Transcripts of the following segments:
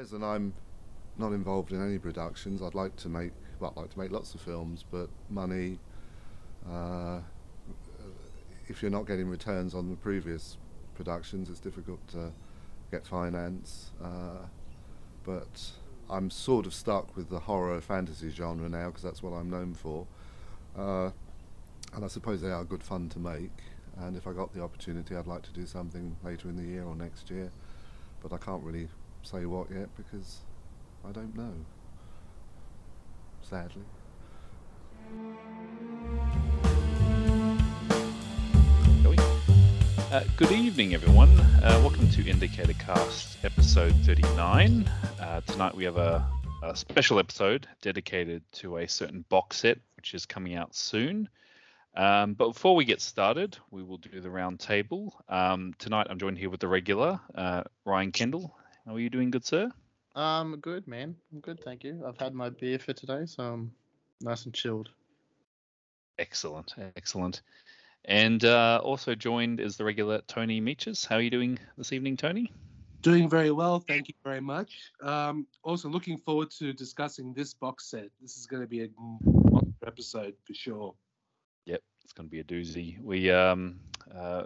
present, I'm not involved in any productions. I'd like to make, well, I'd like to make lots of films, but money. Uh, if you're not getting returns on the previous productions, it's difficult to get finance. Uh, but I'm sort of stuck with the horror fantasy genre now because that's what I'm known for. Uh, and I suppose they are good fun to make. And if I got the opportunity, I'd like to do something later in the year or next year. But I can't really say what yet because I don't know. Sadly. Uh, good evening, everyone. Uh, welcome to Indicator Cast episode 39. Uh, tonight we have a, a, special episode dedicated to a certain box set which is coming out soon. Um, but before we get started, we will do the round table. Um, tonight I'm joined here with the regular, uh, Ryan Kendall. How are you doing, good sir? Um, good man. I'm good, thank you. I've had my beer for today, so I'm nice and chilled. Excellent, excellent. And uh, also joined is the regular Tony Meaches. How are you doing this evening, Tony? Doing very well, thank you very much. Um, also looking forward to discussing this box set. This is going to be a episode for sure. Yep, it's going to be a doozy. We, um, uh,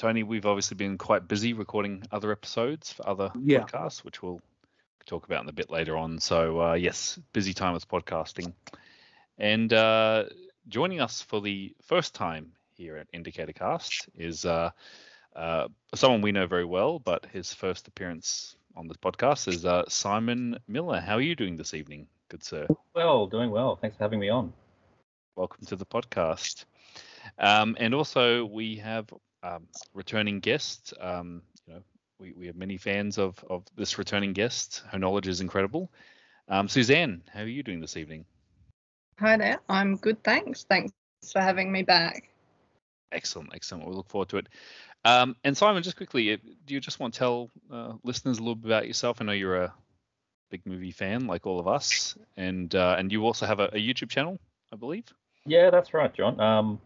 Tony, we've obviously been quite busy recording other episodes for other yeah. podcasts, which we'll talk about in a bit later on. So uh, yes, busy time with podcasting. And uh, joining us for the first time here at Indicator Cast is uh, uh, someone we know very well, but his first appearance on this podcast is uh, Simon Miller. How are you doing this evening, good sir? Well, doing well. Thanks for having me on. Welcome to the podcast. Um, and also, we have um, returning guest. Um, you know, we, we have many fans of, of this returning guest. Her knowledge is incredible. Um, Suzanne, how are you doing this evening? Hi there. I'm good, thanks. Thanks for having me back. Excellent, excellent. We look forward to it. Um, and Simon, just quickly, do you just want to tell uh, listeners a little bit about yourself? I know you're a big movie fan, like all of us, and uh, and you also have a, a, YouTube channel, I believe. Yeah, that's right, John. Um,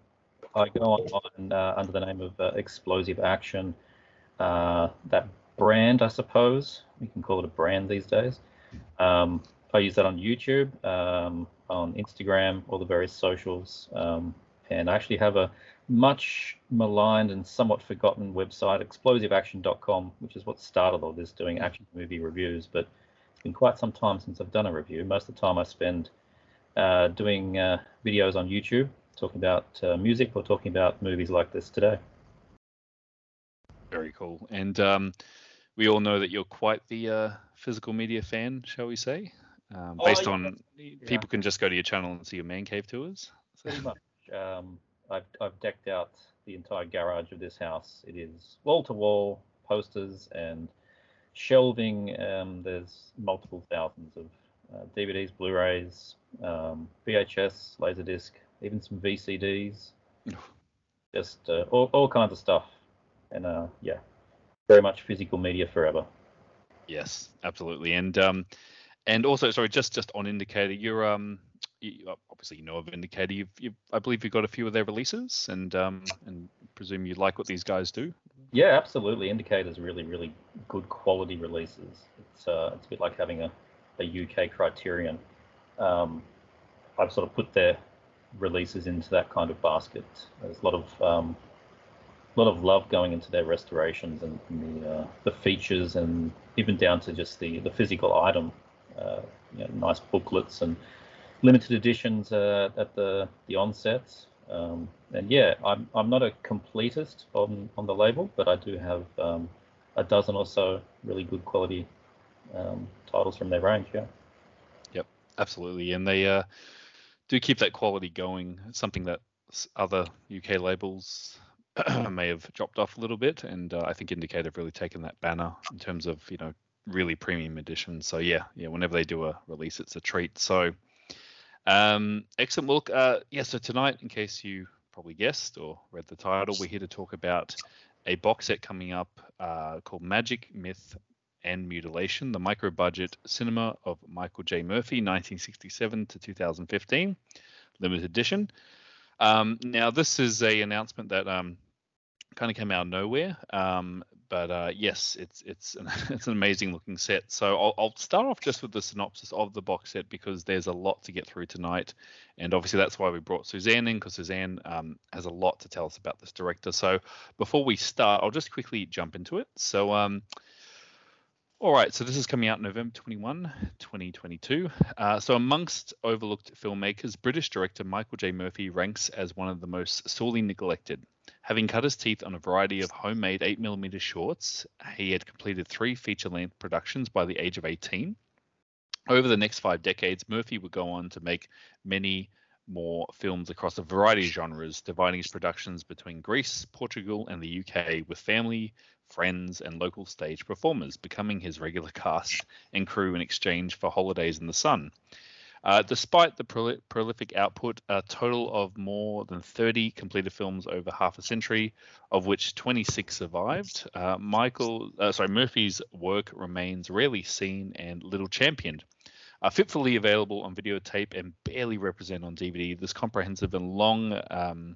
I go online uh, under the name of uh, Explosive Action. Uh, that brand, I suppose we can call it a brand these days. Um, I use that on YouTube, um, on Instagram, all the various socials, um, and I actually have a much maligned and somewhat forgotten website, explosiveaction.com, which is what started all this, doing action movie reviews. But it's been quite some time since I've done a review. Most of the time I spend uh, doing uh, videos on YouTube, talking about uh, music or talking about movies like this today. Very cool. And um, we all know that you're quite the uh, physical media fan, shall we say? Um, oh, based oh, yeah. on people can just go to your channel and see your man cave tours. So. Pretty much. Um, I've, I've decked out the entire garage of this house. It is wall to wall posters and shelving. Um, there's multiple thousands of uh, DVDs, Blu-rays, um, VHS, Laserdisc, even some VCDs. Just uh, all, all kinds of stuff. And uh, yeah, very much physical media forever. Yes, absolutely. And um, and also, sorry, just just on Indicator, you're um you, obviously you know of Indicator. You've, you've, I believe you've got a few of their releases, and um, and presume you like what these guys do. Yeah, absolutely. Indicator's really, really good quality releases. It's uh, it's a bit like having a, a UK Criterion. Um, I've sort of put their releases into that kind of basket. There's a lot of um, a lot of love going into their restorations and, and the uh, the features and even down to just the the physical item. Uh, you know, nice booklets and limited editions uh, at the the onsets. Um, and yeah, I'm I'm not a completist on on the label, but I do have um, a dozen or so really good quality um, titles from their range. Yeah. Yep, absolutely, and they uh, do keep that quality going. It's something that other UK labels may have dropped off a little bit, and uh, I think Indicator have really taken that banner in terms of you know really premium editions. So yeah, yeah, whenever they do a release, it's a treat. So um, excellent. Well, uh, yeah, so tonight, in case you probably guessed or read the title, we're here to talk about a box set coming up uh, called Magic, Myth, and Mutilation, the micro budget cinema of Michael J. Murphy, 1967 to 2015, limited edition. Um, now, this is a announcement that um, kind of came out of nowhere, um, but uh, yes, it's it's an, it's an amazing looking set. So I'll, I'll start off just with the synopsis of the box set because there's a lot to get through tonight, and obviously that's why we brought Suzanne in because Suzanne um, has a lot to tell us about this director. So before we start, I'll just quickly jump into it. So um, all right, so this is coming out November 21, 2022. Uh, so, amongst overlooked filmmakers, British director Michael J. Murphy ranks as one of the most sorely neglected. Having cut his teeth on a variety of homemade 8mm shorts, he had completed three feature length productions by the age of 18. Over the next five decades, Murphy would go on to make many more films across a variety of genres, dividing his productions between Greece, Portugal, and the UK, with family, friends, and local stage performers becoming his regular cast and crew in exchange for holidays in the sun. Uh, despite the prol- prolific output, a total of more than 30 completed films over half a century, of which 26 survived, uh, Michael, uh, sorry, Murphy's work remains rarely seen and little championed. Fitfully available on videotape and barely represented on DVD, this comprehensive and long um,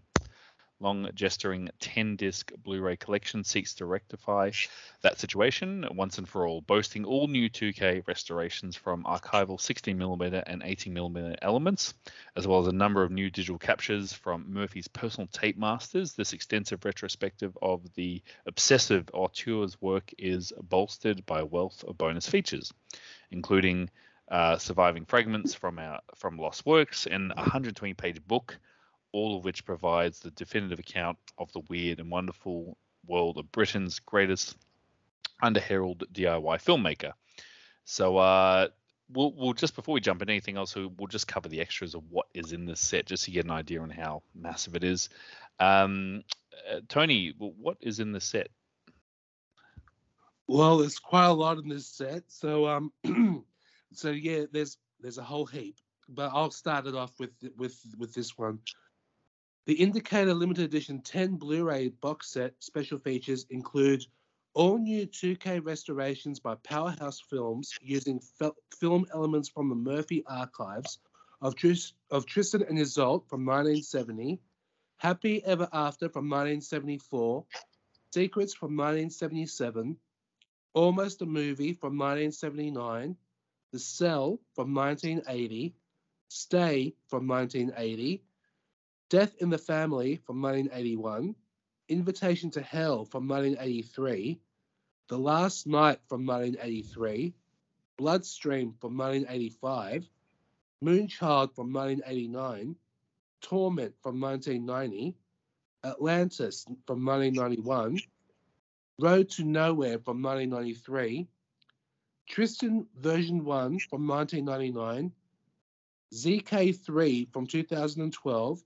long gesturing 10 disc Blu ray collection seeks to rectify that situation once and for all, boasting all new 2K restorations from archival 16mm and 18mm elements, as well as a number of new digital captures from Murphy's personal tape masters. This extensive retrospective of the obsessive auteur's work is bolstered by a wealth of bonus features, including uh, surviving fragments from our from lost works and a 120 page book all of which provides the definitive account of the weird and wonderful world of Britain's greatest under-herald DIY filmmaker. So uh, we'll, we'll just before we jump into anything else, we'll just cover the extras of what is in this set, just to get an idea on how massive it is. Um, uh, Tony, what is in the set? Well, there's quite a lot in this set. So um, so yeah, there's there's a whole heap. But I'll start it off with with with this one. The Indicator Limited Edition 10 Blu-ray box set special features include all new 2K restorations by Powerhouse Films using film elements from the Murphy archives of, Tris- of Tristan and Isolde from 1970, Happy Ever After from 1974, Secrets from 1977, Almost a Movie from 1979, The Cell from 1980, Stay from 1980, Death in the Family from 1981, Invitation to Hell from 1983, The Last Night from 1983, Bloodstream from 1985, Moonchild from 1989, Torment from 1990, Atlantis from 1991, Road to Nowhere from 1993, Tristan version 1 from 1999, ZK3 from 2012,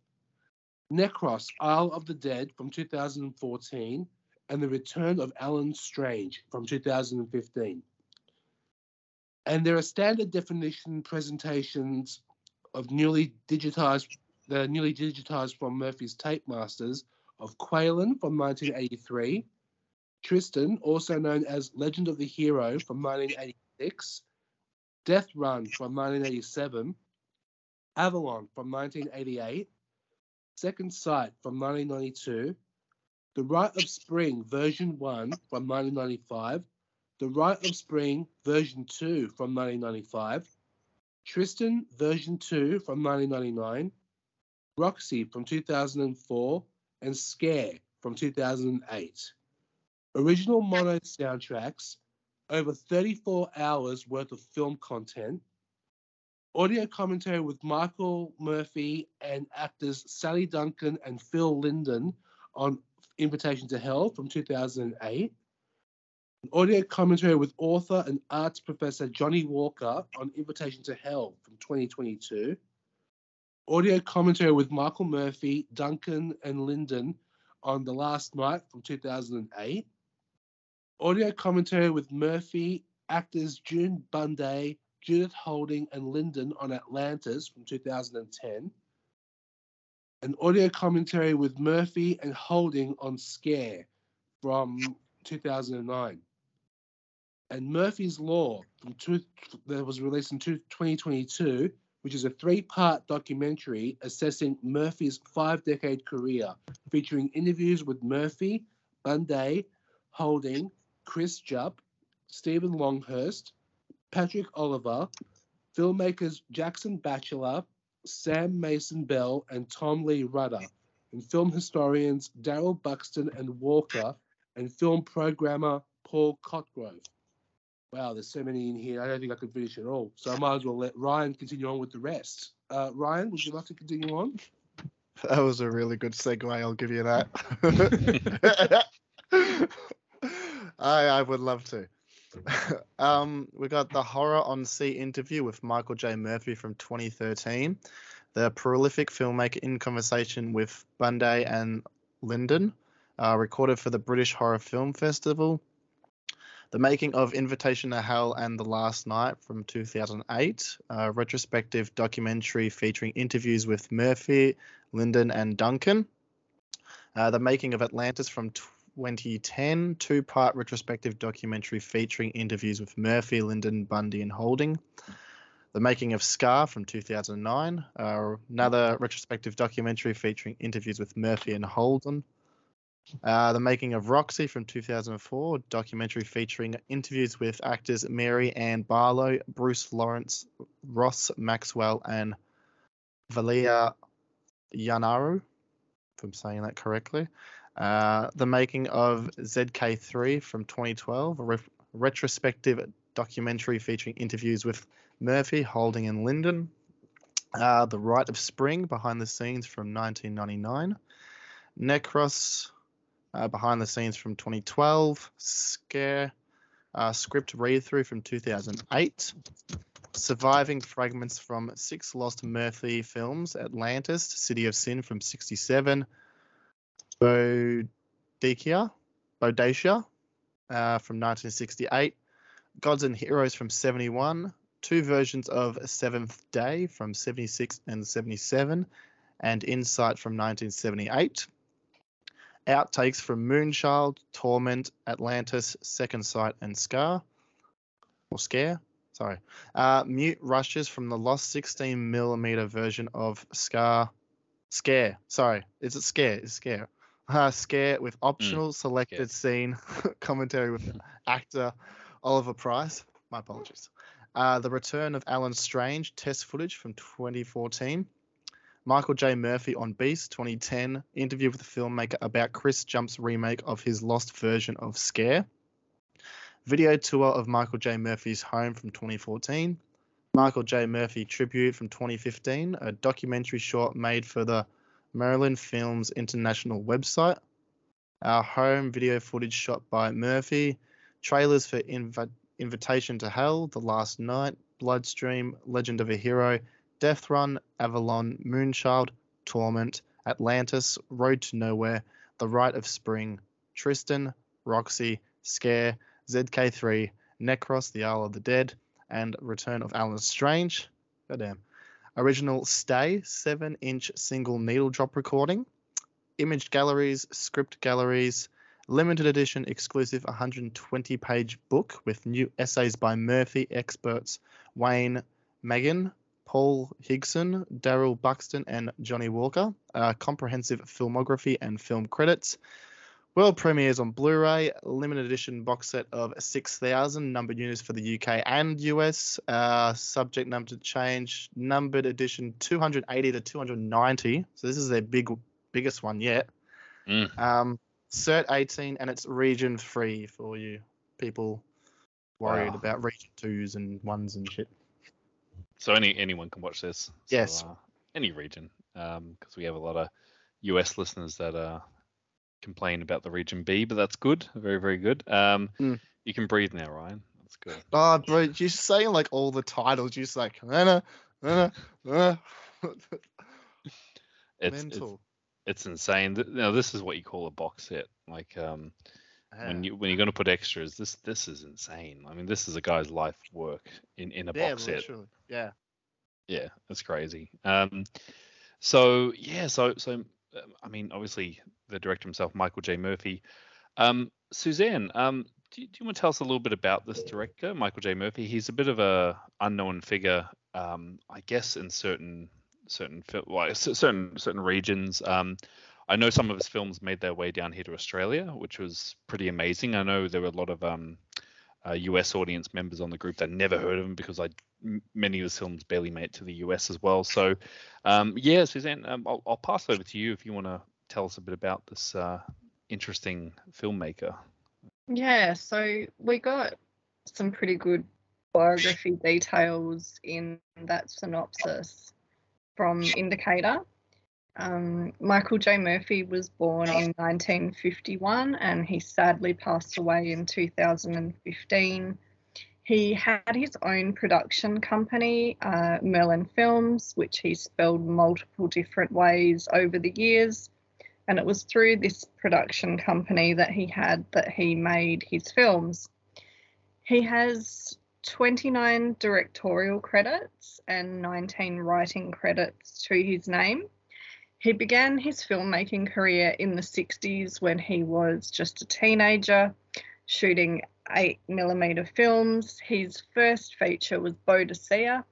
Necros, Isle of the Dead from 2014, and The Return of Alan Strange from 2015. And there are standard definition presentations of newly digitized, the newly digitized from Murphy's Tape Masters of Quaylen from 1983, Tristan, also known as Legend of the Hero from 1986, Death Run from 1987, Avalon from 1988, Second Sight from 1992, The Rite of Spring version 1 from 1995, The Rite of Spring version 2 from 1995, Tristan version 2 from 1999, Roxy from 2004, and Scare from 2008. Original mono soundtracks, over 34 hours worth of film content, audio commentary with Michael Murphy and actors Sally Duncan and Phil Linden on Invitation to Hell from 2008. An audio commentary with author and arts professor Johnny Walker on Invitation to Hell from 2022. Audio commentary with Michael Murphy, Duncan, and Linden on The Last Night from 2008. Audio commentary with Murphy, actors June Bunday, Judith Holding and Linden on Atlantis from 2010, an audio commentary with Murphy and Holding on Scare from 2009, and Murphy's Law from two, that was released in 2022, which is a three-part documentary assessing Murphy's five-decade career, featuring interviews with Murphy, Bunday, Holding, Chris Jupp, Stephen Longhurst, Patrick Oliver, filmmakers Jackson Batchelor, Sam Mason Bell, and Tom Lee Rutter, and film historians Darrell Buxton and Walker, and film programmer Paul Cotgrove. Wow, there's so many in here. I don't think I can finish it all. So I might as well let Ryan continue on with the rest. Uh, Ryan, would you like to continue on? That was a really good segue. I'll give you that. I I would love to. um, we got the Horror on Sea interview with Michael J. Murphy from 2013, the prolific filmmaker in conversation with Bunday and Lyndon, uh, recorded for the British Horror Film Festival. The making of Invitation to Hell and The Last Night from 2008, a retrospective documentary featuring interviews with Murphy, Lyndon, and Duncan. Uh, the making of Atlantis from 2010, two part retrospective documentary featuring interviews with Murphy, Linden, Bundy, and Holding. The Making of Scar from 2009, uh, another retrospective documentary featuring interviews with Murphy and Holding. Uh, the Making of Roxy from 2004, documentary featuring interviews with actors Mary Ann Barlow, Bruce Lawrence, Ross Maxwell, and Valia Yanaru, if I'm saying that correctly. Uh, the Making of ZK3 from 2012, a re- retrospective documentary featuring interviews with Murphy, Holding, and Linden. Uh, the Rite of Spring, behind the scenes from 1999. Necros, uh, behind the scenes from 2012. Scare, uh, script read through from 2008. Surviving fragments from six Lost Murphy films Atlantis, City of Sin from 67. Boadicea, Bodacia uh, from 1968. Gods and Heroes from 71. Two versions of Seventh Day from 76 and 77. And Insight from 1978 outtakes from Moonchild, Torment, Atlantis, Second Sight, and Scar. Or Scare, sorry. Uh, mute rushes from the lost 16 millimeter version of Scar. Scare, sorry. Is it Scare? Is Scare? Uh, scare with optional selected scene commentary with actor Oliver Price. My apologies. Uh, the return of Alan Strange test footage from 2014. Michael J. Murphy on Beast 2010 interview with the filmmaker about Chris Jupp's remake of his lost version of Scare. Video tour of Michael J. Murphy's home from 2014. Michael J. Murphy tribute from 2015, a documentary short made for the Merlin Films International website. Our home video footage shot by Murphy. Trailers for Inv- Invitation to Hell, The Last Night, Bloodstream, Legend of a Hero, Death Run, Avalon, Moonchild, Torment, Atlantis, Road to Nowhere, The Rite of Spring, Tristan, Roxy, Scare, ZK3, Necros, The Isle of the Dead, and Return of Alan Strange. Goddamn. Original Stay, 7 inch single needle drop recording. Image galleries, script galleries, limited edition exclusive 120 page book with new essays by Murphy experts Wayne Megan, Paul Higson, Darrell Buxton, and Johnny Walker. Uh, comprehensive filmography and film credits. World premieres on Blu-ray, limited edition box set of 6,000 numbered units for the UK and US. Uh, subject number to change, numbered edition 280 to 290. So this is their big, biggest one yet. Mm. Um, Cert 18, and it's region free for you people worried Wow. about region twos and ones and shit. So any anyone can watch this. So, Yes. uh, any region, because we have a lot of US listeners that uh, complain about the region B, but that's good, very very good. Um, Mm. You can breathe now, Ryan. That's good. Oh, bro, you're saying like all the titles. You're just like, uh, uh, uh. It's, it's mental. it's insane. Now this is what you call a box set. Like um, when you when you're going to put extras, this this is insane. I mean, this is a guy's life work in in a yeah, box set. literally. Yeah. Yeah, that's crazy. Um, so yeah, so so um, I mean, obviously the director himself, Michael J. Murphy. Um, Suzanne, um, do you, do you want to tell us a little bit about this director, Michael J. Murphy? He's a bit of a unknown figure, um, I guess, in certain certain well, certain certain regions. Um, I know some of his films made their way down here to Australia, which was pretty amazing. I know there were a lot of um, uh, US audience members on the group that never heard of him because I many of his films barely made it to the US as well. So, um, yeah, Suzanne, um, I'll, I'll pass over to you if you want to tell us a bit about this uh, interesting filmmaker. Yeah, so we got some pretty good biography details in that synopsis from Indicator. Um, Michael J. Murphy was born in 1951 and he sadly passed away in 2015. He had his own production company, uh, Merlin Films, which he spelled multiple different ways over the years. And it was through this production company that he had that he made his films. He has 29 directorial credits and 19 writing credits to his name. He began his filmmaking career in the 60s when he was just a teenager, shooting 8mm films. His first feature was Boadicea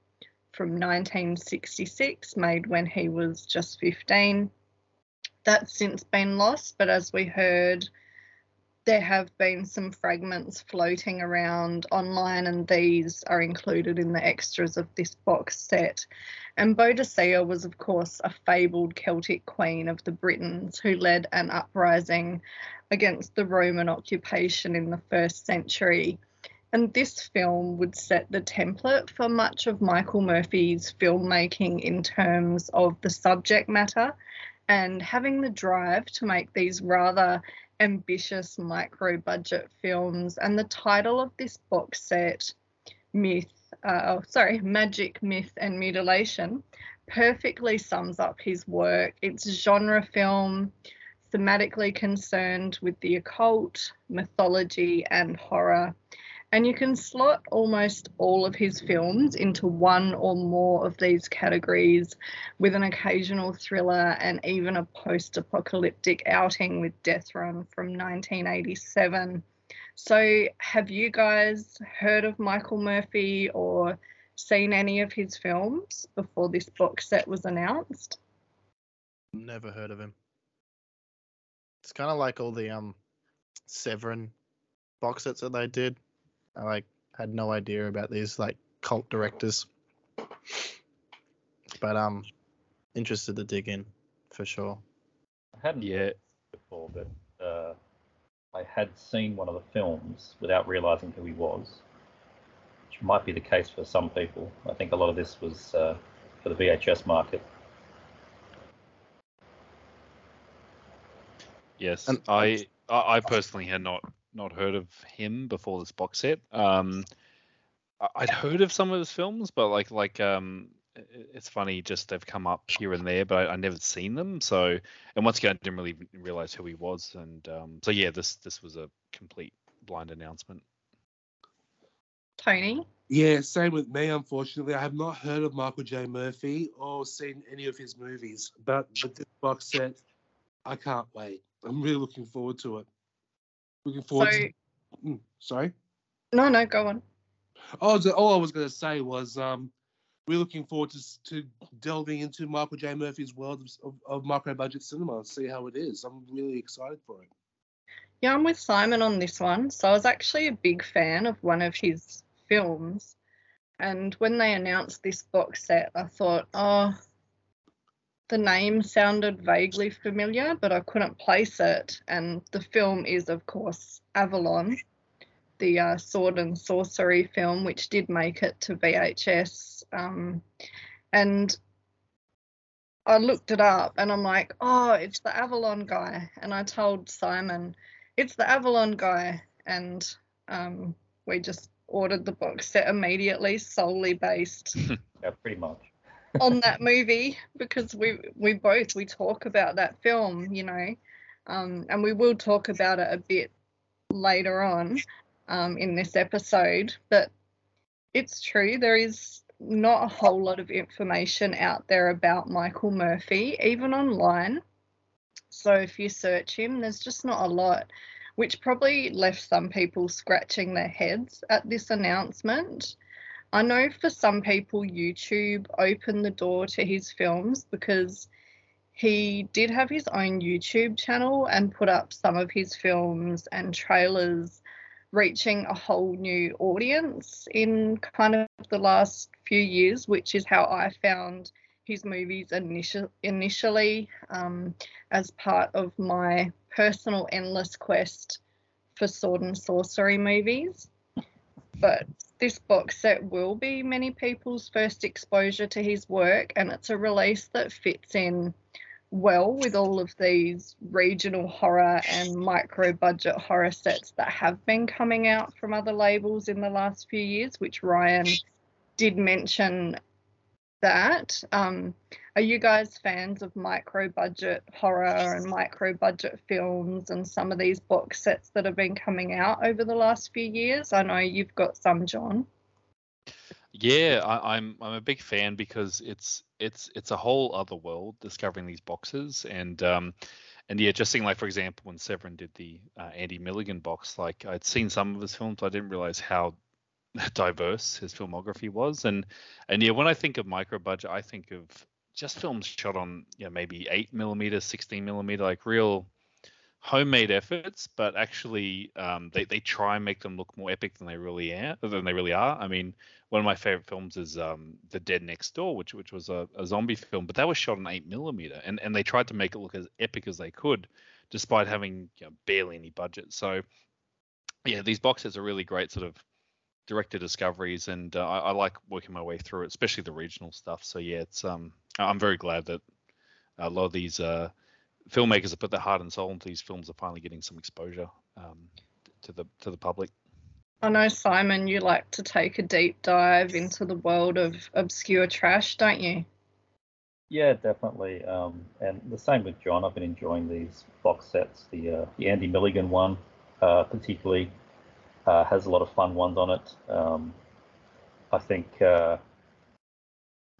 from 1966, made when he was just 15. That's since been lost, but as we heard, there have been some fragments floating around online, and these are included in the extras of this box set. And Boadicea was, of course, a fabled Celtic queen of the Britons who led an uprising against the Roman occupation in the first century. And this film would set the template for much of Michael Murphy's filmmaking in terms of the subject matter and having the drive to make these rather ambitious micro budget films. And the title of this box set, Myth, uh, oh, sorry, Magic, Myth, and Mutilation, perfectly sums up his work. It's genre film, thematically concerned with the occult, mythology, and horror. And you can slot almost all of his films into one or more of these categories, with an occasional thriller and even a post apocalyptic outing with Death Run from 1987. So, have you guys heard of Michael Murphy or seen any of his films before this box set was announced? Never heard of him. It's kind of like all the um Severin box sets that they did. I like had no idea about these like cult directors. But um interested to dig in for sure. I hadn't yet it before, but uh, I had seen one of the films without realizing who he was, which might be the case for some people. I think a lot of this was uh, for the VHS market. Yes, And- I I I personally had not not heard of him before this box set. Um, I- I'd heard of some of his films, but like like um, i- i- it's funny just they've come up here and there, but I, I never seen them. So and once again, I didn't really realize who he was, and um, so yeah, this this was a complete blind announcement. Tony? Yeah, same with me. Unfortunately, I have not heard of Michael J. Murphy or seen any of his movies. But but this box set, I can't wait. I'm really looking forward to it. Looking So, forward. to, Mm, sorry. no, no, go on. Oh, the- all I was going to say was um, we're looking forward to to delving into Michael J. Murphy's world of, of, of micro budget cinema and see how it is. I'm really excited for it. Yeah, I'm with Simon on this one. So I was actually a big fan of one of his films. And when they announced this box set, I thought, oh, the name sounded vaguely familiar, but I couldn't place it. And the film is, of course, Avalon, the uh, sword and sorcery film, which did make it to VHS. Um, and I looked it up and I'm like, oh, it's the Avalon guy. And I told Simon, it's the Avalon guy. And um, we just ordered the box set immediately, solely based Yeah, pretty much. On that movie because we we both we talk about that film, you know, um, and we will talk about it a bit later on um, in this episode. But it's true there is not a whole lot of information out there about Michael Murphy, even online. So if you search him, there's just not a lot, which probably left some people scratching their heads at this announcement. I know for some people, YouTube opened the door to his films because he did have his own YouTube channel and put up some of his films and trailers, reaching a whole new audience in kind of the last few years, which is how I found his movies initial, initially um, as part of my personal endless quest for sword and sorcery movies. But this box set will be many people's first exposure to his work, and it's a release that fits in well with all of these regional horror and micro budget horror sets that have been coming out from other labels in the last few years, which Ryan did mention that. Um, are you guys fans of micro budget horror and micro budget films and some of these box sets that have been coming out over the last few years? I know you've got some, John. Yeah, I, I'm I'm a big fan because it's it's it's a whole other world discovering these boxes and um and yeah, just seeing like for example when Severin did the uh, Andy Milligan box, like I'd seen some of his films, I didn't realize how diverse his filmography was. And and yeah when i think of micro budget i think of just films shot on you know maybe 8 millimeter 16 millimeter like real homemade efforts but actually um, they, they try and make them look more epic than they really are than they really are. I mean one of my favorite films is um, the dead next door which which was a, a zombie film but that was shot on 8 millimeter and and they tried to make it look as epic as they could despite having you know, barely any budget. So yeah these boxes are really great sort of director discoveries, and uh, I, I, like working my way through it, especially the regional stuff. So yeah, it's um, I'm very glad that a lot of these uh, filmmakers have put their heart and soul into these films are finally getting some exposure um, to the to the public. I know Simon, you like to take a deep dive into the world of obscure trash, don't you? Yeah, definitely. Um, and the same with John. I've been enjoying these box sets. The uh, the Andy Milligan one, uh, particularly uh, has a lot of fun ones on it. Um, I think uh,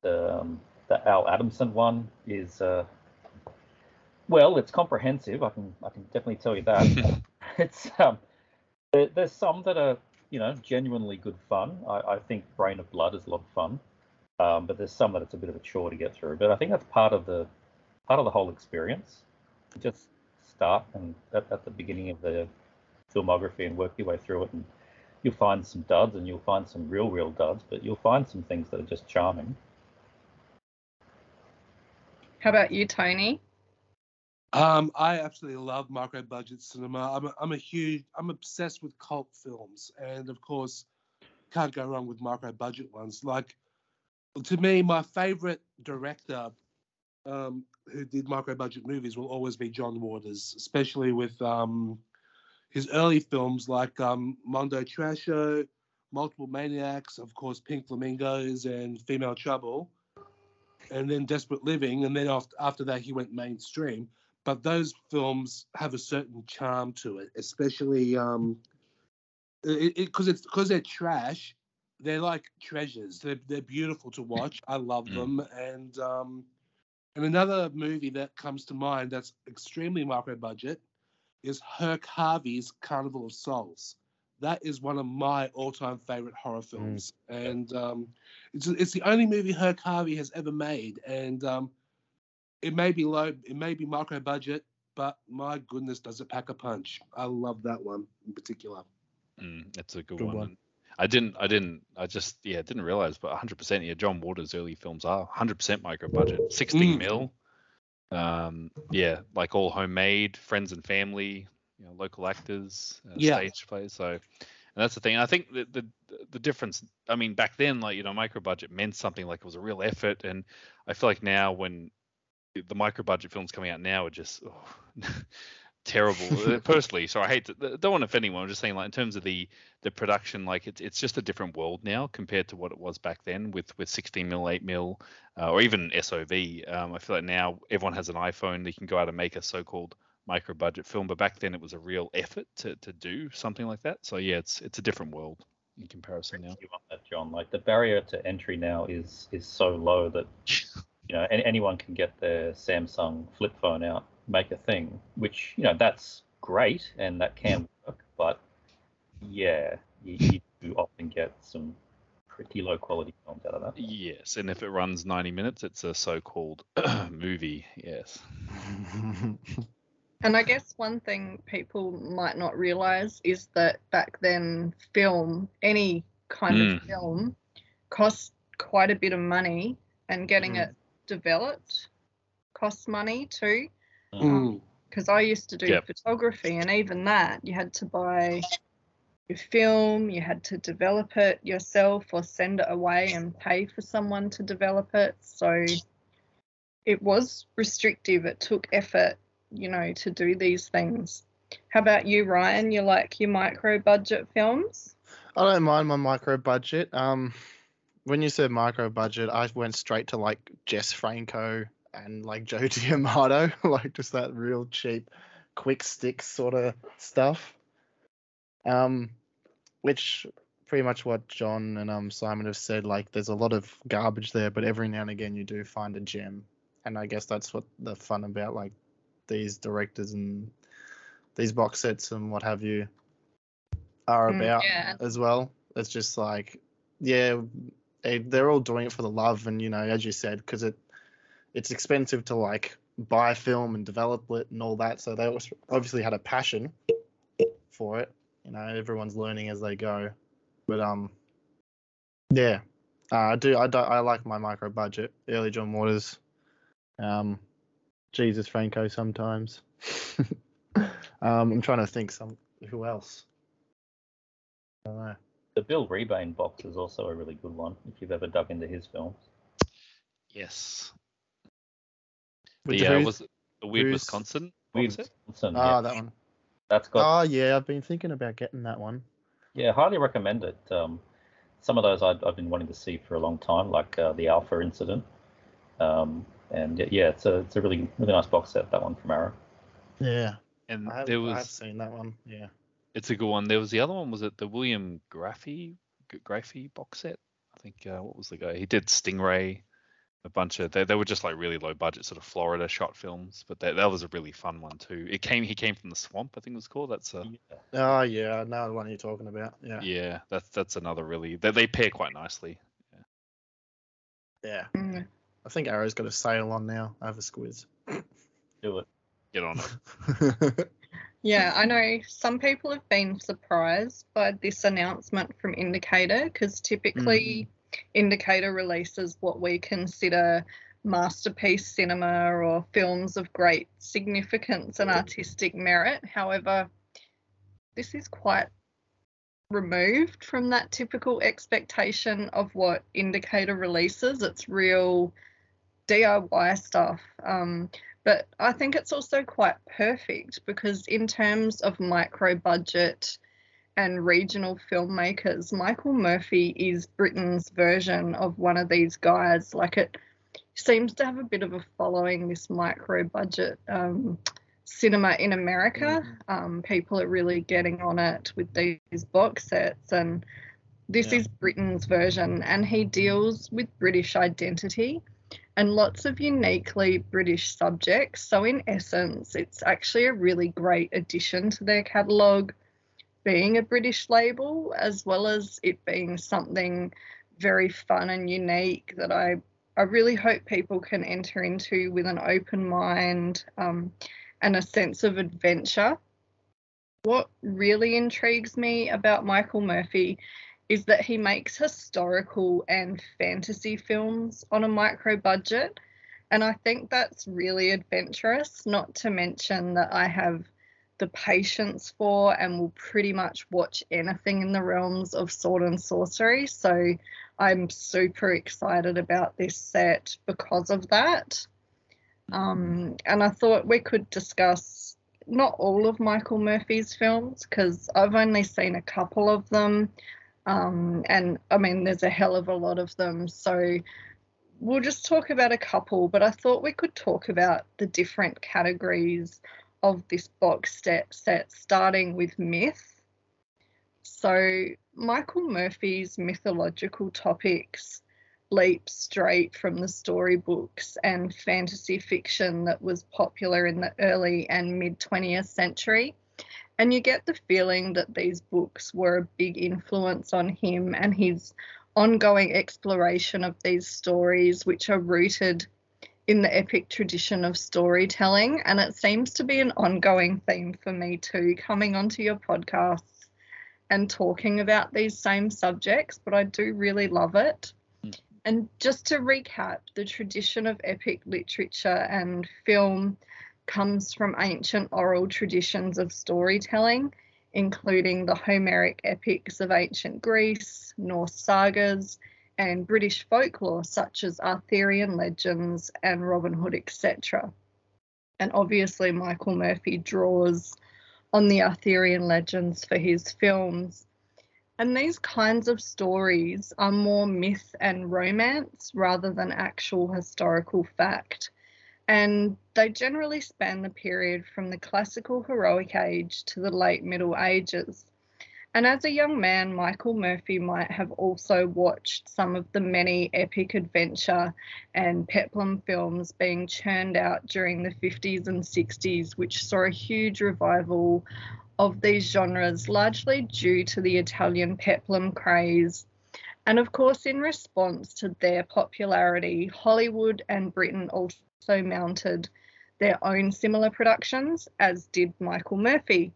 the, um, the Al Adamson one is uh, well, it's comprehensive. I can I can definitely tell you that. it's um, there, there's some that are you know genuinely good fun. I, I think Brain of Blood is a lot of fun, um, but there's some that it's a bit of a chore to get through. But I think that's part of the part of the whole experience. Just start and at, at the beginning of the filmography and work your way through it and you'll find some duds and you'll find some real real duds but you'll find some things that are just charming how about you tony um, I absolutely love micro budget cinema. I'm a, I'm a huge, I'm obsessed with cult films, and of course, can't go wrong with micro budget ones. Like, to me, my favorite director um, who did micro budget movies will always be John Waters, especially with um, his early films like um, Mondo Trasho, Multiple Maniacs, of course, Pink Flamingos, and Female Trouble, and then Desperate Living, and then after, after that he went mainstream. But those films have a certain charm to it, especially um, because it, it, it's because they're trash. They're like treasures. They're they're beautiful to watch. I love mm. them, and um, and another movie that comes to mind that's extremely micro budget is Herk Harvey's Carnival of Souls. That is one of my all-time favorite horror films, mm. and um, it's it's the only movie Herk Harvey has ever made. And um, it may be low, it may be micro budget, but my goodness, does it pack a punch? I love that one in particular. Mm, that's a good, good one. one. I didn't, I didn't, I just, yeah, didn't realize, but 100%, yeah, John Waters' early films are 100% micro budget, 16 mm. mil, um, yeah, like all homemade, friends and family, you know, local actors, uh, yeah. stage plays. So, and that's the thing. I think the, the the difference. I mean, back then, like you know, micro budget meant something like it was a real effort, and I feel like now when the micro budget films coming out now are just oh, terrible. Uh, personally, so I hate to don't want to offend anyone. I'm just saying, like in terms of the the production, like it's it's just a different world now compared to what it was back then with with 16 mil, 8 mil, uh, or even SOV. Um, I feel like now everyone has an iPhone. They can go out and make a so-called micro budget film, but back then it was a real effort to to do something like that. So yeah, it's it's a different world in comparison now. You want that, John? Like the barrier to entry now is is so low that you know anyone can get their Samsung flip phone out make a thing, which you know that's great and that can work, but yeah, you, you do often get some pretty low quality films out of that. Yes, and if it runs 90 minutes, it's a so-called movie. Yes. And I guess one thing people might not realize is that back then, film, any kind of Mm. film, cost quite a bit of money, and getting Mm. it developed costs money too. Mm. Because I used to do Yep. photography, and even that, you had to buy your film, you had to develop it yourself or send it away and pay for someone to develop it. So it was restrictive. It took effort, you know, to do these things. How about you, Ryan? You like your micro budget films? I don't mind my micro budget. Um, when you said micro budget, I went straight to like Jess Franco and like Joe D'Amato, like just that real cheap, quick stick sort of stuff. Um, which pretty much what John and um Simon have said. Like, there's a lot of garbage there, but every now and again you do find a gem, and I guess that's what the fun about like these directors and these box sets and what have you are Mm, about yeah. as well. It's just like, yeah, they- they're all doing it for the love, and you know, as you said, because it it's expensive to like buy film and develop it and all that. So they obviously had a passion for it. You know, everyone's learning as they go, but um, yeah, uh, I do. I do. I like my micro budget. Early John Waters, um, Jesus Franco sometimes. um, I'm trying to think some who else. I don't know. The Bill Rebane box is also a really good one if you've ever dug into his films. Yes. Which- The, uh, was it the Weird who's- Wisconsin? Weird? Wisconsin, Ah, yeah. that one. That's got Oh yeah, I've been thinking about getting that one. Yeah, highly recommend it. Um, some of those I've, I've been wanting to see for a long time, like uh, the Alpha Incident. Um, and y- yeah, it's a it's a really really nice box set. That one from Arrow. Yeah, And I have, there I've seen that one. Yeah. it's a good one. There was the other one. Was it the William Grefé Grefé box set? I think uh, what was the guy? He did Stingray, a bunch of they, they were just like really low budget sort of Florida shot films, but that that was a really fun one too. It came he came from the swamp, I think it was called. That's a Yeah. Oh yeah, I know the one you're talking about. Yeah. yeah, that's that's another really they, they pair quite nicely. Yeah. Mm. I think Arrow's got a sale on now over Squiz. Do it. Get on it. Yeah, I know some people have been surprised by this announcement from Indicator because typically Indicator releases what we consider masterpiece cinema or films of great significance and artistic merit. However, this is quite removed from that typical expectation of what Indicator releases. It's real DIY stuff. Um, but I think it's also quite perfect because, in terms of micro budget and regional filmmakers, Michael Murphy is Britain's version of one of these guys. Like, it seems to have a bit of a following, this micro budget um, cinema in America. Um, people are really getting on it with these box sets, and this Yeah. is Britain's version, and he deals with British identity and lots of uniquely British subjects. So, in essence, it's actually a really great addition to their catalogue, being a British label, as well as it being something very fun and unique that I, I really hope people can enter into with an open mind um, and a sense of adventure. What really intrigues me about Michael Murphy is that he makes historical and fantasy films on a micro budget. And I think that's really adventurous, not to mention that I have the patience for and will pretty much watch anything in the realms of sword and sorcery. So I'm super excited about this set because of that. Um, and I thought we could discuss not all of Michael Murphy's films because I've only seen a couple of them. Um, and I mean, there's a hell of a lot of them. So we'll just talk about a couple, but I thought we could talk about the different categories of this box set, set starting with myth. So Michael Murphy's mythological topics leap straight from the storybooks and fantasy fiction that was popular in the early and mid 20th century. And you get the feeling that these books were a big influence on him and his ongoing exploration of these stories, which are rooted in the epic tradition of storytelling. And it seems to be an ongoing theme for me too, coming onto your podcasts and talking about these same subjects, but I do really love it. Mm. And just to recap, the tradition of epic literature and film comes from ancient oral traditions of storytelling, including the Homeric epics of ancient Greece, Norse sagas, and British folklore such as Arthurian legends and Robin Hood, etc. And obviously, Michael Murphy draws on the Arthurian legends for his films. And these kinds of stories are more myth and romance rather than actual historical fact. And they generally span the period from the classical heroic age to the late Middle Ages. And as a young man, Michael Murphy might have also watched some of the many epic adventure and peplum films being churned out during the 50s and 60s, which saw a huge revival of these genres, largely due to the Italian peplum craze. And of course, in response to their popularity, Hollywood and Britain also mounted their own similar productions, as did Michael Murphy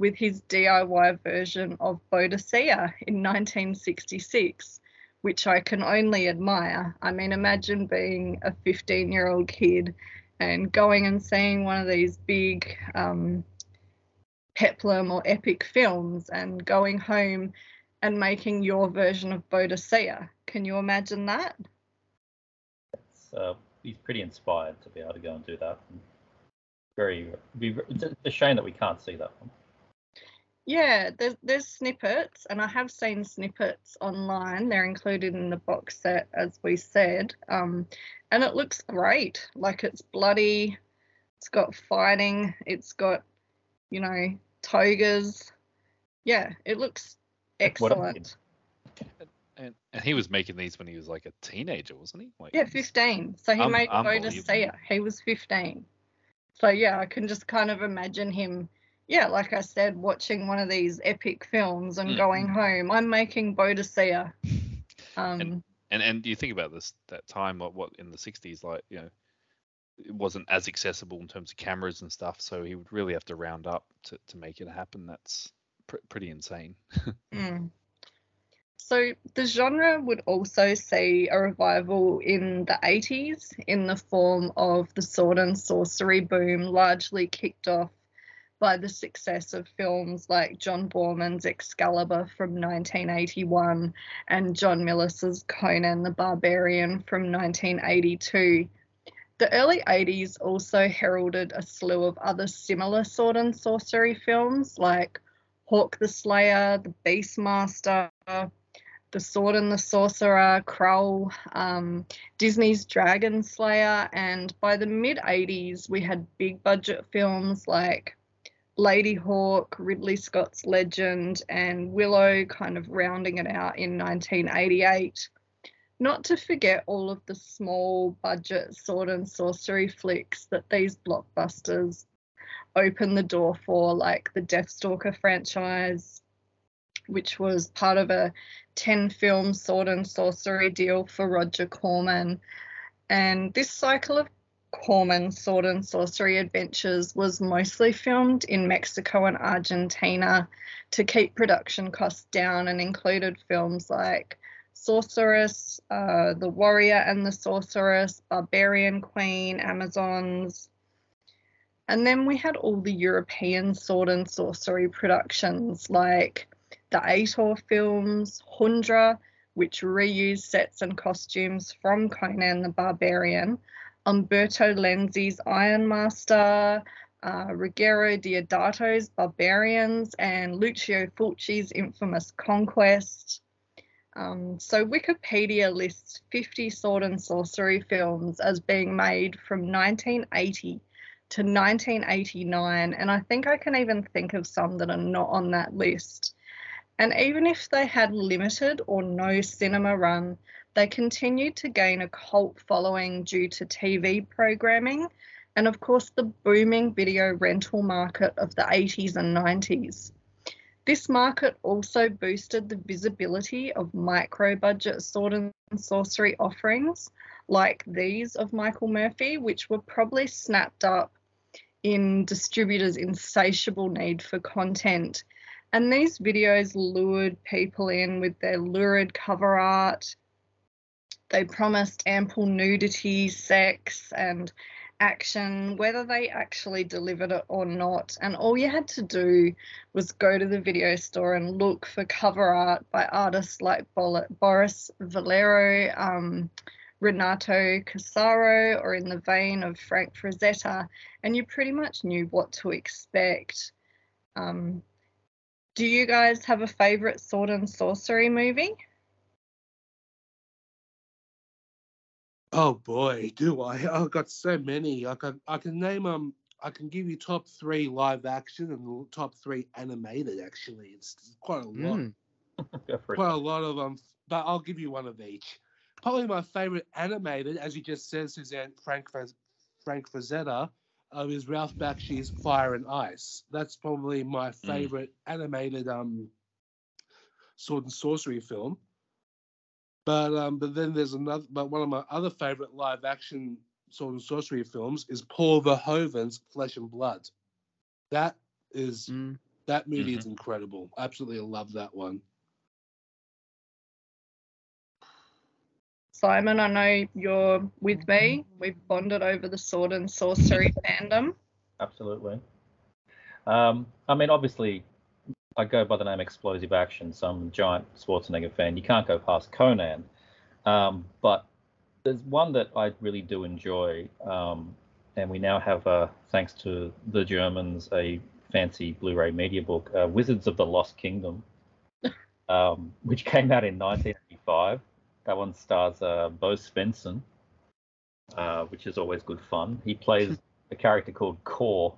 with his DIY version of Boadicea in 1966, which I can only admire. I mean, imagine being a 15 year old kid and going and seeing one of these big um, peplum or epic films and going home and making your version of Boadicea. Can you imagine that? Uh, he's pretty inspired to be able to go and do that. Very, it's a shame that we can't see that one. Yeah, there's there's snippets, and I have seen snippets online. They're included in the box set, as we said, um, and it looks great. Like it's bloody, it's got fighting, it's got, you know, togas. Yeah, it looks excellent. And, and he was making these when he was like a teenager, wasn't he? Like, yeah, 15. So he um, made Boadicea. He was 15. So yeah, I can just kind of imagine him yeah, like I said, watching one of these epic films and mm. going home, I'm making Boadicea. Um, and, and and you think about this that time, what what in the '60s, like you know, it wasn't as accessible in terms of cameras and stuff, so he would really have to round up to to make it happen. That's pr- pretty insane. mm. So the genre would also see a revival in the 80s in the form of the sword and sorcery boom, largely kicked off by the success of films like John Boorman's Excalibur from 1981 and John Milius's Conan the Barbarian from 1982. The early 80s also heralded a slew of other similar sword and sorcery films like Hawk the Slayer, The Beastmaster, The Sword and the Sorcerer, Krull, um, Disney's Dragon Slayer, and by the mid 80s, we had big budget films like Ladyhawke, Ridley Scott's Legend, and Willow kind of rounding it out in 1988. Not to forget all of the small budget sword and sorcery flicks that these blockbusters opened the door for, like the Deathstalker franchise, which was part of a 10 film sword and sorcery deal for Roger Corman. And this cycle of Corman Sword and Sorcery Adventures was mostly filmed in Mexico and Argentina to keep production costs down and included films like Sorceress, uh, The Warrior and the Sorceress, Barbarian Queen, Amazons. And then we had all the European sword and sorcery productions like the Ator films, Hundra, which reused sets and costumes from Conan the Barbarian, Umberto Lenzi's Ironmaster, uh, Ruggero Deodato's Barbarians, and Lucio Fulci's infamous Conquest. Um, so Wikipedia lists 50 sword and sorcery films as being made from 1980 to 1989, and I think I can even think of some that are not on that list. And even if they had limited or no cinema run, they continued to gain a cult following due to TV programming and, of course, the booming video rental market of the 80s and 90s. This market also boosted the visibility of micro budget sword and sorcery offerings like these of Michael Murphy, which were probably snapped up in distributors' insatiable need for content. And these videos lured people in with their lurid cover art. They promised ample nudity, sex, and action, whether they actually delivered it or not. And all you had to do was go to the video store and look for cover art by artists like Boris Vallejo, um, Renato Casaro, or in the vein of Frank Frazetta, and you pretty much knew what to expect. Um, do you guys have a favorite sword and sorcery movie? Oh boy, do I! I've got so many. I can I can name um I can give you top three live action and top three animated. Actually, it's quite a lot. Mm. Go for it. Quite a lot of them, but I'll give you one of each. Probably my favorite animated, as you just said, Suzanne Frank Frank Frazetta, uh, is Ralph Bakshi's Fire and Ice. That's probably my favorite animated um sword and sorcery film. But um, but then there's another. But one of my other favorite live action sword and sorcery films is Paul Verhoeven's Flesh and Blood. That is Mm. that movie is incredible. Absolutely love that one. Simon, I know you're with me. We've bonded over the sword and sorcery fandom. Absolutely. Um, I mean, obviously, I go by the name Explosive Action, so I'm a giant Schwarzenegger fan. You can't go past Conan. Um, but there's one that I really do enjoy, um, and we now have, uh, thanks to the Germans, a fancy Blu-ray media book, uh, Wizards of the Lost Kingdom, um, which came out in 1985. That one stars uh, Bo Svenson, uh, which is always good fun. He plays a character called Kor,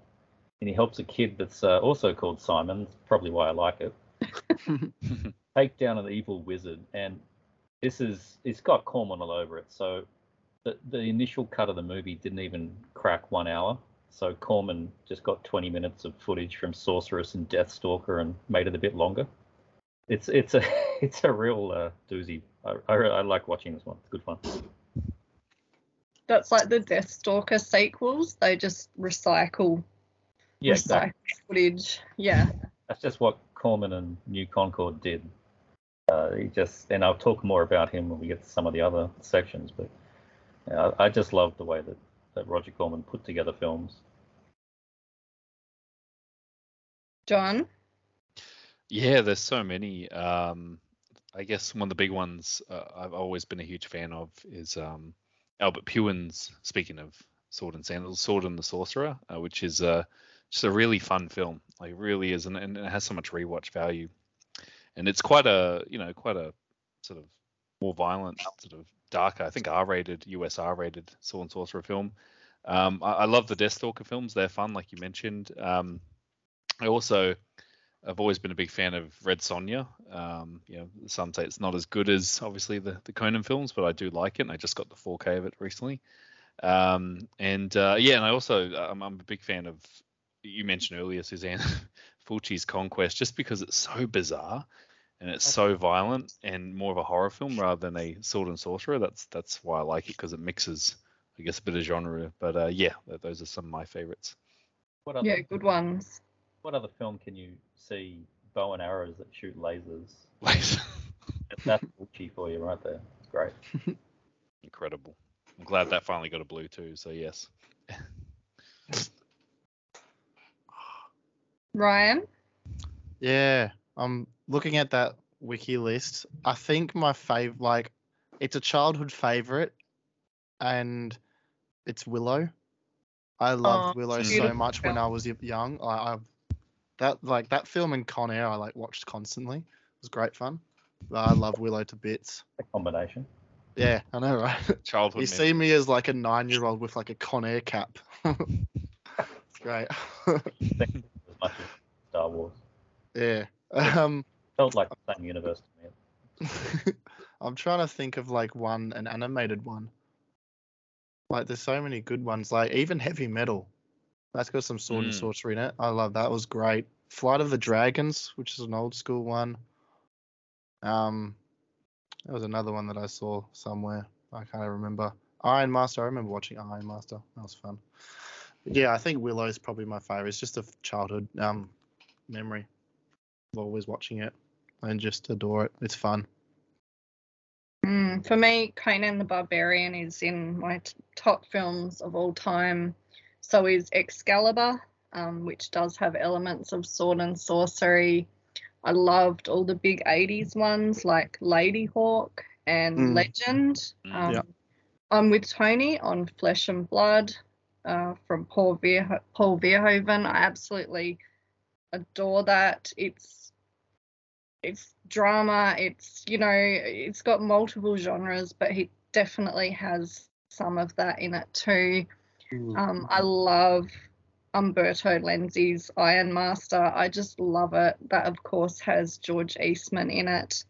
and he helps a kid that's uh, also called Simon. That's probably why I like it. Take down an evil wizard, and this is it's got Corman all over it. So the the initial cut of the movie didn't even crack one hour. So Corman just got 20 minutes of footage from Sorceress and Deathstalker and made it a bit longer. It's it's a it's a real uh, doozy. I, I, I like watching this one. It's good fun. That's like the Deathstalker sequels. They just recycle Yeah, exactly. footage. Yeah. That's just what Corman and New Concorde did. Uh, he just, and I'll talk more about him when we get to some of the other sections. But yeah, I, I just love the way that, that Roger Corman put together films. John? Yeah, there's so many. Um, I guess one of the big ones uh, I've always been a huge fan of is um, Albert Pyun's. Speaking of Sword and Sandals, Sword and the Sorcerer, uh, which is uh, just a really fun film. Like it really is, and, and it has so much rewatch value. And it's quite a, you know, quite a sort of more violent, sort of darker. I think R-rated, US R-rated Sword and Sorcerer film. Um, I, I love the Deathstalker films. They're fun, like you mentioned. Um, I also I've always been a big fan of Red Sonja. Um, you know, some say it's not as good as obviously the, the Conan films, but I do like it. And I just got the 4K of it recently. Um, and uh, yeah, and I also I'm, I'm a big fan of you mentioned earlier, Suzanne Fulci's Conquest, just because it's so bizarre and it's so violent and more of a horror film rather than a sword and sorcerer. That's that's why I like it because it mixes, I guess, a bit of genre. But uh, yeah, those are some of my favorites. What other, Yeah, good ones. what other film can you see bow and arrows that shoot lasers? Like, That's Fulci for you right there. Great. incredible. I'm glad that finally got a blue too. So yes. Ryan? Yeah, I'm looking at that wiki list. I think my fav like it's a childhood favorite, and it's Willow. I loved Oh, Willow so beautiful much when. I was young. I, I that like that film and Con Air I like watched constantly. It was great fun. But I love Willow to bits. A combination. Yeah, I know, right? Childhood. you memories. see me as like a nine-year-old with like a Con Air cap. it's great. much as Star Wars. yeah. Um, Felt like the same universe to me. I'm trying to think of like one an animated one. Like there's so many good ones. Like even Heavy Metal. That's got some sword and Mm. sorcery in it. I love that. It was great. Flight of the Dragons, which is an old school one. Um, there was another one that I saw somewhere. I can't remember. Iron Master. I remember watching Iron Master. That was fun. But yeah, I think Willow is probably my favorite. It's just a childhood um memory of always watching it and just adore it. It's fun. Mm, for me, Conan the Barbarian is in my t- top films of all time. So is Excalibur, um, which does have elements of sword and sorcery. I loved all the big 80s ones like Ladyhawke and Mm. Legend. Mm. Um, Yeah. I'm with Tony on Flesh and Blood uh, from Paul, Verho- Paul Verhoeven. I absolutely adore that. It's it's drama. It's you know it's got multiple genres, but he definitely has some of that in it too. Um, I love Umberto Lenzi's Iron Master. I just love it. That, of course, has George Eastman in it.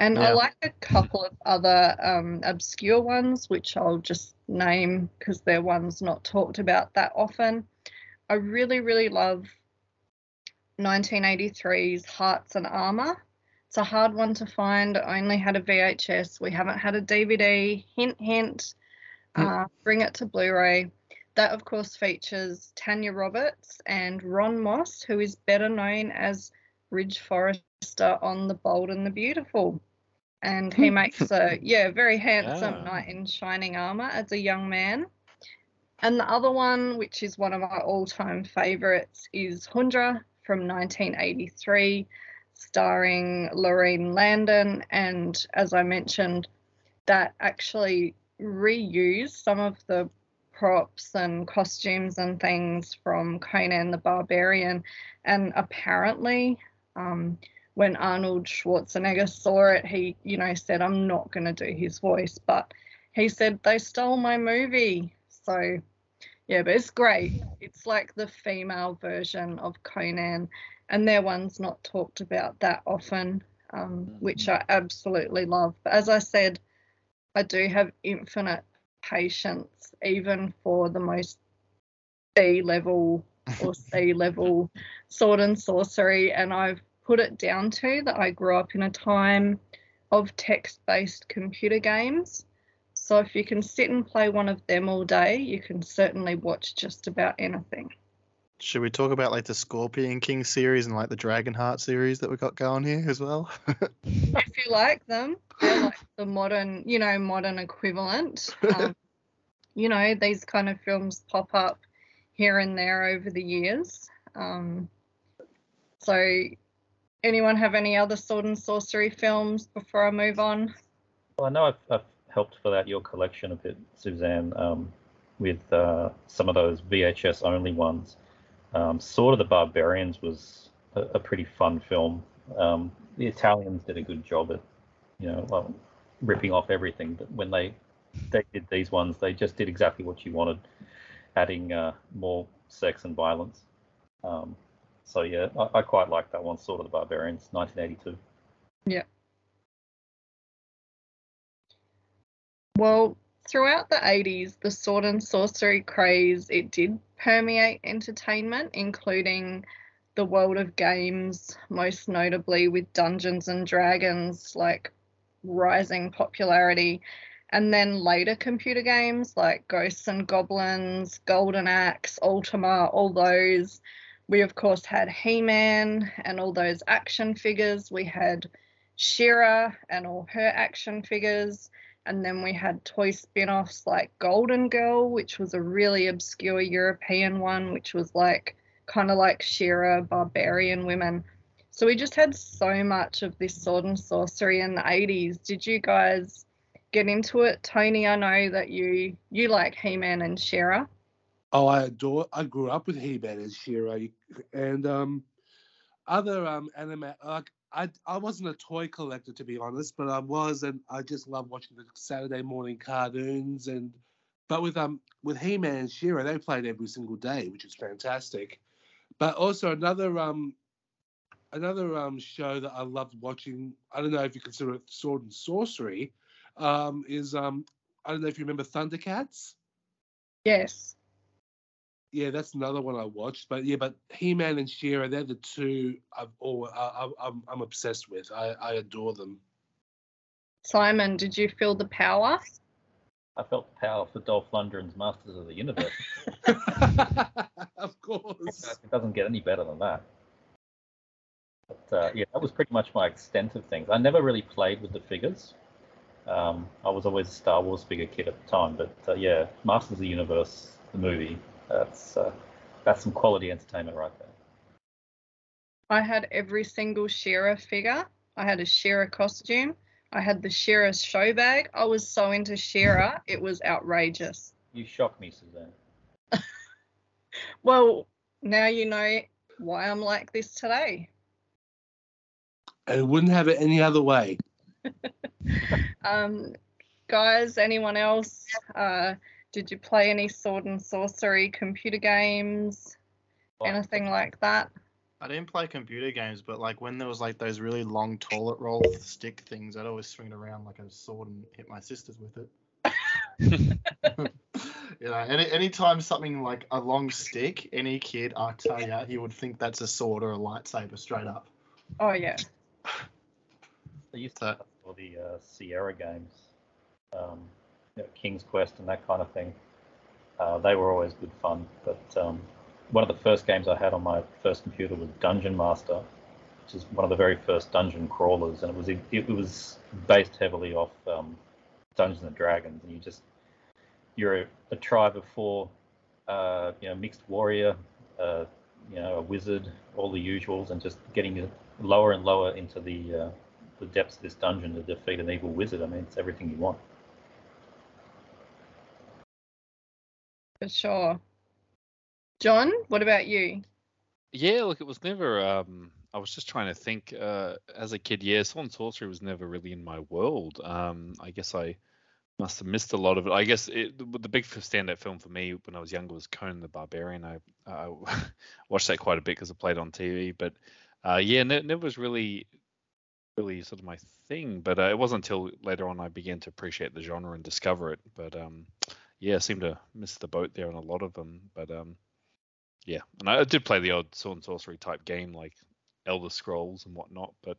And I like a couple of other um, obscure ones, which I'll just name because they're ones not talked about that often. I really, really love 1983's Hearts and Armor. It's a hard one to find. I only had a VHS. We haven't had a DVD. Hint, hint. Uh, bring it to Blu ray. That, of course, features Tanya Roberts and Ron Moss, who is better known as Ridge Forrester on The Bold and the Beautiful. And he makes a, yeah, very handsome Yeah. knight in shining armor as a young man. And the other one, which is one of my all time favorites, is Hundra from 1983, starring Laurene Landon. And as I mentioned, that actually reused some of the props and costumes and things from Conan the Barbarian. And apparently, um, when Arnold Schwarzenegger saw it, he, you know, said, I'm not going to do his voice. But he said, they stole my movie. So, yeah, but it's great. It's like the female version of Conan, and their one's not talked about that often, um, which I absolutely love. But as I said, I do have infinite patience, even for the most B level or C level sword and sorcery, and I've put it down to that I grew up in a time of text based computer games. So if you can sit and play one of them all day, you can certainly watch just about anything. Should we talk about like the Scorpion King series and like the Dragonheart series that we got going here as well? If you like them, they're like the modern, you know, modern equivalent. Um, you know, these kind of films pop up here and there over the years. Um, so, anyone have any other sword and sorcery films before I move on? Well, I know I've, I've helped fill out your collection a bit, Suzanne, um, with uh, some of those VHS only ones. Um, Sword of the Barbarians was a, a pretty fun film. Um, the Italians did a good job at, you know, well, ripping off everything. But when they they did these ones, they just did exactly what you wanted, adding uh, more sex and violence. Um, so yeah, I, I quite like that one, Sword of the Barbarians, 1982. Yeah. Well, throughout the 80s, the sword and sorcery craze, it did permeate entertainment, including the world of games, most notably with Dungeons and Dragons, like rising popularity. And then later computer games like Ghosts and Goblins, Golden Axe, Ultima, all those. We, of course, had He Man and all those action figures. We had She-Ra and all her action figures. And then we had toy spin offs like Golden Girl, which was a really obscure European one, which was like kind of like She-Ra, barbarian women. So we just had so much of this sword and sorcery in the 80s. Did you guys get into it? Tony, I know that you you like He-Man and She-Ra. Oh, I adore. I grew up with He-Man and She-Ra, and um, other um anime. Like I, I wasn't a toy collector to be honest, but I was, and I just love watching the Saturday morning cartoons. And but with um with He-Man and She-Ra, they played every single day, which is fantastic. But also another um another um show that I loved watching. I don't know if you consider it sword and sorcery. Um, is um I don't know if you remember Thundercats. Yes. Yeah, that's another one I watched. But yeah, but He-Man and She-Ra, they're the two I've all I, I, I'm I'm obsessed with. I, I adore them. Simon, did you feel the power? I felt the power for Dolph Lundgren's Masters of the Universe. of course. It doesn't get any better than that. But uh, yeah, that was pretty much my extent of things. I never really played with the figures. Um, I was always a Star Wars figure kid at the time, but uh, yeah, Masters of the Universe, the movie, that's uh, that's some quality entertainment right there. I had every single She-Ra figure. I had a She-Ra costume. I had the She-Ra show bag. I was so into She-Ra, it was outrageous. You shock me, Suzanne. Well, now you know why I'm like this today. I wouldn't have it any other way. Um, guys, anyone else? Uh, did you play any sword and sorcery computer games? Anything like that? I didn't play computer games, but like when there was like those really long toilet roll stick things, I'd always swing it around like a sword and hit my sisters with it. you know, any anytime something like a long stick, any kid, I tell you, he would think that's a sword or a lightsaber straight up. Oh yeah. They used to So- have all the uh, Sierra games, um, you know, King's Quest and that kind of thing. Uh, they were always good fun. But um, one of the first games I had on my first computer was Dungeon Master, which is one of the very first dungeon crawlers, and it was it, it was based heavily off um, Dungeons and Dragons, and you just you're a, a tribe of four, uh, you know, mixed warrior, uh, you know, a wizard, all the usuals, and just getting lower and lower into the uh, the depths of this dungeon to defeat an evil wizard. I mean, it's everything you want. For sure. John, what about you? Yeah, look, it was never. Um, I was just trying to think. Uh, as a kid, yeah, Sword and Sorcery was never really in my world. Um, I guess I must have missed a lot of it. I guess it, the big standout film for me when I was younger was Conan the Barbarian. I, I watched that quite a bit because I played on TV. But uh, yeah, ne- never was really, really sort of my thing. But uh, it wasn't until later on I began to appreciate the genre and discover it. But um, yeah, I seem to miss the boat there on a lot of them. But um, yeah, and I did play the odd sword and sorcery type game like Elder Scrolls and whatnot, but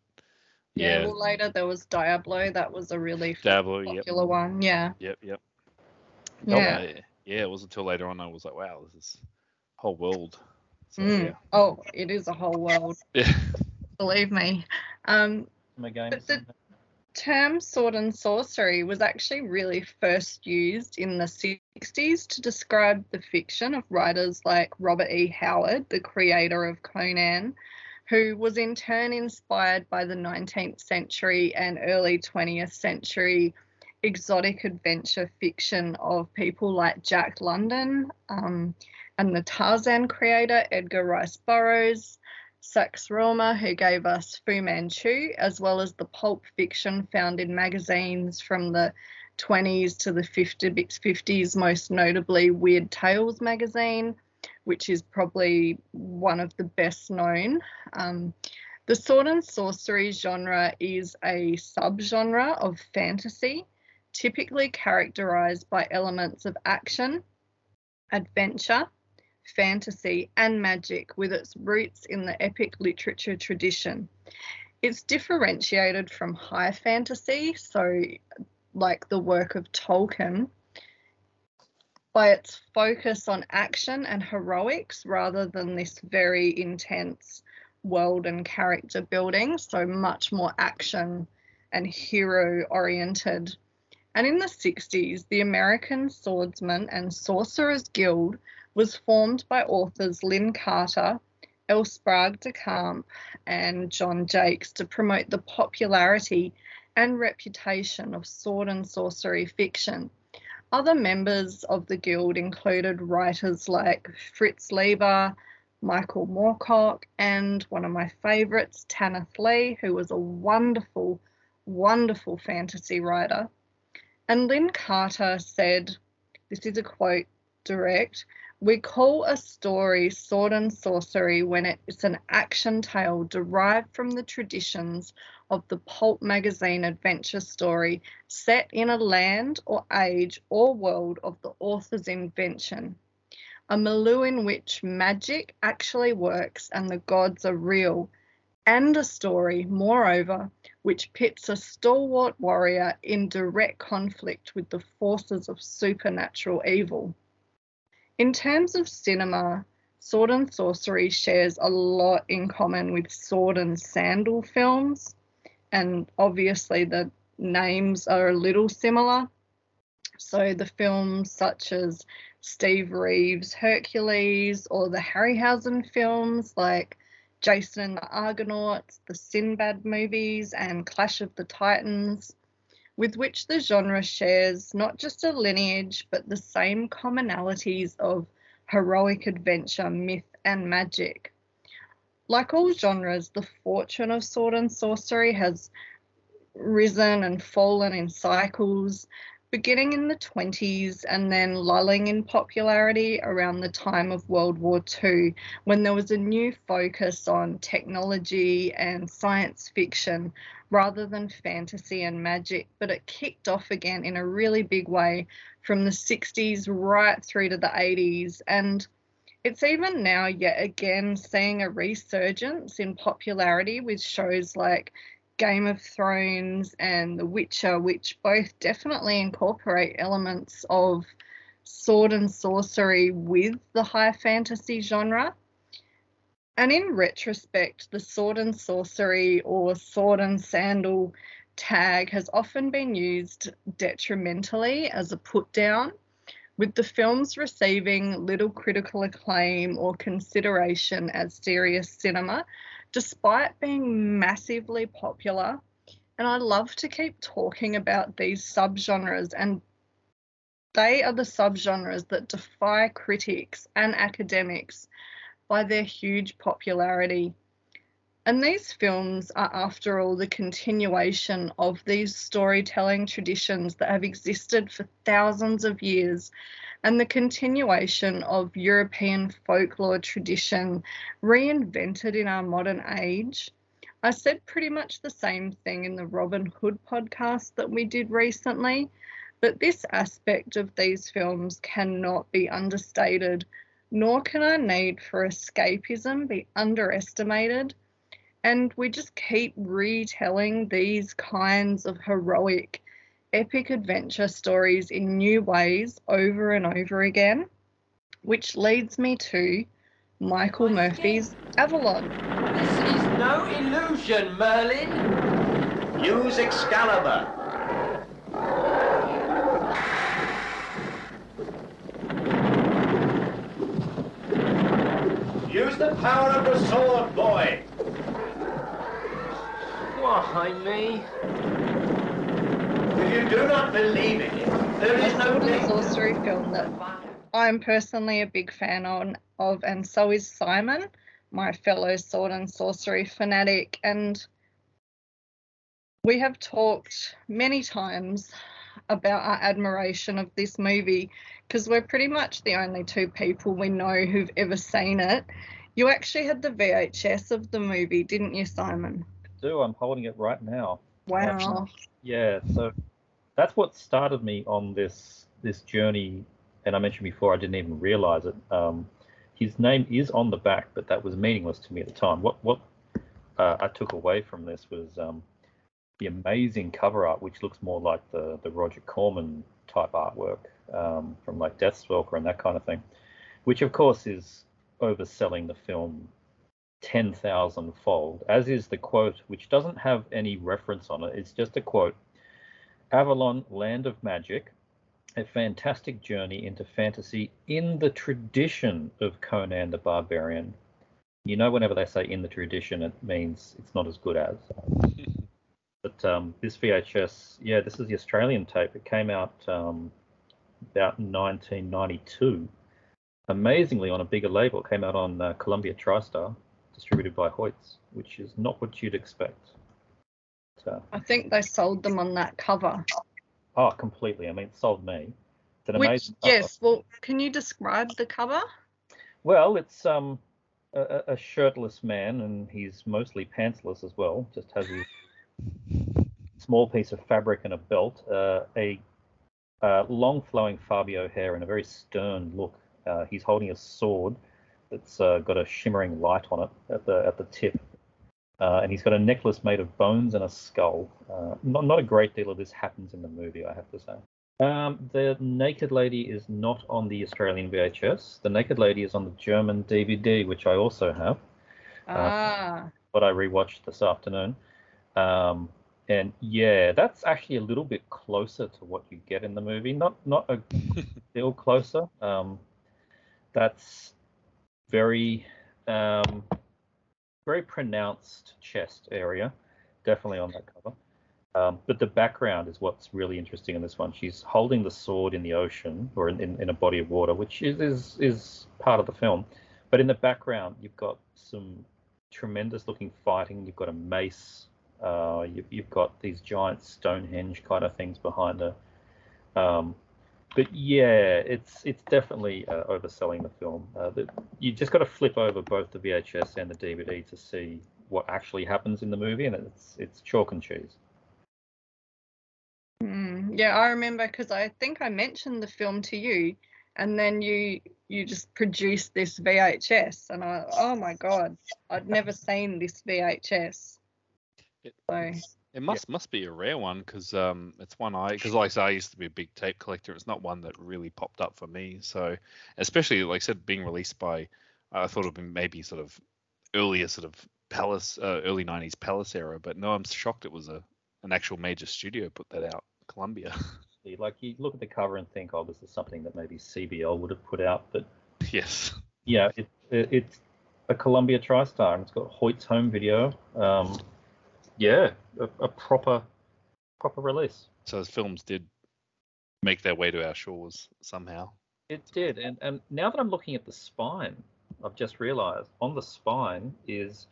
yeah, Well, later there was Diablo. That was a really Diablo, yep, popular one. Yeah. yep, yep. Yeah. Uh, yeah, it wasn't until later on I was like, wow, this is whole world. So Mm. Oh, it is a whole world. yeah, yeah, Believe me. Um, My games. The- term sword and sorcery was actually really first used in the 60s to describe the fiction of writers like Robert E. Howard, the creator of Conan, who was in turn inspired by the 19th century and early 20th century exotic adventure fiction of people like Jack London um, and the Tarzan creator Edgar Rice Burroughs. Sax Rohmer, who gave us Fu Manchu, as well as the pulp fiction found in magazines from the 20s to the 50, 50s, most notably Weird Tales magazine, which is probably one of the best known. Um, the sword and sorcery genre is a subgenre of fantasy, typically characterized by elements of action, adventure, fantasy, and magic with its roots in the epic literature tradition. It's differentiated from high fantasy, so like the work of Tolkien, by its focus on action and heroics rather than this very intense world and character building, so much more action and hero oriented. And in the 60s, the American Swordsman and Sorcerers Guild was formed by authors Lin Carter, L. Sprague de Camp, and John Jakes to promote the popularity and reputation of sword and sorcery fiction. Other members of the guild included writers like Fritz Leiber, Michael Moorcock, and one of my favourites, Tanith Lee, who was a wonderful, wonderful fantasy writer. And Lin Carter said, this is a quote direct, we call a story sword and sorcery when it's an action tale derived from the traditions of the pulp magazine adventure story set in a land or age or world of the author's invention. a milieu in which magic actually works and the gods are real, and a story, moreover, which pits a stalwart warrior in direct conflict with the forces of supernatural evil. In terms of cinema, Sword and Sorcery shares a lot in common with sword and sandal films, and obviously the names are a little similar. So the films such as Steve Reeves' Hercules or the Harryhausen films like Jason and the Argonauts, the Sinbad movies, and Clash of the Titans, with which the genre shares not just a lineage but the same commonalities of heroic adventure, myth, and magic. Like all genres, the fortune of sword and sorcery has risen and fallen in cycles, beginning in the 20s and then lulling in popularity around the time of World War II, when there was a new focus on technology and science fiction rather than fantasy and magic. But it kicked off again in a really big way from the 60s right through to the 80s. And it's even now, yet again, seeing a resurgence in popularity with shows like Game of Thrones and The Witcher, which both definitely incorporate elements of sword and sorcery with the high fantasy genre. And in retrospect, the sword and sorcery or sword and sandal tag has often been used detrimentally as a put down, with the films receiving little critical acclaim or consideration as serious cinema despite being massively popular. And I love to keep talking about these subgenres, and they are the subgenres that defy critics and academics by their huge popularity. And these films are, after all, the continuation of these storytelling traditions that have existed for thousands of years and the continuation of European folklore tradition reinvented in our modern age. I said pretty much the same thing in the Robin Hood podcast that we did recently, but this aspect of these films cannot be understated, nor can our need for escapism be underestimated. And we just keep retelling these kinds of heroic epic adventure stories in new ways over and over again, which leads me to Michael Murphy's Avalon. This is no illusion, Merlin. Use Excalibur. Use the power of the sword, boy. Why me? If you do not believe in it, there is no danger. sorcery film that I'm personally a big fan on, of, and so is Simon, my fellow sword and sorcery fanatic. And we have talked many times about our admiration of this movie because we're pretty much the only two people we know who've ever seen it. You actually had the VHS of the movie, didn't you, Simon? Do I'm holding it right now. Wow. Yeah, so that's what started me on this this journey. And I mentioned before, I didn't even realize it. Um, his name is on the back, but that was meaningless to me at the time. What what uh, I took away from this was um, the amazing cover art, which looks more like the the Roger Corman type artwork um, from like Deathstalker and that kind of thing, which of course is overselling the film 10,000 fold, as is the quote, which doesn't have any reference on it. It's just a quote Avalon, Land of Magic, a fantastic journey into fantasy in the tradition of Conan the Barbarian. You know, whenever they say in the tradition, it means it's not as good as. but um, this VHS, yeah, this is the Australian tape. It came out um, about 1992. Amazingly, on a bigger label, it came out on uh, Columbia TriStar, distributed by Hoyts, which is not what you'd expect. I think they sold them on that cover. oh, completely. I mean, it sold me. It's an Which, amazing. cover. yes, well, can you describe the cover? Well, it's um a, a- a shirtless man, and he's mostly pantsless as well. Just has a small piece of fabric and a belt, uh, a uh, long flowing Fabio hair, and a very stern look. Uh, he's holding a sword that's uh, got a shimmering light on it at the at the tip, uh, and he's got a necklace made of bones and a skull. Uh, not not a great deal of this happens in the movie, I have to say. Um, the Naked Lady is not on the Australian VHS. The Naked Lady is on the German DVD, which I also have. Ah, But I rewatched this afternoon. Um, and yeah, that's actually a little bit closer to what you get in the movie. Not not a deal closer. Um, that's very um, very pronounced chest area, definitely on that cover. Um, but the background is what's really interesting in this one. She's holding the sword in the ocean or in, in, in a body of water, which is, is is part of the film. But in the background, you've got some tremendous looking fighting. You've got a mace. Uh, you, you've got these giant Stonehenge kind of things behind her. Um, but yeah, it's it's definitely uh, overselling the film. Uh, the, you just got to flip over both the VHS and the DVD to see what actually happens in the movie, and it's it's chalk and cheese. mm, yeah, I remember because I think I mentioned the film to you, and then you you just produced this VHS, and I oh my god, I'd never seen this VHS. It- So It must must be a rare one because um, it's one I because like I say I used to be a big tape collector. It's not one that really popped up for me. So especially like I said, being released by I thought it'd been maybe sort of earlier sort of Palace uh, early '90s Palace era, but no, I'm shocked it was a an actual major studio put that out, Columbia. Like you look at the cover and think, oh, this is something that maybe CBL would have put out, but yes. yeah, it, it, it's a Columbia TriStar, and it's got Hoyt's home video. Um, yeah, a, a proper proper release. So those films did make their way to our shores somehow. It did, and and now that I'm looking at the spine, I've just realised on the spine is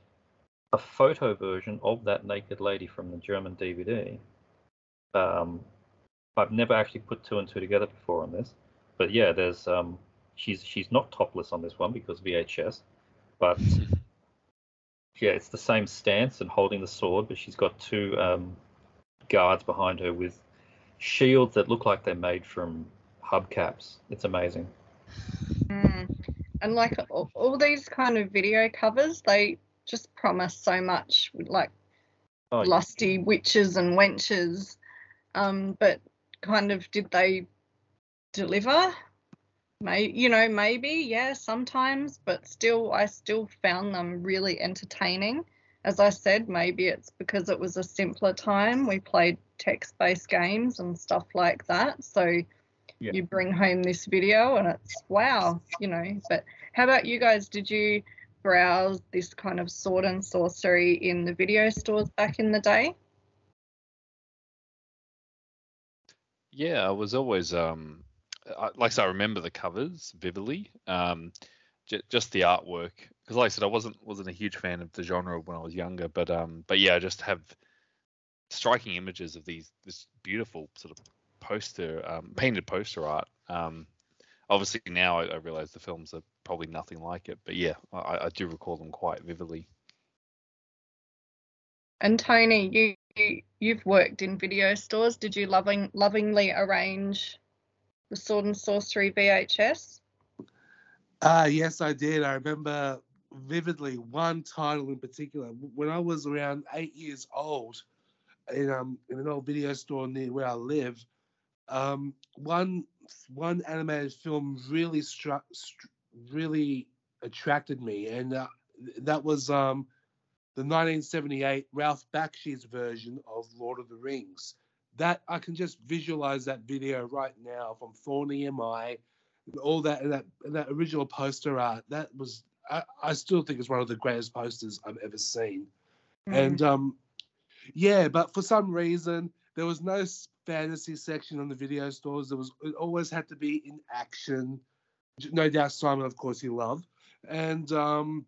a photo version of that naked lady from the German DVD. Um, I've never actually put two and two together before on this, but yeah, there's um, she's she's not topless on this one because VHS, but yeah, it's the same stance and holding the sword, but she's got two um, guards behind her with shields that look like they're made from hubcaps. It's amazing. Mm. And like all, all these kind of video covers, they just promise so much, like Oh, yeah. lusty witches and wenches. Um, but kind of did they deliver? May you know maybe yeah sometimes, but still I still found them really entertaining. As I said, maybe it's because it was a simpler time. We played text-based games and stuff like that, so Yeah. you bring home this video and it's wow, you know. But how about you guys? Did you browse this kind of sword and sorcery in the video stores back in the day? Yeah, I was always um, Like I said, I remember the covers vividly. Um, j- just the artwork, because like I said, I wasn't wasn't a huge fan of the genre when I was younger, but um, but yeah, I just have striking images of these this beautiful sort of poster, um, painted poster art. Um, obviously now I, I realize the films are probably nothing like it, but yeah, I, I do recall them quite vividly. And Tony, you, you you've worked in video stores. Did you loving lovingly arrange the sword and sorcery VHS? Ah, yes, I did. I remember vividly one title in particular. When I was around eight years old, in um in an old video store near where I live, um, one one animated film really struck, str- really attracted me, and uh, that was um the 1978 Ralph Bakshi's version of Lord of the Rings. That I can just visualize that video right now from Thorn EMI all that and that and that original poster art that was I, I still think it's one of the greatest posters I've ever seen. And um yeah, but for some reason there was no fantasy section on the video stores. There was it always had to be in action. No doubt Simon, of course, he loved. And um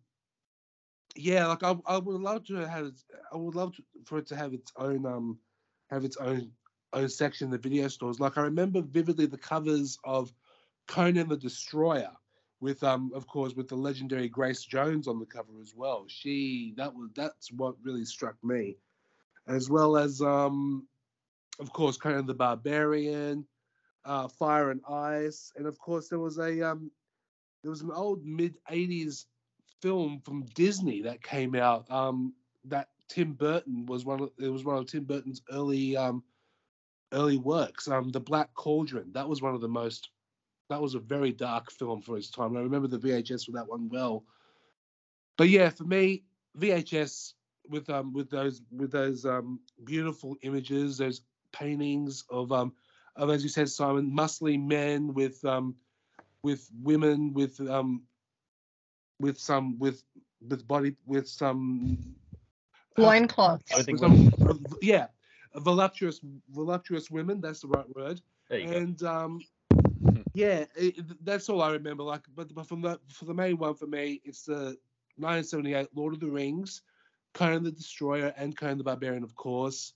yeah, like I, I would love to have I would love to, for it to have its own um have its own own section in the video stores. Like I remember vividly the covers of Conan the Destroyer, with um, of course, with the legendary Grace Jones on the cover as well. She that was that's what really struck me, as well as um, of course, Conan the Barbarian, uh, Fire and Ice, and of course there was a um, there was an old mid '80s film from Disney that came out. Um, that Tim Burton was one. Of, it was one of Tim Burton's early um, early works. Um, The Black Cauldron. That was one of the most. That was a very dark film for its time. I remember the VHS for that one well. But yeah, for me, VHS with um with those with those um beautiful images, those paintings of um of as you said, Simon, muscly men with um with women with um with some with with body with some Loincloths. I think some, yeah voluptuous voluptuous women that's the right word. There you go. and um yeah it, that's all i remember like but, but from the for the main one for me it's the 1978 lord of the rings conan the destroyer and conan the barbarian of course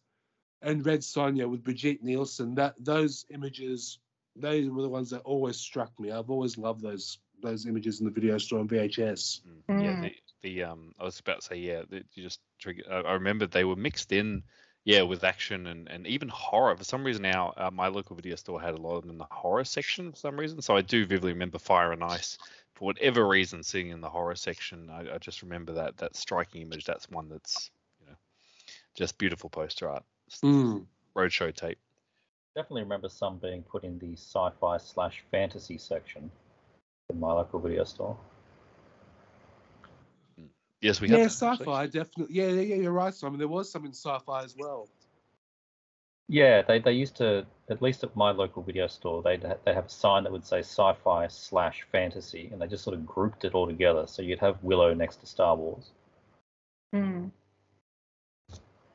and red sonja with brigitte nielsen. That those images those were the ones that always struck me. I've always loved those those images in the video store on vhs Mm, Yeah, Mm. The, the um, I was about to say, yeah, the, you just trigger. I, I remember they were mixed in, yeah, with action and, and even horror. For some reason, now uh, my local video store had a lot of them in the horror section for some reason. So I do vividly remember Fire and Ice for whatever reason sitting in the horror section. I, I just remember that that striking image. That's one that's you know just beautiful poster art. Mm. Roadshow tape. Definitely remember some being put in the sci-fi slash fantasy section in my local video store. Yes, we have. yeah sci-fi definitely yeah, yeah yeah you're right simon there was some in sci-fi as well Yeah, they, they used to at least at my local video store they they have a sign that would say sci-fi slash fantasy, and they just sort of grouped it all together. So you'd have Willow next to Star Wars. Mm.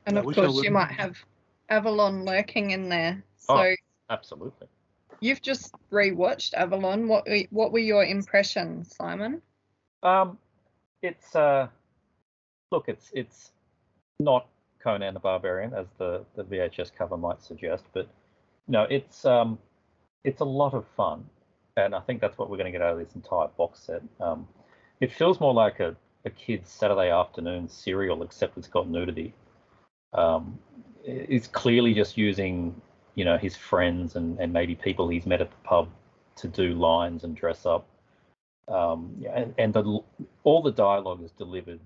And I of course, you might have Avalon lurking in there. So Oh. Absolutely. you've just rewatched Avalon. What were- what were your impressions, Simon? Um, it's uh, look, it's it's not Conan the Barbarian as the the VHS cover might suggest, but no, it's um, it's a lot of fun, and I think that's what we're going to get out of this entire box set. Um, it feels more like a a kid's Saturday afternoon serial, except it's got nudity. Um, it's clearly just using you know his friends and and maybe people he's met at the pub to do lines and dress up um, and, and the, all the dialogue is delivered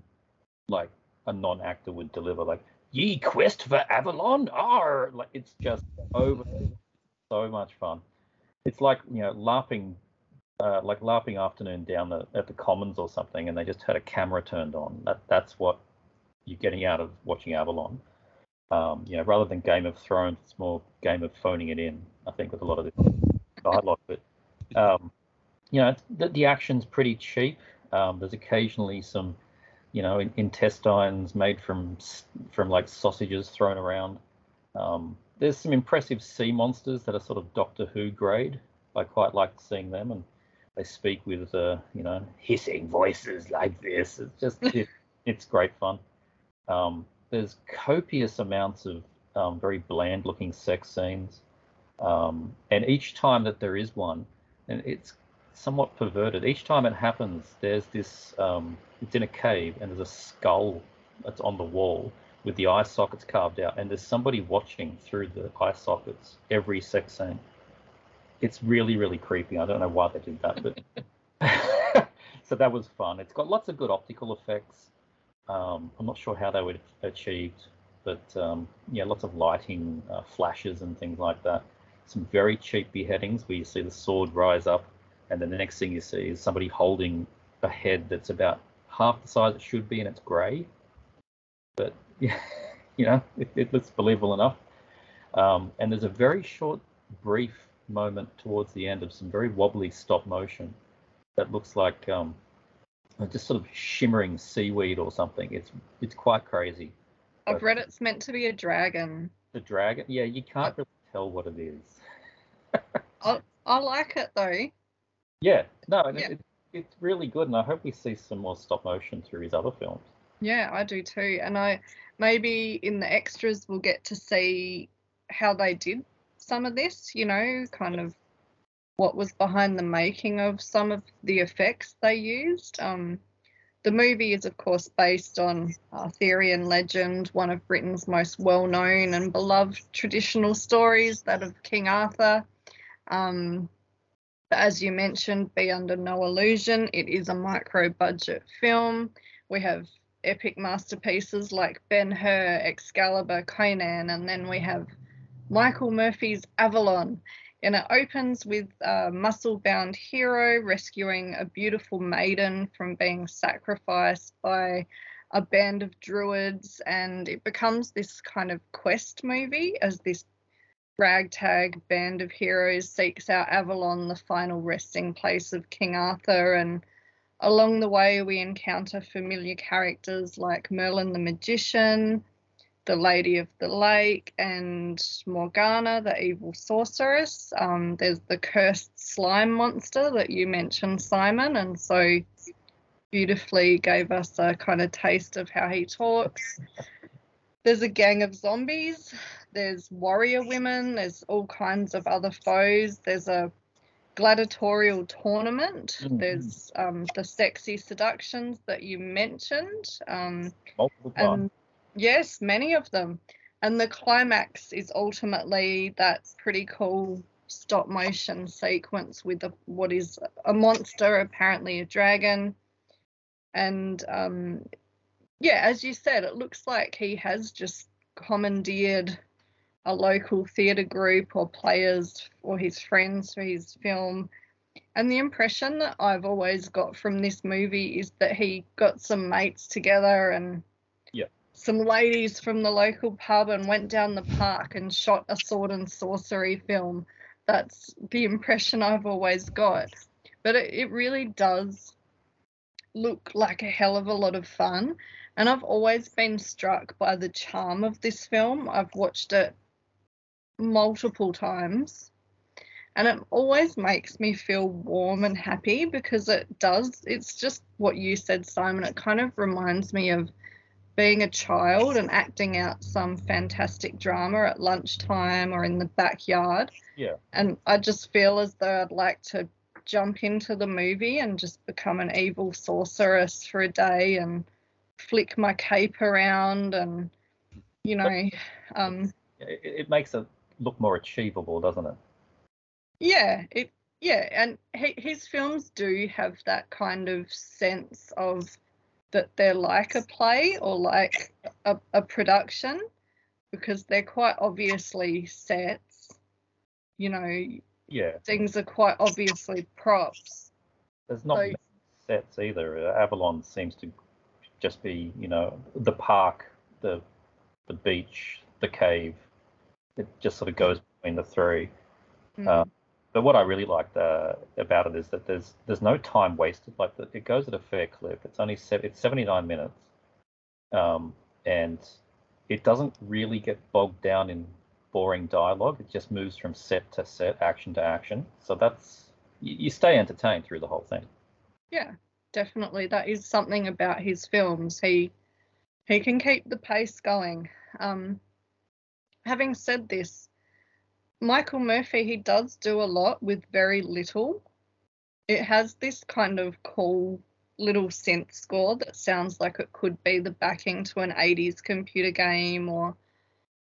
like a non-actor would deliver, like "Ye quest for Avalon, R." Like it's just over, so much fun. It's like you know laughing, uh, like laughing afternoon down the, at the Commons or something, and they just had a camera turned on. That that's what you're getting out of watching Avalon. Um, you know, rather than Game of Thrones, it's more game of phoning it in. I think with a lot of the dialogue, but um, you know, the, the action's pretty cheap. Um, there's occasionally some, you know, in, intestines made from from like sausages thrown around. Um, there's some impressive sea monsters that are sort of Doctor Who grade. I quite like seeing them, and they speak with, uh, you know, hissing voices like this. It's just, it, it's great fun. Um, there's copious amounts of um, very bland-looking sex scenes, um, and each time that there is one, and it's somewhat perverted. Each time it happens, there's this. Um, it's in a cave, and there's a skull that's on the wall with the eye sockets carved out, and there's somebody watching through the eye sockets every sex scene. It's really, really creepy. I don't know why they did that, but so that was fun. It's got lots of good optical effects. Um, I'm not sure how they were achieved, but um, yeah, lots of lighting, uh, flashes, and things like that. Some very cheap beheadings where you see the sword rise up and then the next thing you see is somebody holding a head that's about half the size it should be and it's grey. But yeah, you know, it, it looks believable enough. Um, and there's a very short, brief moment towards the end of some very wobbly stop motion that looks like um, just sort of shimmering seaweed or something. It's it's quite crazy. I've read it's meant to be a dragon. The dragon, yeah, you can't really tell what it is. I, I like it though. Yeah, no, Yeah. It, it's really good, and I hope we see some more stop motion through his other films. Yeah, I do too. And I maybe in the extras we'll get to see how they did some of this, you know, kind of what was behind the making of some of the effects they used. Um, the movie is, of course, based on Arthurian legend, one of Britain's most well known and beloved traditional stories, that of King Arthur. Um, as you mentioned, Be Under No Illusion. It is a micro budget film. We have epic masterpieces like Ben Hur, Excalibur, Conan, and then we have Michael Murphy's Avalon. And it opens with a muscle bound hero rescuing a beautiful maiden from being sacrificed by a band of druids. And it becomes this kind of quest movie as this ragtag band of heroes seeks out Avalon, the final resting place of King Arthur. And along the way, we encounter familiar characters like Merlin the Magician, the Lady of the Lake, and Morgana, the evil sorceress. Um, there's the cursed slime monster that you mentioned, Simon, and so beautifully gave us a kind of taste of how he talks. There's a gang of zombies. There's warrior women. There's all kinds of other foes. There's a gladiatorial tournament. Mhm. There's um, the sexy seductions that you mentioned. Um, Multiple and yes, many of them. And the climax is ultimately that pretty cool stop motion sequence with a, what is a monster, apparently a dragon. And um, yeah, as you said, it looks like he has just commandeered a local theatre group or players or his friends for his film. And the impression that I've always got from this movie is that he got some mates together and Yeah. some ladies from the local pub and went down the park and shot a sword and sorcery film. That's the impression I've always got. But it, it really does look like a hell of a lot of fun. And I've always been struck by the charm of this film. I've watched it multiple times. And it always makes me feel warm and happy because it does it's just what you said simon. It kind of reminds me of being a child and acting out some fantastic drama at lunchtime or in the backyard. Yeah. and i just feel as though i'd like to jump into the movie and just become an evil sorceress for a day and flick my cape around and you know um It, it makes it look more achievable, doesn't it? Yeah, it yeah, and he, his films do have that kind of sense of that they're like a play or like a, a production because they're quite obviously sets. You know, Yeah. things are quite obviously props. There's not So- sets either. Avalon seems to just be, you know, the park, the the beach, the cave. It just sort of goes between the three. Mm. Um, but what I really liked uh, about it is that there's there's no time wasted. Like the, it goes at a fair clip. It's only se- it's 79 minutes, um, and it doesn't really get bogged down in boring dialogue. It just moves from set to set, action to action. So that's you, you stay entertained through the whole thing. Yeah, definitely. That is something about his films. He he can keep the pace going. Um, having said this, Michael Murphy he does do a lot with very little. It has this kind of cool little synth score that sounds like it could be the backing to an 80s computer game or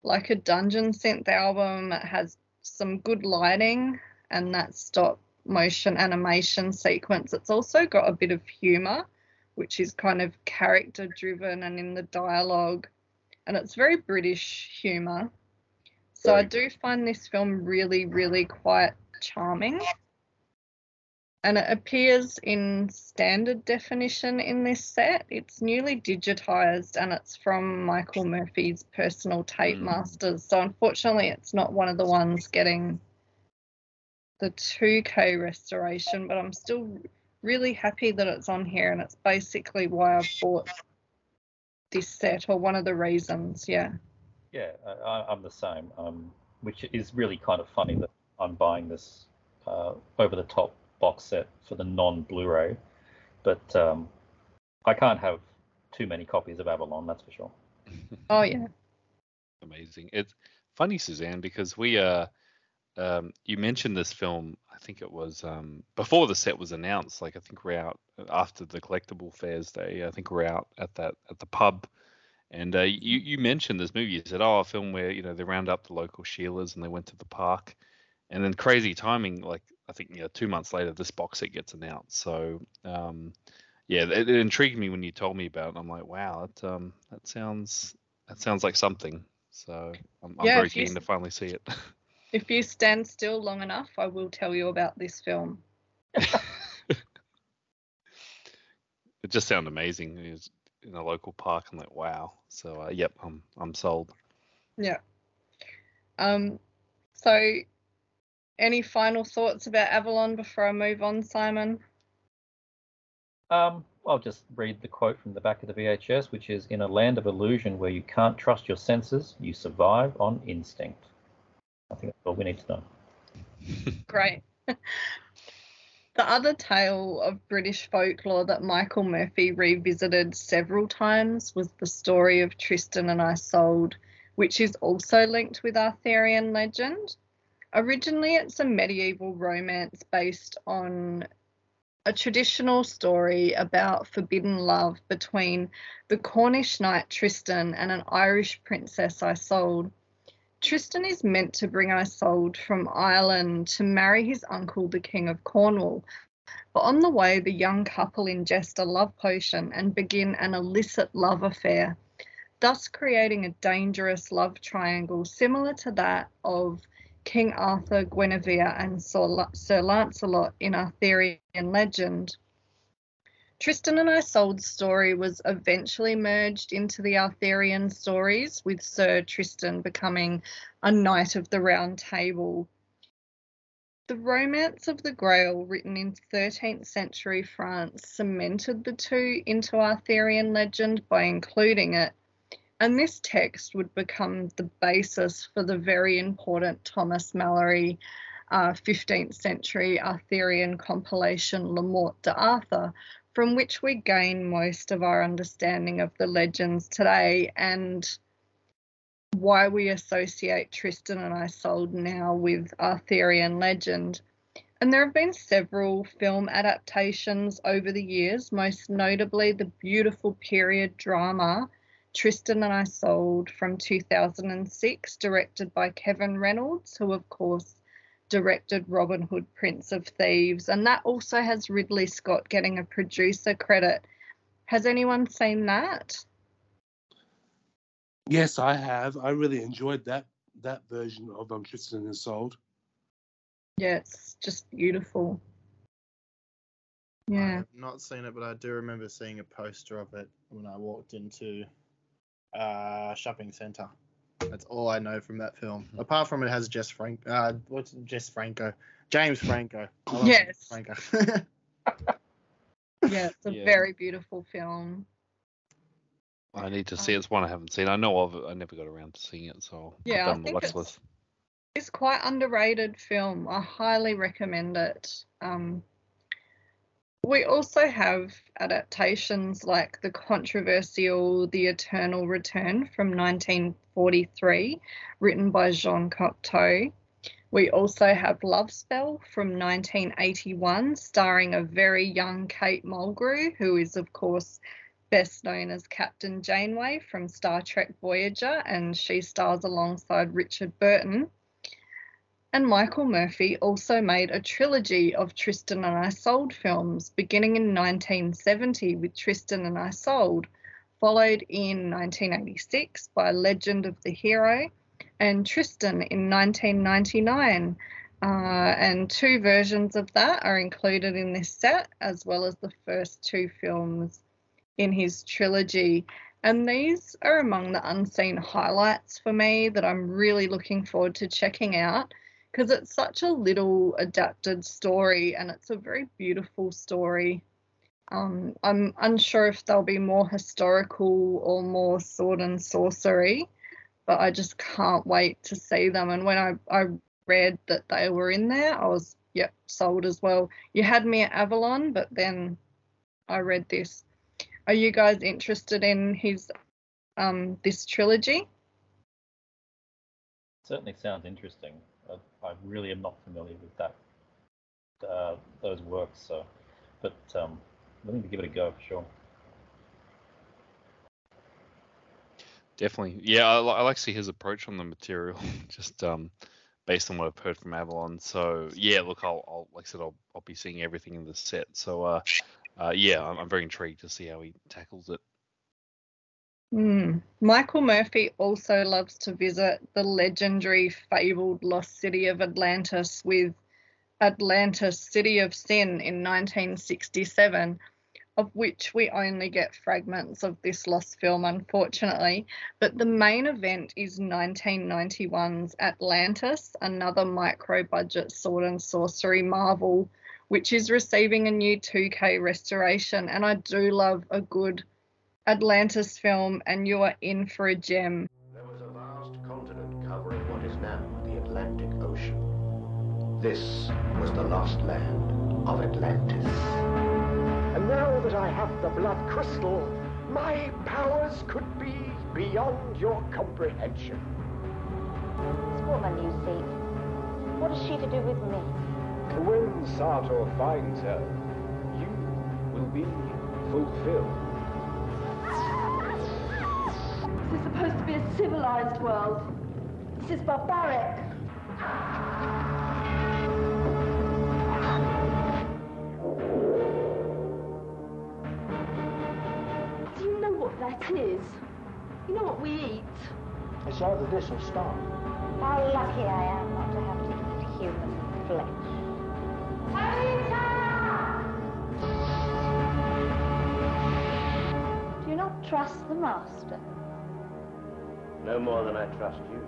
like a dungeon synth album. It has some good lighting and that stop motion animation sequence. It's also got a bit of humor, which is kind of character driven and in the dialogue. And it's very British humor. So I do find this film really, really quite charming. And it appears in standard definition in this set. It's newly digitized and it's from Michael Murphy's personal tape Mm. masters. So unfortunately, it's not one of the ones getting the 2K restoration, but I'm still really happy that it's on here, and it's basically why I've bought this set, or one of the reasons. Yeah. Yeah, I, I- I'm the same. Um, which is really kind of funny that I'm buying this uh, over the top box set for the non Blu-ray, but um, I can't have too many copies of Avalon, that's for sure. Oh yeah. amazing. It's funny, Suzanne, because we uh um you mentioned this film, I think it was um before the set was announced, like I think we're out after the collectible fairs day, I think we're out at that at the pub and uh, you you mentioned this movie. You said, "Oh, a film where you know they round up the local Sheilas and they went to the park," and then crazy timing. Like I think you know, two months later, this box set gets announced. So um, yeah, it, it intrigued me when you told me about it. I'm like, wow, that um, that sounds that sounds like something. So I'm, I'm Yeah, very if you keen to finally see it. If you stand still long enough, I will tell you about this film. it just sounded amazing. It was in a local park. I'm like, wow. So uh, yep, I'm I'm sold. Yeah. Um. So, any final thoughts about Avalon before I move on, Simon? Um, I'll just read the quote from the back of the VHS, which is In a land of illusion where you can't trust your senses, you survive on instinct. I think that's all we need to know. Great. the other tale of British folklore that Michael Murphy revisited several times was the story of Tristan and Isolde, which is also linked with Arthurian legend. Originally, it's a medieval romance based on a traditional story about forbidden love between the Cornish knight Tristan and an Irish princess Isolde. Tristan is meant to bring Isolde from Ireland to marry his uncle, the King of Cornwall. But on the way, the young couple ingest a love potion and begin an illicit love affair, thus creating a dangerous love triangle similar to that of King Arthur, Guinevere, and Sir Lancelot in Arthurian legend. Tristan and Isolde's story was eventually merged into the Arthurian stories, with Sir Tristan becoming a knight of the Round Table. The Romance of the Grail, written in 13th century France, cemented the two into Arthurian legend by including it, and this text would become the basis for the very important Thomas Malory uh, 15th century Arthurian compilation Le Morte d'Arthur, from which we gain most of our understanding of the legends today and why we associate Tristan and Isolde now with Arthurian legend. And there have been several film adaptations over the years, most notably the beautiful period drama Tristan and Isolde from 2006, directed by Kevin Reynolds, who, of course, directed Robin Hood, Prince of Thieves. And that also has Ridley Scott getting a producer credit. Has anyone seen that? Yes, I have. I really enjoyed that that version of um, Tristan and Isolde. Yeah, it's just beautiful. Yeah. I Yeah. have not seen it, but I do remember seeing a poster of it when I walked into uh shopping center. That's all I know from that film. Apart from it has Jess Frank uh what's Jess Franco? James Franco. Yes. Franco. Yeah, it's a Yeah. very beautiful film. I need to see it. It's one I haven't seen. I know of it. I never got around to seeing it, so Yeah, I that on the think watch it's- It's quite underrated film. I highly recommend it. Um, we also have adaptations like the controversial The Eternal Return from 1943, written by Jean Cocteau. We also have Love Spell from 1981, starring a very young Kate Mulgrew, who is, of course, best known as Captain Janeway from Star Trek Voyager, and she stars alongside Richard Burton. And Michael Murphy also made a trilogy of Tristan and Isolde films, beginning in 1970 with Tristan and Isolde, followed in 1986 by Legend of the Hero, and Tristan in 1999. Uh, and two versions of that are included in this set, as well as the first two films in his trilogy. And these are among the unseen highlights for me that I'm really looking forward to checking out because it's such a little adapted story and it's a very beautiful story. Um, I'm unsure if they'll be more historical or more sword and sorcery, but I just can't wait to see them. And when I, I read that they were in there, I was, yep, sold as well. You had me at Avalon, but then I read this. Are you guys interested in his um this trilogy? Certainly sounds interesting. I, really am not familiar with that uh, those works, so but um, willing to give it a go for sure. Definitely. Yeah, I, I like to see his approach on the material. Just um, based on what I've heard from Avalon. So yeah, look, I'll, I'll like I said, I'll, I'll be seeing everything in the set. So uh, uh, yeah, I'm, I'm very intrigued to see how he tackles it. Hmm. Michael Murphy also loves to visit the legendary, fabled lost city of Atlantis with Atlantis City of Sin in 1967, of which we only get fragments of this lost film, unfortunately. But the main event is 1991's Atlantis, another micro budget sword and sorcery marvel, which is receiving a new 2K restoration. And I do love a good Atlantis film, and you are in for a gem. There was a vast continent covering what is now the Atlantic Ocean. This was the lost land of Atlantis. And now that I have the blood crystal, my powers could be beyond your comprehension. This woman you seek, what is she to do with me? When Sartor finds her, you will be fulfilled. Is supposed to be a civilized world. This is barbaric. Do you know what that is? You know what we eat? It's either this or starve. How lucky I am not to have to eat human flesh. Do you not trust the master? No more than I trust you.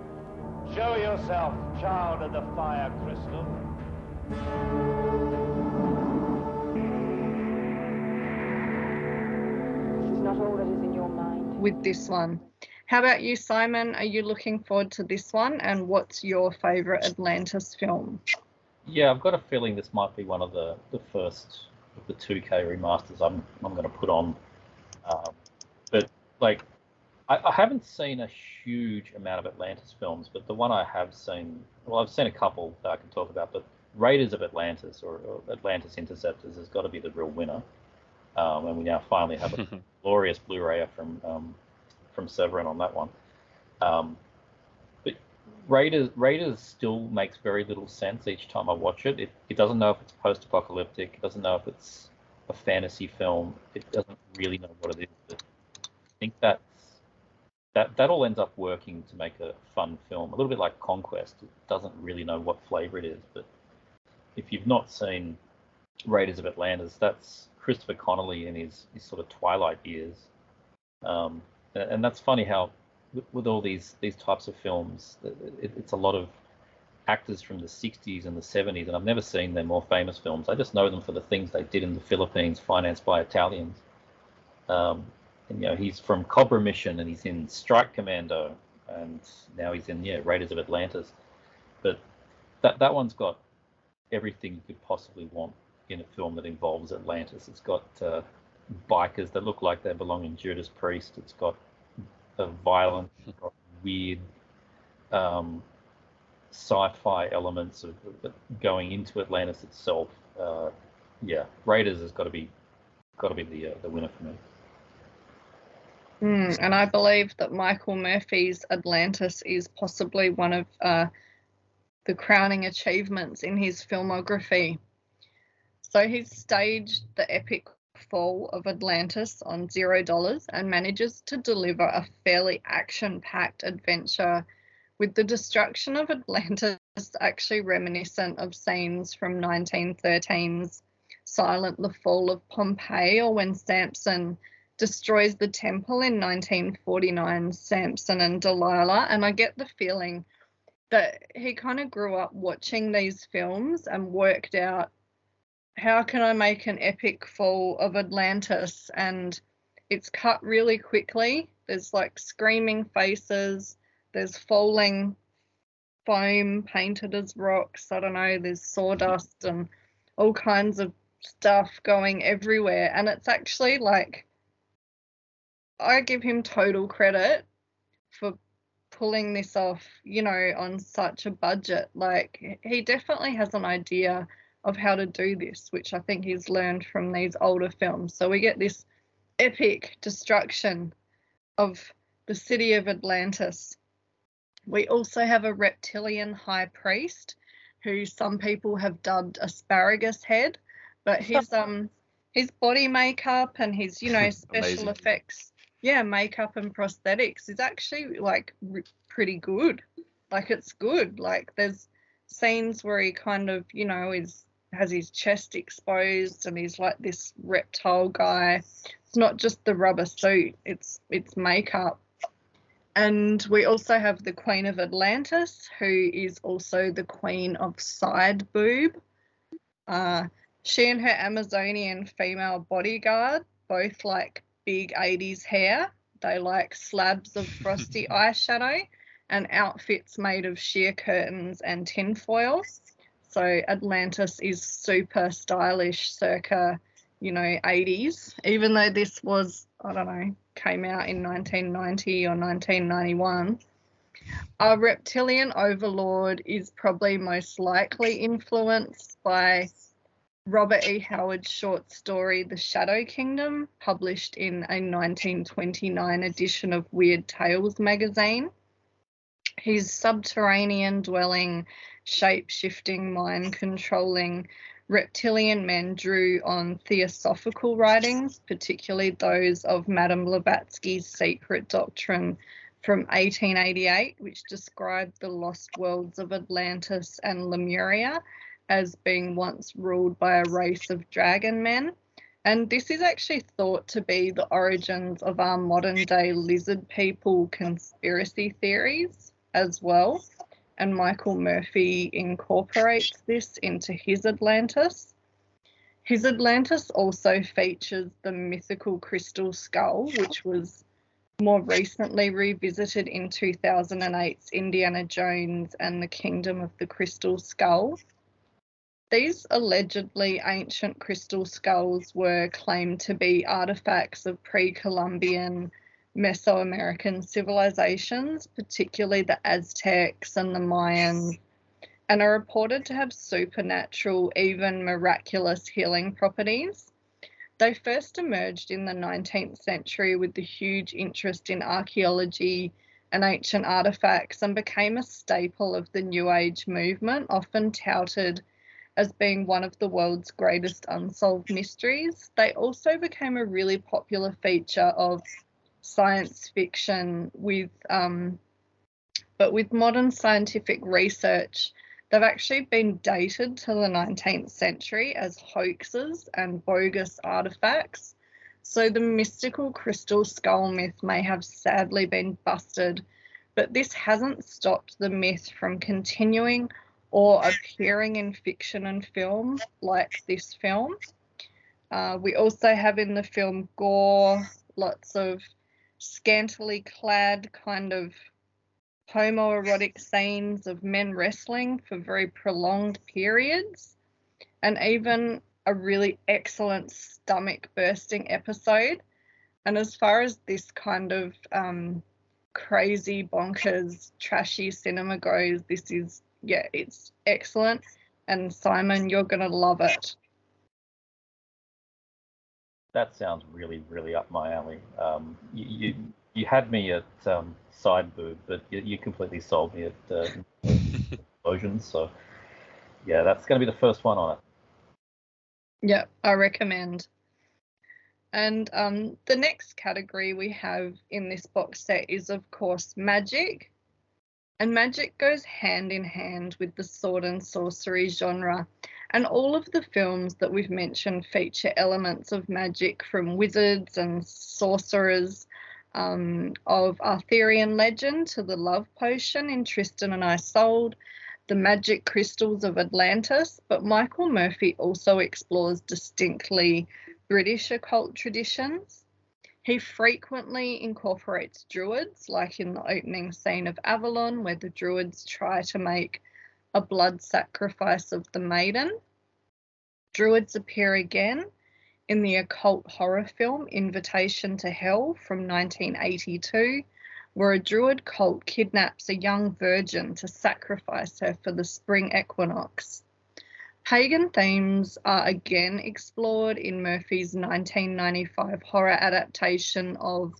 Show yourself, child of the fire crystal. This is not all that is in your mind. with this one. How about you, Simon? Are you looking forward to this one? And what's your favourite Atlantis film? Yeah, I've got a feeling this might be one of the, the first of the 2K remasters I'm I'm going to put on. Um, but like, I, I haven't seen a huge amount of Atlantis films, but the one I have seen, well, I've seen a couple that I can talk about, but Raiders of Atlantis or, or Atlantis Interceptors has got to be the real winner. Um, and we now finally have a glorious Blu-ray from um, from Severin on that one. Um, but Raiders Raiders still makes very little sense each time I watch it. It, it doesn't know if it's post-apocalyptic. It doesn't know if it's a fantasy film. It doesn't really know what it is. But I think that's that that all ends up working to make a fun film. A little bit like Conquest. It doesn't really know what flavor it is, but if you've not seen Raiders of Atlantis, that's Christopher Connelly in his, his sort of twilight years. Um, and, and that's funny how with, with all these these types of films, it, it's a lot of actors from the 60s and the 70s, and I've never seen their more famous films. I just know them for the things they did in the Philippines, financed by Italians. Um, and you know, he's from Cobra Mission, and he's in Strike Commando, and now he's in yeah Raiders of Atlantis. But that that one's got everything you could possibly want in a film that involves Atlantis. It's got uh, bikers that look like they belong in Judas Priest. It's got a violent, got weird um, sci-fi elements of, of going into Atlantis itself. Uh, yeah, Raiders has got to be got to be the uh, the winner for me. Mm, and I believe that Michael Murphy's Atlantis is possibly one of uh, the crowning achievements in his filmography. So he's staged the epic fall of Atlantis on zero dollars and manages to deliver a fairly action packed adventure with the destruction of Atlantis actually reminiscent of scenes from 1913's Silent the Fall of Pompeii or when Samson destroys the temple in 1949 Samson and Delilah and I get the feeling that he kind of grew up watching these films and worked out how can I make an epic fall of Atlantis? And it's cut really quickly. There's like screaming faces, there's falling foam painted as rocks. I don't know, there's sawdust and all kinds of stuff going everywhere. And it's actually like, I give him total credit for pulling this off, you know, on such a budget. Like, he definitely has an idea of how to do this, which I think he's learned from these older films. So we get this epic destruction of the city of Atlantis. We also have a reptilian high priest who some people have dubbed asparagus head, but his um his body makeup and his you know special effects, yeah, makeup and prosthetics is actually like r- pretty good. Like it's good. Like there's scenes where he kind of you know is has his chest exposed and he's like this reptile guy. It's not just the rubber suit; it's it's makeup. And we also have the Queen of Atlantis, who is also the Queen of Side Boob. Uh, she and her Amazonian female bodyguard both like big 80s hair. They like slabs of frosty eyeshadow and outfits made of sheer curtains and tinfoil. So Atlantis is super stylish circa, you know, 80s, even though this was, I don't know, came out in 1990 or 1991. Our reptilian overlord is probably most likely influenced by Robert E. Howard's short story The Shadow Kingdom, published in a 1929 edition of Weird Tales magazine. His subterranean dwelling, shape shifting, mind controlling reptilian men drew on theosophical writings, particularly those of Madame Blavatsky's Secret Doctrine from 1888, which described the lost worlds of Atlantis and Lemuria as being once ruled by a race of dragon men. And this is actually thought to be the origins of our modern day lizard people conspiracy theories as well. And Michael Murphy incorporates this into his Atlantis. His Atlantis also features the mythical crystal skull, which was more recently revisited in 2008's Indiana Jones and the Kingdom of the Crystal Skull. These allegedly ancient crystal skulls were claimed to be artifacts of pre Columbian Mesoamerican civilizations, particularly the Aztecs and the Mayans, and are reported to have supernatural, even miraculous healing properties. They first emerged in the 19th century with the huge interest in archaeology and ancient artifacts and became a staple of the New Age movement, often touted as being one of the world's greatest unsolved mysteries. They also became a really popular feature of science fiction with um, but with modern scientific research they've actually been dated to the 19th century as hoaxes and bogus artifacts so the mystical crystal skull myth may have sadly been busted but this hasn't stopped the myth from continuing or appearing in fiction and film like this film uh, we also have in the film gore lots of scantily clad kind of homoerotic scenes of men wrestling for very prolonged periods, and even a really excellent stomach bursting episode. And as far as this kind of um, crazy, bonkers, trashy cinema goes, this is, yeah, it's excellent. And Simon, you're going to love it. That sounds really, really up my alley. Um, you, you you had me at um, side boob, but you, you completely sold me at uh, explosions. So yeah, that's going to be the first one on it. Yeah, I recommend. And um, the next category we have in this box set is, of course, magic. And magic goes hand in hand with the sword and sorcery genre. And all of the films that we've mentioned feature elements of magic from wizards and sorcerers, um, of Arthurian legend to the love potion in Tristan and Isolde, the magic crystals of Atlantis. But Michael Murphy also explores distinctly British occult traditions. He frequently incorporates druids, like in the opening scene of Avalon, where the druids try to make a blood sacrifice of the maiden. Druids appear again in the occult horror film Invitation to Hell from 1982, where a druid cult kidnaps a young virgin to sacrifice her for the spring equinox. Pagan themes are again explored in Murphy's 1995 horror adaptation of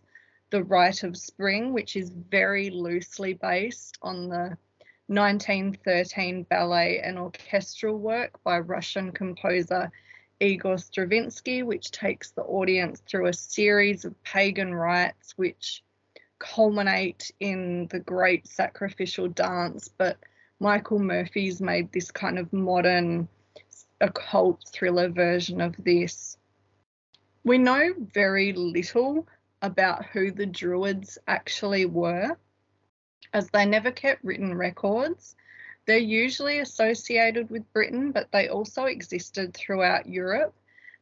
The Rite of Spring, which is very loosely based on the 1913 ballet and orchestral work by Russian composer Igor Stravinsky, which takes the audience through a series of pagan rites which culminate in the great sacrificial dance. But Michael Murphy's made this kind of modern occult thriller version of this. We know very little about who the Druids actually were, as they never kept written records. They're usually associated with Britain, but they also existed throughout Europe.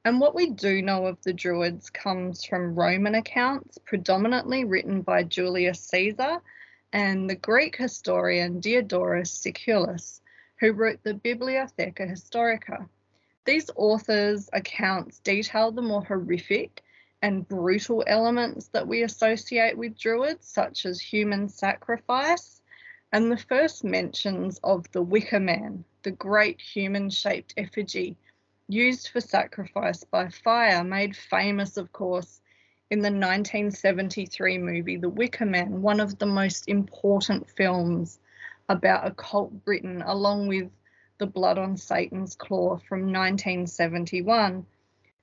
And what we do know of the Druids comes from Roman accounts, predominantly written by Julius Caesar and the Greek historian Diodorus Siculus, who wrote the Bibliotheca Historica. These authors' accounts detail the more horrific and brutal elements that we associate with Druids, such as human sacrifice, and the first mentions of the Wicker Man, the great human shaped effigy used for sacrifice by fire, made famous, of course, in the 1973 movie The Wicker Man, one of the most important films about occult Britain, along with The Blood on Satan's Claw from 1971.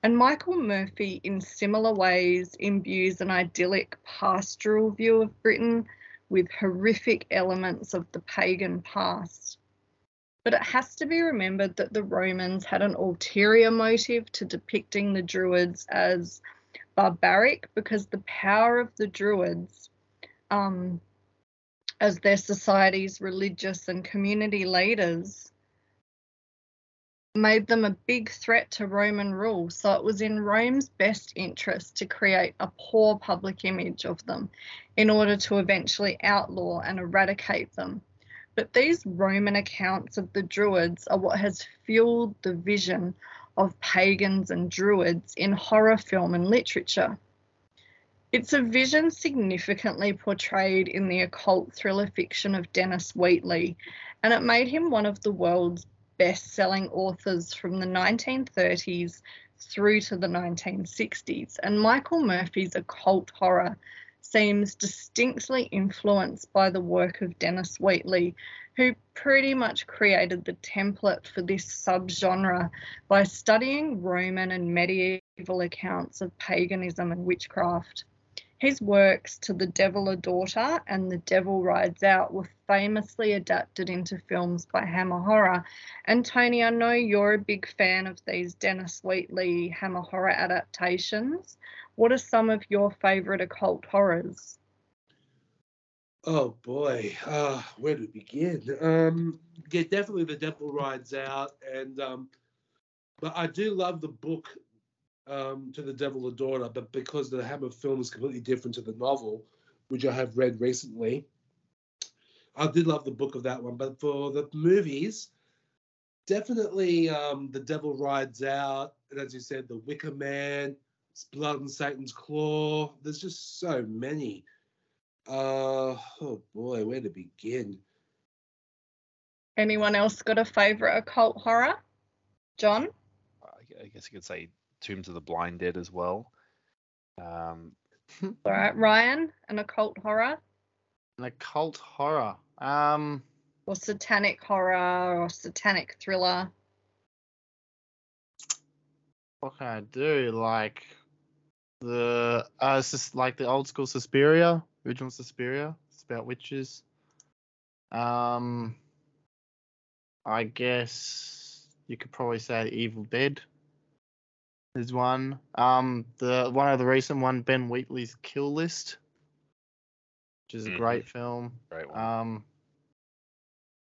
And Michael Murphy, in similar ways, imbues an idyllic pastoral view of Britain with horrific elements of the pagan past. But it has to be remembered that the Romans had an ulterior motive to depicting the Druids as barbaric because the power of the Druids, um, as their society's religious and community leaders, made them a big threat to Roman rule. So it was in Rome's best interest to create a poor public image of them in order to eventually outlaw and eradicate them. But these Roman accounts of the Druids are what has fueled the vision of pagans and Druids in horror film and literature. It's a vision significantly portrayed in the occult thriller fiction of Dennis Wheatley, and it made him one of the world's best selling authors from the 1930s through to the 1960s. And Michael Murphy's occult horror seems distinctly influenced by the work of Dennis Wheatley, who pretty much created the template for this subgenre by studying Roman and medieval accounts of paganism and witchcraft. His works To the Devil a Daughter and The Devil Rides Out were famously adapted into films by Hammer Horror. And Tony, I know you're a big fan of these Dennis Wheatley Hammer Horror adaptations. What are some of your favourite occult horrors? Oh boy, uh, where to begin? Um, yeah, definitely The Devil Rides Out, and um, but I do love the book um, to the Devil a Daughter, but because the Hammer film is completely different to the novel, which I have read recently, I did love the book of that one. But for the movies, definitely um, The Devil Rides Out, and as you said, The Wicker Man, Blood and Satan's Claw. There's just so many. Uh, oh boy, where to begin? Anyone else got a favourite occult horror? John? I guess you could say Tombs of the Blind Dead as well. Um, All right, Ryan, an occult horror An occult horror. Um, or satanic horror or satanic thriller? what can I do? Like the uh, it's just like the old school Suspiria, original Suspiria. It's about witches. Um, I guess you could probably say Evil Dead is one. Um, the one of the recent one, Ben Wheatley's Kill List, which is a Mhm. great film. great one. Um,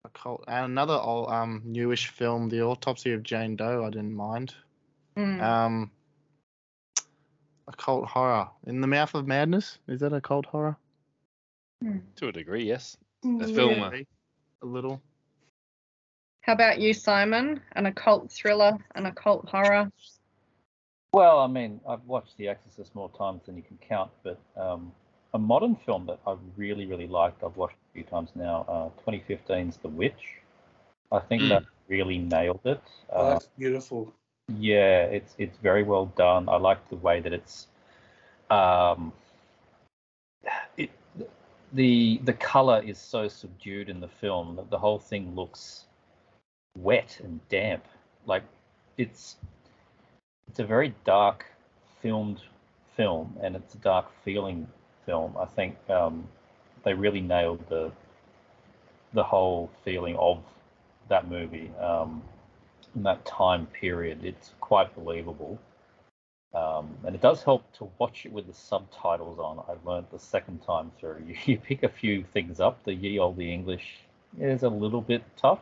occult, and another old, um newish film, The Autopsy of Jane Doe. I didn't mind. Mm. Um, occult horror. In the Mouth of Madness. Is that occult horror? to a degree, yes. A Yeah. film. A little. How about you, Simon? An occult thriller, an occult horror? Well, I mean, I've watched The Exorcist more times than you can count, but um, a modern film that I really, really liked, I've watched a few times now, uh, 2015's The Witch. I think Mm. that really nailed it. Oh, Uh, that's beautiful. yeah, it's it's very well done. I like the way that it's um, the the color is so subdued in the film that the whole thing looks wet and damp. Like it's it's a very dark filmed film, and it's a dark feeling film. I think um, they really nailed the the whole feeling of that movie um, in that time period. It's quite believable. Um, and it does help to watch it with the subtitles on. I learned the second time through. You, you pick a few things up. The ye olde English is a little bit tough.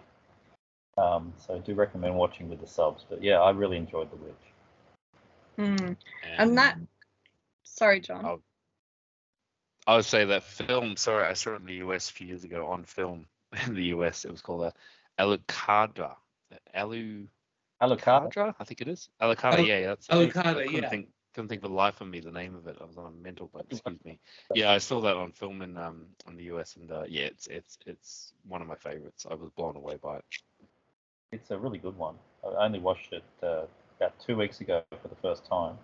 Um, so I do recommend watching with the subs. But yeah, I really enjoyed The Witch. Mm. And that, sorry, John. Oh. I would say that film. Sorry, I saw it in the US a few years ago on film in the US. It was called a Alucarda. Alu Alucard? I think it is. Alucard, Alu- yeah. That's Alucard, I couldn't yeah. Think, couldn't think for the life of me the name of it. I was on a mental break. Excuse me. Yeah, I saw that on film in um in the US, and uh, yeah, it's it's it's one of my favorites. I was blown away by it. It's a really good one. I only watched it uh, about two weeks ago for the first time.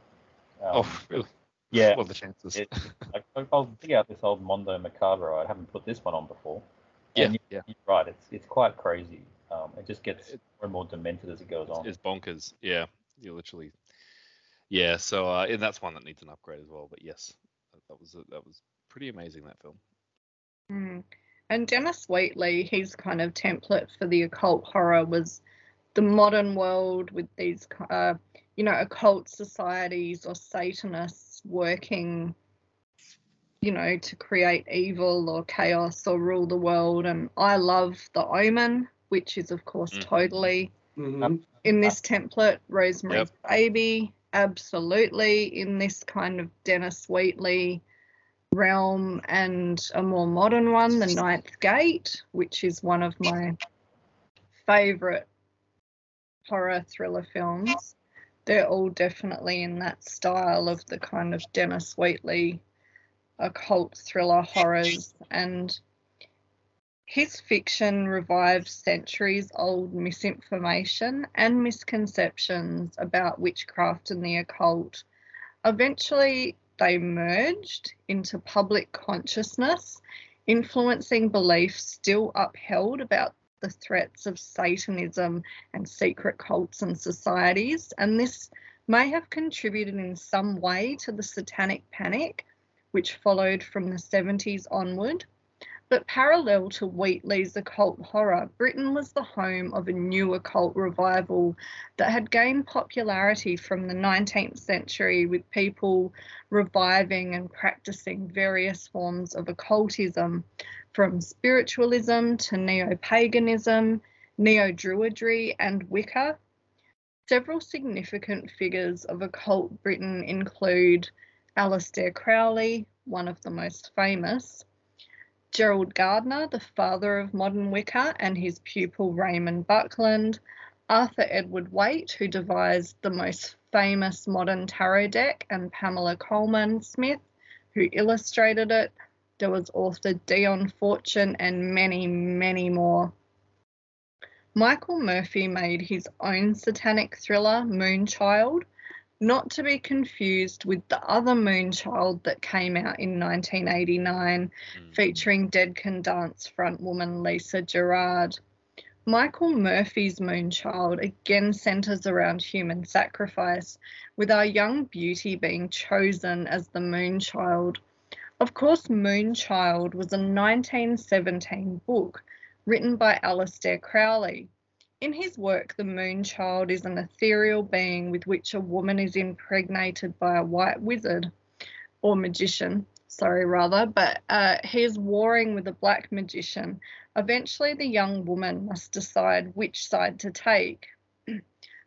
Um, oh, really? yeah. What are the chances? It, I, I was dig out this old Mondo Macabro. I haven't put this one on before. yeah, And you- yeah. You're right. It's it's quite crazy. Um, it just gets more and more demented as it goes on. It's bonkers. Yeah, you literally. Yeah, so uh, and that's one that needs an upgrade as well. But yes, that, that was that was pretty amazing that film. Mm. And Dennis Wheatley, his kind of template for the occult horror was the modern world with these, uh, you know, occult societies or Satanists working, you know, to create evil or chaos or rule the world. And I love The Omen, which is, of course, Mm. totally Mhm. in this template. Rosemary's Baby, absolutely in this kind of Dennis Wheatley realm, and a more modern one, The Ninth Gate, which is one of my favorite horror thriller films. They're all definitely in that style of the kind of Dennis Wheatley occult thriller horrors and his fiction revives centuries old misinformation and misconceptions about witchcraft and the occult. Eventually, they merged into public consciousness, influencing beliefs still upheld about the threats of Satanism and secret cults and societies. And this may have contributed in some way to the satanic panic, which followed from the 70s onward. But parallel to Wheatley's occult horror, Britain was the home of a new occult revival that had gained popularity from the 19th century, with people reviving and practicing various forms of occultism, from spiritualism to neo paganism, neo druidry, and Wicca. Several significant figures of occult Britain include Aleister Crowley, one of the most famous. Gerald Gardner, the father of modern Wicca, and his pupil Raymond Buckland, Arthur Edward Waite, who devised the most famous modern tarot deck, and Pamela Colman Smith, who illustrated it. There was author Dion Fortune and many, many more. Michael Murphy made his own satanic thriller, Moonchild, not to be confused with the other Moonchild that came out in 1989, Mm. featuring Dead Can Dance frontwoman Lisa Gerrard. Michael Murphy's Moonchild again centres around human sacrifice, with our young beauty being chosen as the Moonchild. Of course, Moonchild was a 1917 book written by Aleister Crowley. In his work, the Moonchild is an ethereal being with which a woman is impregnated by a white wizard or magician, sorry, rather, but uh, he is warring with a black magician. Eventually, the young woman must decide which side to take.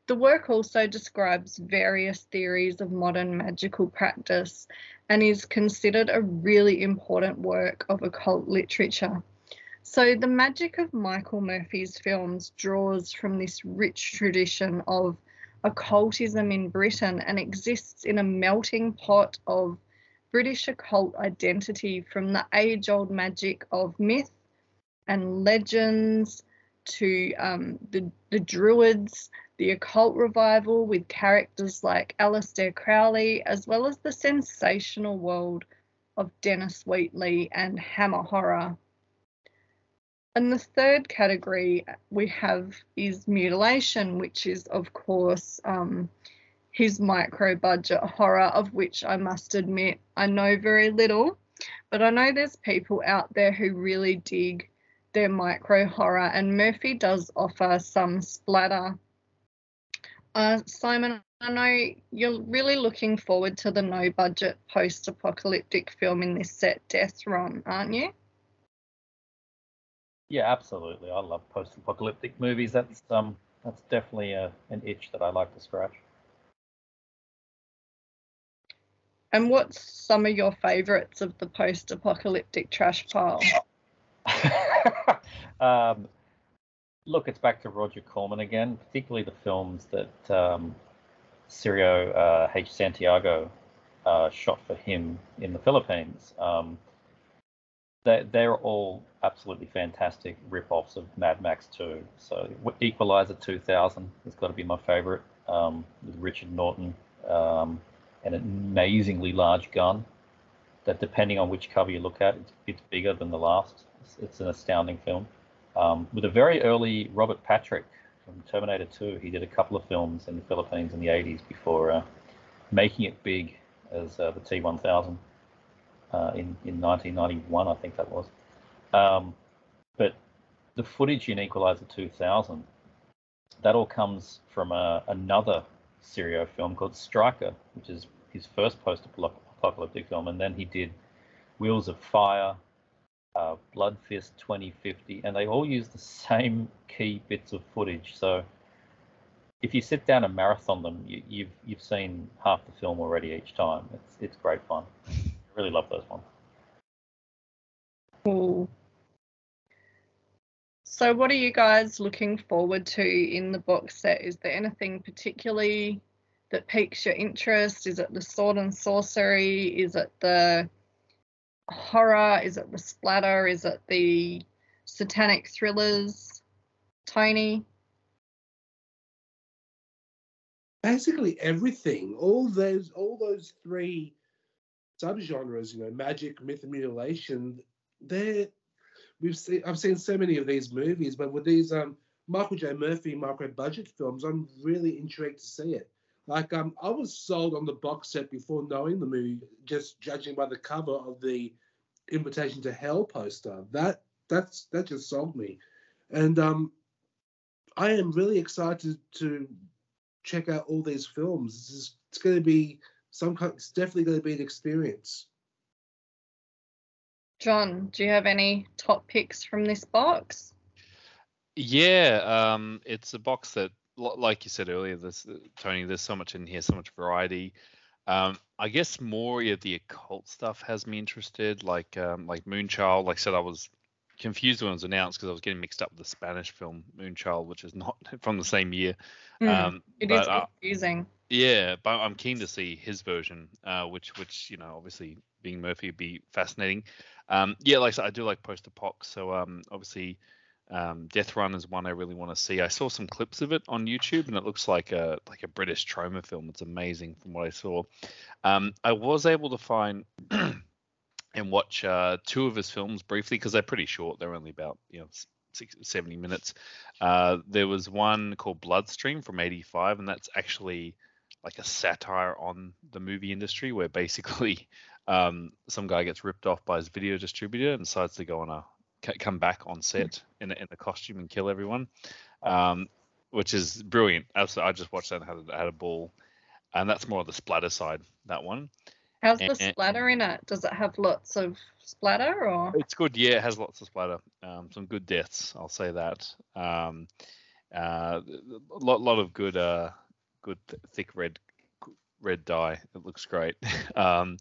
The work also describes various theories of modern magical practice and is considered a really important work of occult literature. So, the magic of Michael Murphy's films draws from this rich tradition of occultism in Britain and exists in a melting pot of British occult identity from the age old magic of myth and legends to um, the, the Druids, the occult revival with characters like Aleister Crowley, as well as the sensational world of Dennis Wheatley and Hammer Horror. And the third category we have is mutilation, which is, of course, um, his micro budget horror, of which I must admit I know very little. But I know there's people out there who really dig their micro horror, and Murphy does offer some splatter. Uh, Simon, I know you're really looking forward to the no budget post apocalyptic film in this set, Death Run, aren't you? Yeah, absolutely. I love post-apocalyptic movies. That's um, that's definitely a, an itch that I like to scratch. And what's some of your favourites of the post apocalyptic trash pile? um, look, it's back to Roger Corman again, particularly the films that um, Cirio uh, H. Santiago uh, shot for him in the Philippines. Um, they, they're all absolutely fantastic rip-offs of Mad Max 2. So Equalizer 2000 has got to be my favorite um, with Richard Norton um, and an amazingly large gun that depending on which cover you look at, it's, it's bigger than the last. It's, it's an astounding film. Um, with a very early Robert Patrick from Terminator 2, he did a couple of films in the Philippines in the 80s before uh, making it big as uh, the T1000 uh, in, in 1991, I think that was. Um, but the footage in Equalizer 2000, that all comes from uh, another Cirio film called Striker, which is his first post-apocalyptic film, and then he did Wheels of Fire, uh, Blood Fist 2050, and they all use the same key bits of footage. So if you sit down and marathon them, you, you've you've seen half the film already each time. It's it's great fun. I really love those ones. Cool. So, what are you guys looking forward to in the box set? Is there anything particularly that piques your interest? Is it the sword and sorcery? Is it the horror? Is it the splatter? Is it the satanic thrillers? Tony? Basically everything. All those all those three subgenres, you know, magic, myth, and mutilation, they're we've seen I've seen so many of these movies, but with these um, Michael J. Murphy micro budget films, I'm really intrigued to see it. Like um, I was sold on the box set before knowing the movie, just judging by the cover of the Invitation to Hell poster. That that's that just sold me, and um, I am really excited to check out all these films. It's, just, it's going to be some kind. It's definitely going to be an experience. John, do you have any top picks from this box? Yeah, um, it's a box that, like you said earlier, this uh, Tony, there's so much in here, so much variety. Um, I guess more of the occult stuff has me interested, like um, like Moonchild. Like I said, I was confused when it was announced because I was getting mixed up with the Spanish film Moonchild, which is not from the same year. Mm, um, it is confusing. Uh, yeah, but I'm keen to see his version, uh, which which you know obviously being Murphy would be fascinating. Um, yeah, like I, said, I do like post apoc, so um, obviously um, Death Run is one I really want to see. I saw some clips of it on YouTube, and it looks like a like a British Troma film. It's amazing from what I saw. Um, I was able to find and watch uh, two of his films briefly because they're pretty short. They're only about you know 60, 70 minutes. Uh, there was one called Bloodstream from '85, and that's actually like a satire on the movie industry, where basically um, some guy gets ripped off by his video distributor and decides to go on a come back on set in a, in a costume and kill everyone, um, which is brilliant. Absolutely, I just watched that and had, had a ball, and that's more of the splatter side. That one. How's and, the splatter in it? Does it have lots of splatter or? It's good. Yeah, it has lots of splatter. Um, some good deaths. I'll say that. Um, uh, a lot, lot of good, uh, good th- thick red, red dye. It looks great. um,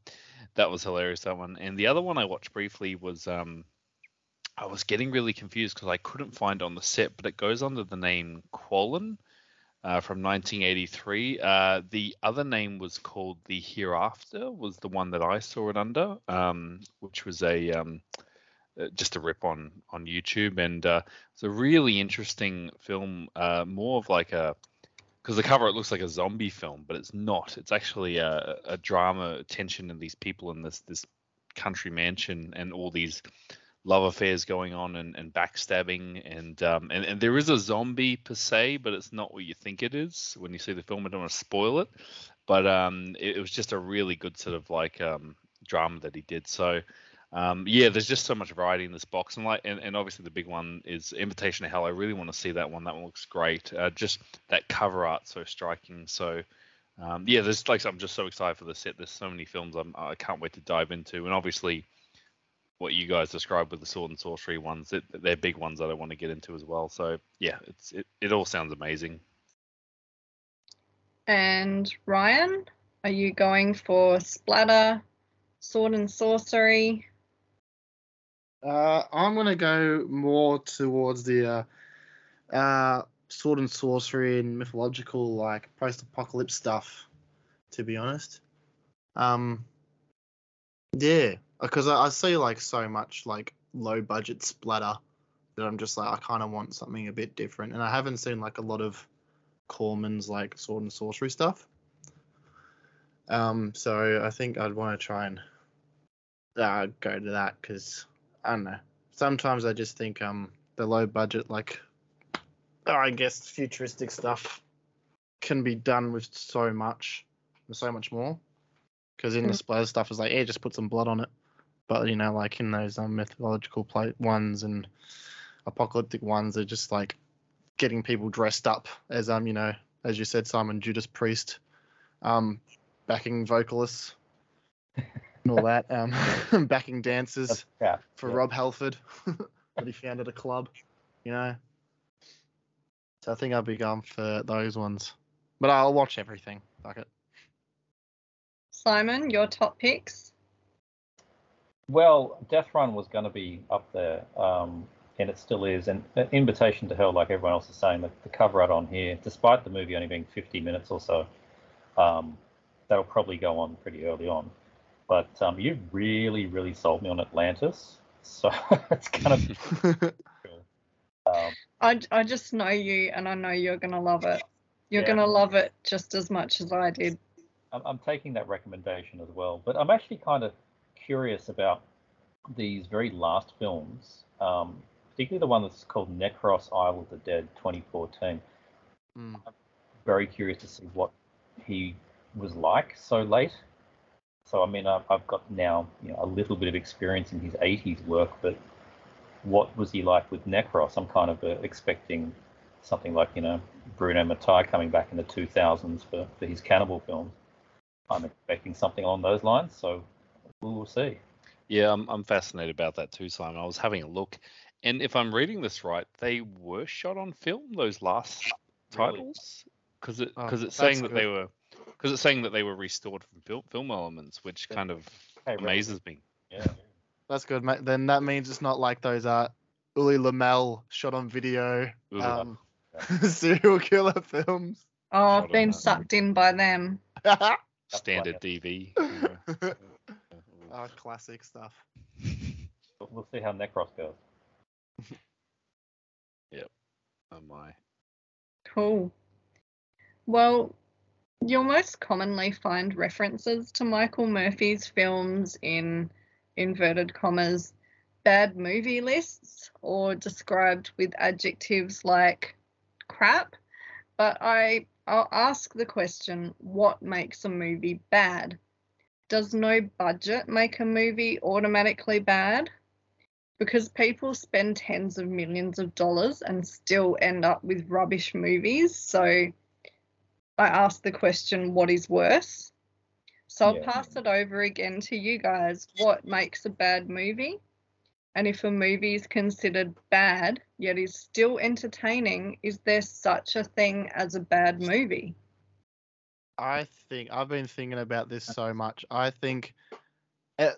that was hilarious. That one. And the other one I watched briefly was um, I was getting really confused because I couldn't find on the set, but it goes under the name Qualen uh, from 1983. Uh, the other name was called The Hereafter, was the one that I saw it under, um, which was a um, uh, just a rip on on YouTube, and uh, it's a really interesting film, uh, more of like a because the cover it looks like a zombie film, but it's not. It's actually a, a drama, tension, and these people in this this country mansion and all these love affairs going on and, and backstabbing and, um, and and there is a zombie per se, but it's not what you think it is when you see the film. I don't want to spoil it, but um, it, it was just a really good sort of like um, drama that he did. So um, yeah, there's just so much variety in this box, and like, and, and obviously the big one is Invitation to Hell. I really want to see that one. That one looks great. Uh, just that cover art so striking. So um, yeah, there's like I'm just so excited for the set. There's so many films I'm, I can't wait to dive into, and obviously what you guys described with the sword and sorcery ones, it, they're big ones that I want to get into as well. So yeah, it's it, it all sounds amazing. And Ryan, are you going for splatter, sword and sorcery? Uh, I'm gonna go more towards the uh, uh, sword and sorcery and mythological, like post-apocalypse stuff. To be honest, um, yeah, because I, I see like so much like low-budget splatter that I'm just like I kind of want something a bit different, and I haven't seen like a lot of Corman's like sword and sorcery stuff. Um, so I think I'd want to try and uh, go to that because I don't know. Sometimes I just think um the low budget like I guess futuristic stuff can be done with so much, so much more. Because in the Mm. splatter stuff is like, yeah, just put some blood on it. But you know, like in those um, mythological play ones and apocalyptic ones, they're just like getting people dressed up as um, you know, as you said, Simon Judas Priest, um, backing vocalists and all that, um, backing dancers That's crap. for Yeah. Rob Halford that he found at a club, you know. So I think I'll be going for those ones, but I'll watch everything. Fuck it. Simon, your top picks? Well, Death Run was going to be up there, um, and it still is. And uh, Invitation to Hell, like everyone else is saying, the, the cover art on here, despite the movie only being 50 minutes or so, um, that'll probably go on pretty early on. But um, you really, really sold me on Atlantis, so it's kind of um, I, I just know you and I know you're going to love it. You're Yeah. going to love it just as much as I did. I'm, I'm taking that recommendation as well. But I'm actually kind of curious about these very last films, um, particularly the one that's called Necros Isle of the Dead 2014. Mm. Very curious to see what he was like so late. So I mean, I've, I've got now you know a little bit of experience in his 80s work, but what was he like with Necros? I'm kind of uh, expecting something like you know Bruno Mattei coming back in the 2000s for, for his cannibal films. I'm expecting something along those lines, so we will see. Yeah, I'm, I'm fascinated about that too, Simon. I was having a look, and if I'm reading this right, they were shot on film. Those last Really? titles, because it Oh, because it's that's saying that good. they were because it's saying that they were restored from film film elements, which Yeah. kind of Hey, Ray. amazes me. Yeah. That's good, mate. Then that means it's not like those uh Ulli Lommel shot on video Ugh. um serial killer films. Oh, I've been sucked in by them. Standard DV. you oh, classic stuff. But we'll see how Necros goes. Yep. Oh my. Cool. Well, you'll most commonly find references to Michael Murphy's films in inverted commas bad movie lists or described with adjectives like crap. But I I'll ask the question, what makes a movie bad? Does no budget make a movie automatically bad? Because people spend tens of millions of dollars and still end up with rubbish movies. So I ask the question, what is worse? So I'll Yeah. pass it over again to you guys. What makes a bad movie? And if a movie is considered bad yet is still entertaining, is there such a thing as a bad movie? I think I've been thinking about this so much. I think uh,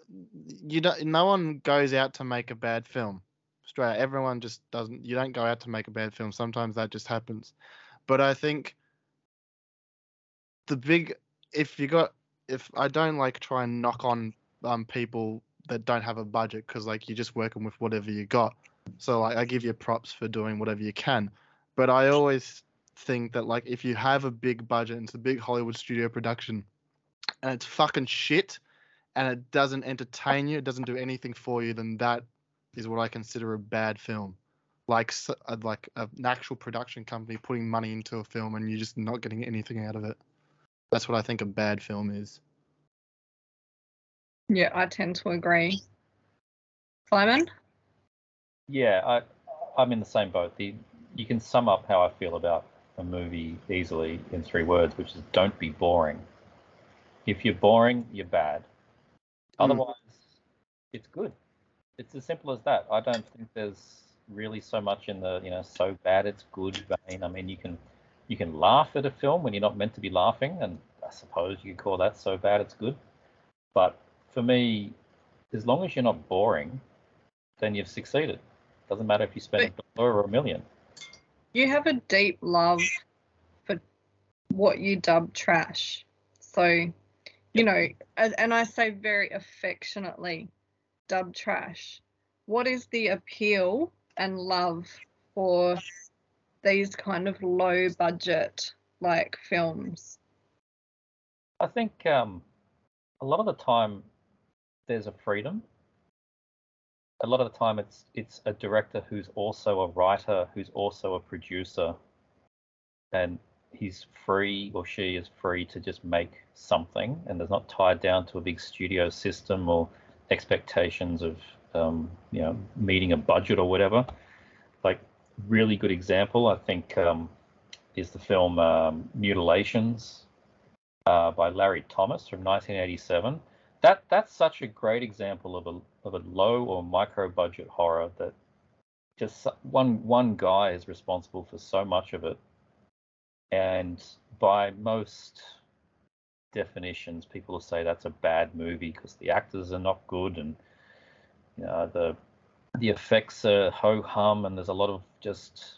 you don't. No one goes out to make a bad film. Straight. Everyone just doesn't. You don't go out to make a bad film. Sometimes that just happens. But I think the big. If you got. If I don't like try and knock on um people that don't have a budget because like you're just working with whatever you got. So like I give you props for doing whatever you can. But I always think that like if you have a big budget, and it's a big Hollywood studio production, and it's fucking shit, and it doesn't entertain you, it doesn't do anything for you, then that is what I consider a bad film. Like uh, like an actual production company putting money into a film and you're just not getting anything out of it. That's what I think a bad film is. Yeah, I tend to agree. Simon? Yeah, I, I'm in the same boat. The, you can sum up how I feel about a movie easily in three words, which is don't be boring. If you're boring, you're bad. Hmm. Otherwise, it's good. It's as simple as that. I don't think there's really so much in the you know so bad it's good vein. I mean, you can you can laugh at a film when you're not meant to be laughing, and I suppose you could call that so bad it's good. But for me, as long as you're not boring, then you've succeeded. Doesn't matter if you spend a dollar or a million. You have a deep love for what you dub trash. So, you know, and, I say very affectionately, dub trash. What is the appeal and love for these kind of low budget like films? I think um, a lot of the time there's a freedom. A lot of the time it's it's a director who's also a writer, who's also a producer, and he's free or she is free to just make something, and there's not tied down to a big studio system or expectations of um, you know meeting a budget or whatever. Like really good example, I think, um, is the film um, Mutilations uh, by Larry Thomas from 1987. That that's such a great example of a of a low or micro budget horror that just one one guy is responsible for so much of it, and by most definitions, people will say that's a bad movie because the actors are not good and you know, the the effects are ho hum and there's a lot of just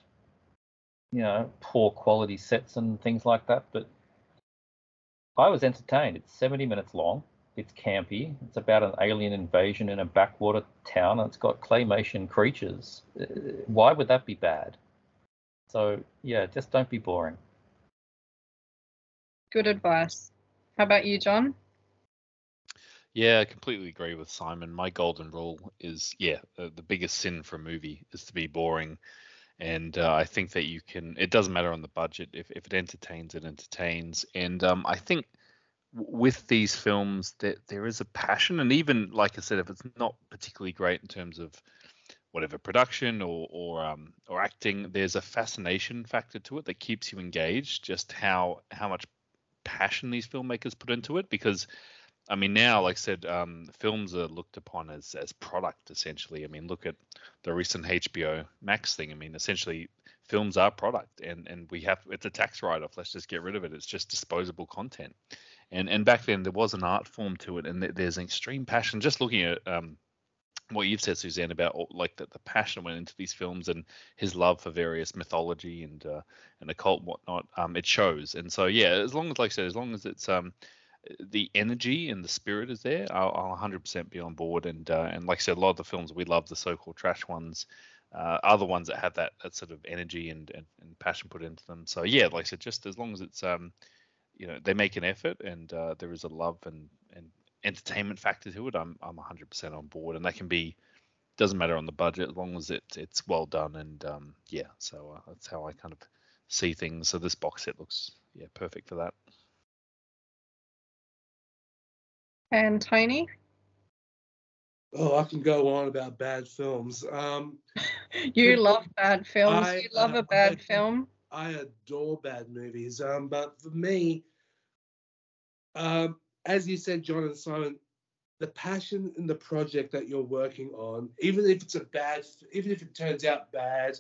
you know poor quality sets and things like that. But I was entertained. It's 70 minutes long. It's campy. It's about an alien invasion in a backwater town, and it's got claymation creatures. Uh, Why would that be bad? So yeah, just don't be boring. Good advice. How about you, John? Yeah, I completely agree with Simon. My golden rule is yeah, the, the biggest sin for a movie is to be boring. And uh, I think that you can, it doesn't matter on the budget. If, if it entertains, it entertains. And um, I think w- with these films, that there is a passion. And even, like I said, if it's not particularly great in terms of whatever production or or um, or acting, there's a fascination factor to it that keeps you engaged. Just how how much passion these filmmakers put into it, because I mean, now, like I said, um, films are looked upon as as product essentially. I mean, look at the recent HBO Max thing. I mean, essentially, films are product, and and we have it's a tax write-off. Let's just get rid of it. It's just disposable content. And and back then there was an art form to it, and there's an extreme passion. Just looking at um, what you've said, Suzanne, about like that the passion went into these films and his love for various mythology and uh, and occult and whatnot. Um, it shows. And so yeah, as long as like I said, as long as it's um the energy and the spirit is there, I'll, I'll 100% be on board. And uh, and like I said, a lot of the films we love, the so-called trash ones, uh, are the ones that have that that sort of energy and, and, and passion put into them. So yeah, like I said, just as long as it's um, you know, they make an effort and uh, there is a love and and entertainment factor to it, I'm I'm 100% on board. And that can be doesn't matter on the budget as long as it it's well done. And um, yeah, so uh, that's how I kind of see things. So this box set looks yeah perfect for that. And Tony? Oh, I can go on about bad films. Um, You love bad films. I, you love uh, a bad I- film. I adore bad movies. Um, but for me, um, as you said, John and Simon, the passion in the project that you're working on, even if it's a bad, even if it turns out bad,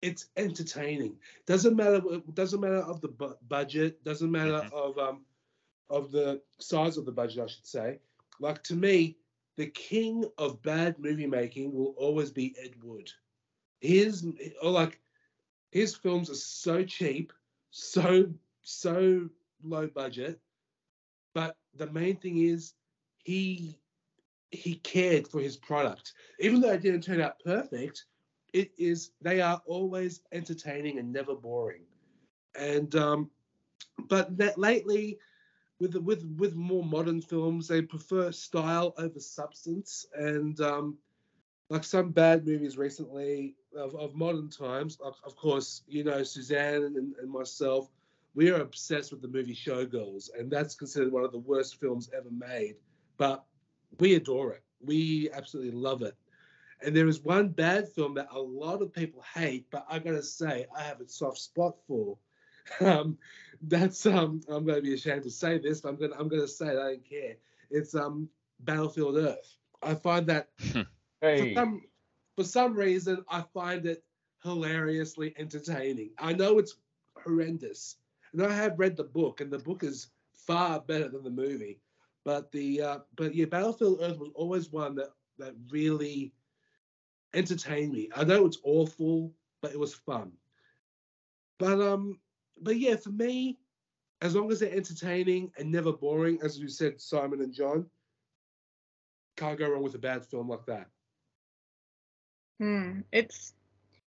it's entertaining. Doesn't matter. Doesn't matter of the bu- budget. Doesn't matter of um, of the size of the budget, I should say. Like to me, the king of bad movie making will always be Ed Wood. His or like his films are so cheap, so so low budget, but the main thing is he he cared for his product. Even though it didn't turn out perfect, it is they are always entertaining and never boring. And um, but that lately, with with with more modern films, they prefer style over substance, and um, like some bad movies recently of, of modern times. Of, of course, you know Suzanne and, and myself, we are obsessed with the movie Showgirls, and that's considered one of the worst films ever made. But we adore it. We absolutely love it. And there is one bad film that a lot of people hate, but I gotta say I have a soft spot for. Um, that's um, I'm gonna be ashamed to say this, but I'm gonna I'm gonna say it. I don't care. It's um, Battlefield Earth. I find that Hey. for some for some reason I find it hilariously entertaining. I know it's horrendous, and I have read the book, and the book is far better than the movie. But the uh, but yeah, Battlefield Earth was always one that that really entertained me. I know it's awful, but it was fun. But um, but yeah, for me, as long as they're entertaining and never boring, as you said, Simon and John, can't go wrong with a bad film like that. Hmm. It's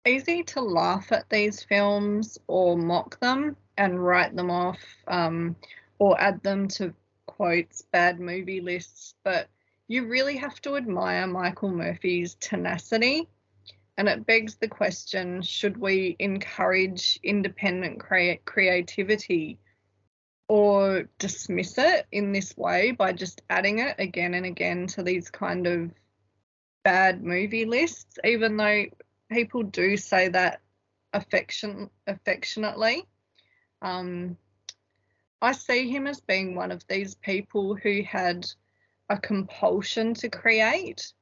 easy to laugh at these films or mock them and write them off um, or add them to quotes, bad movie lists, but you really have to admire Michael Murphy's tenacity. And it begs the question should we encourage independent crea- creativity or dismiss it in this way by just adding it again and again to these kind of bad movie lists, even though people do say that affection affectionately. Um, I see him as being one of these people who had a compulsion to create.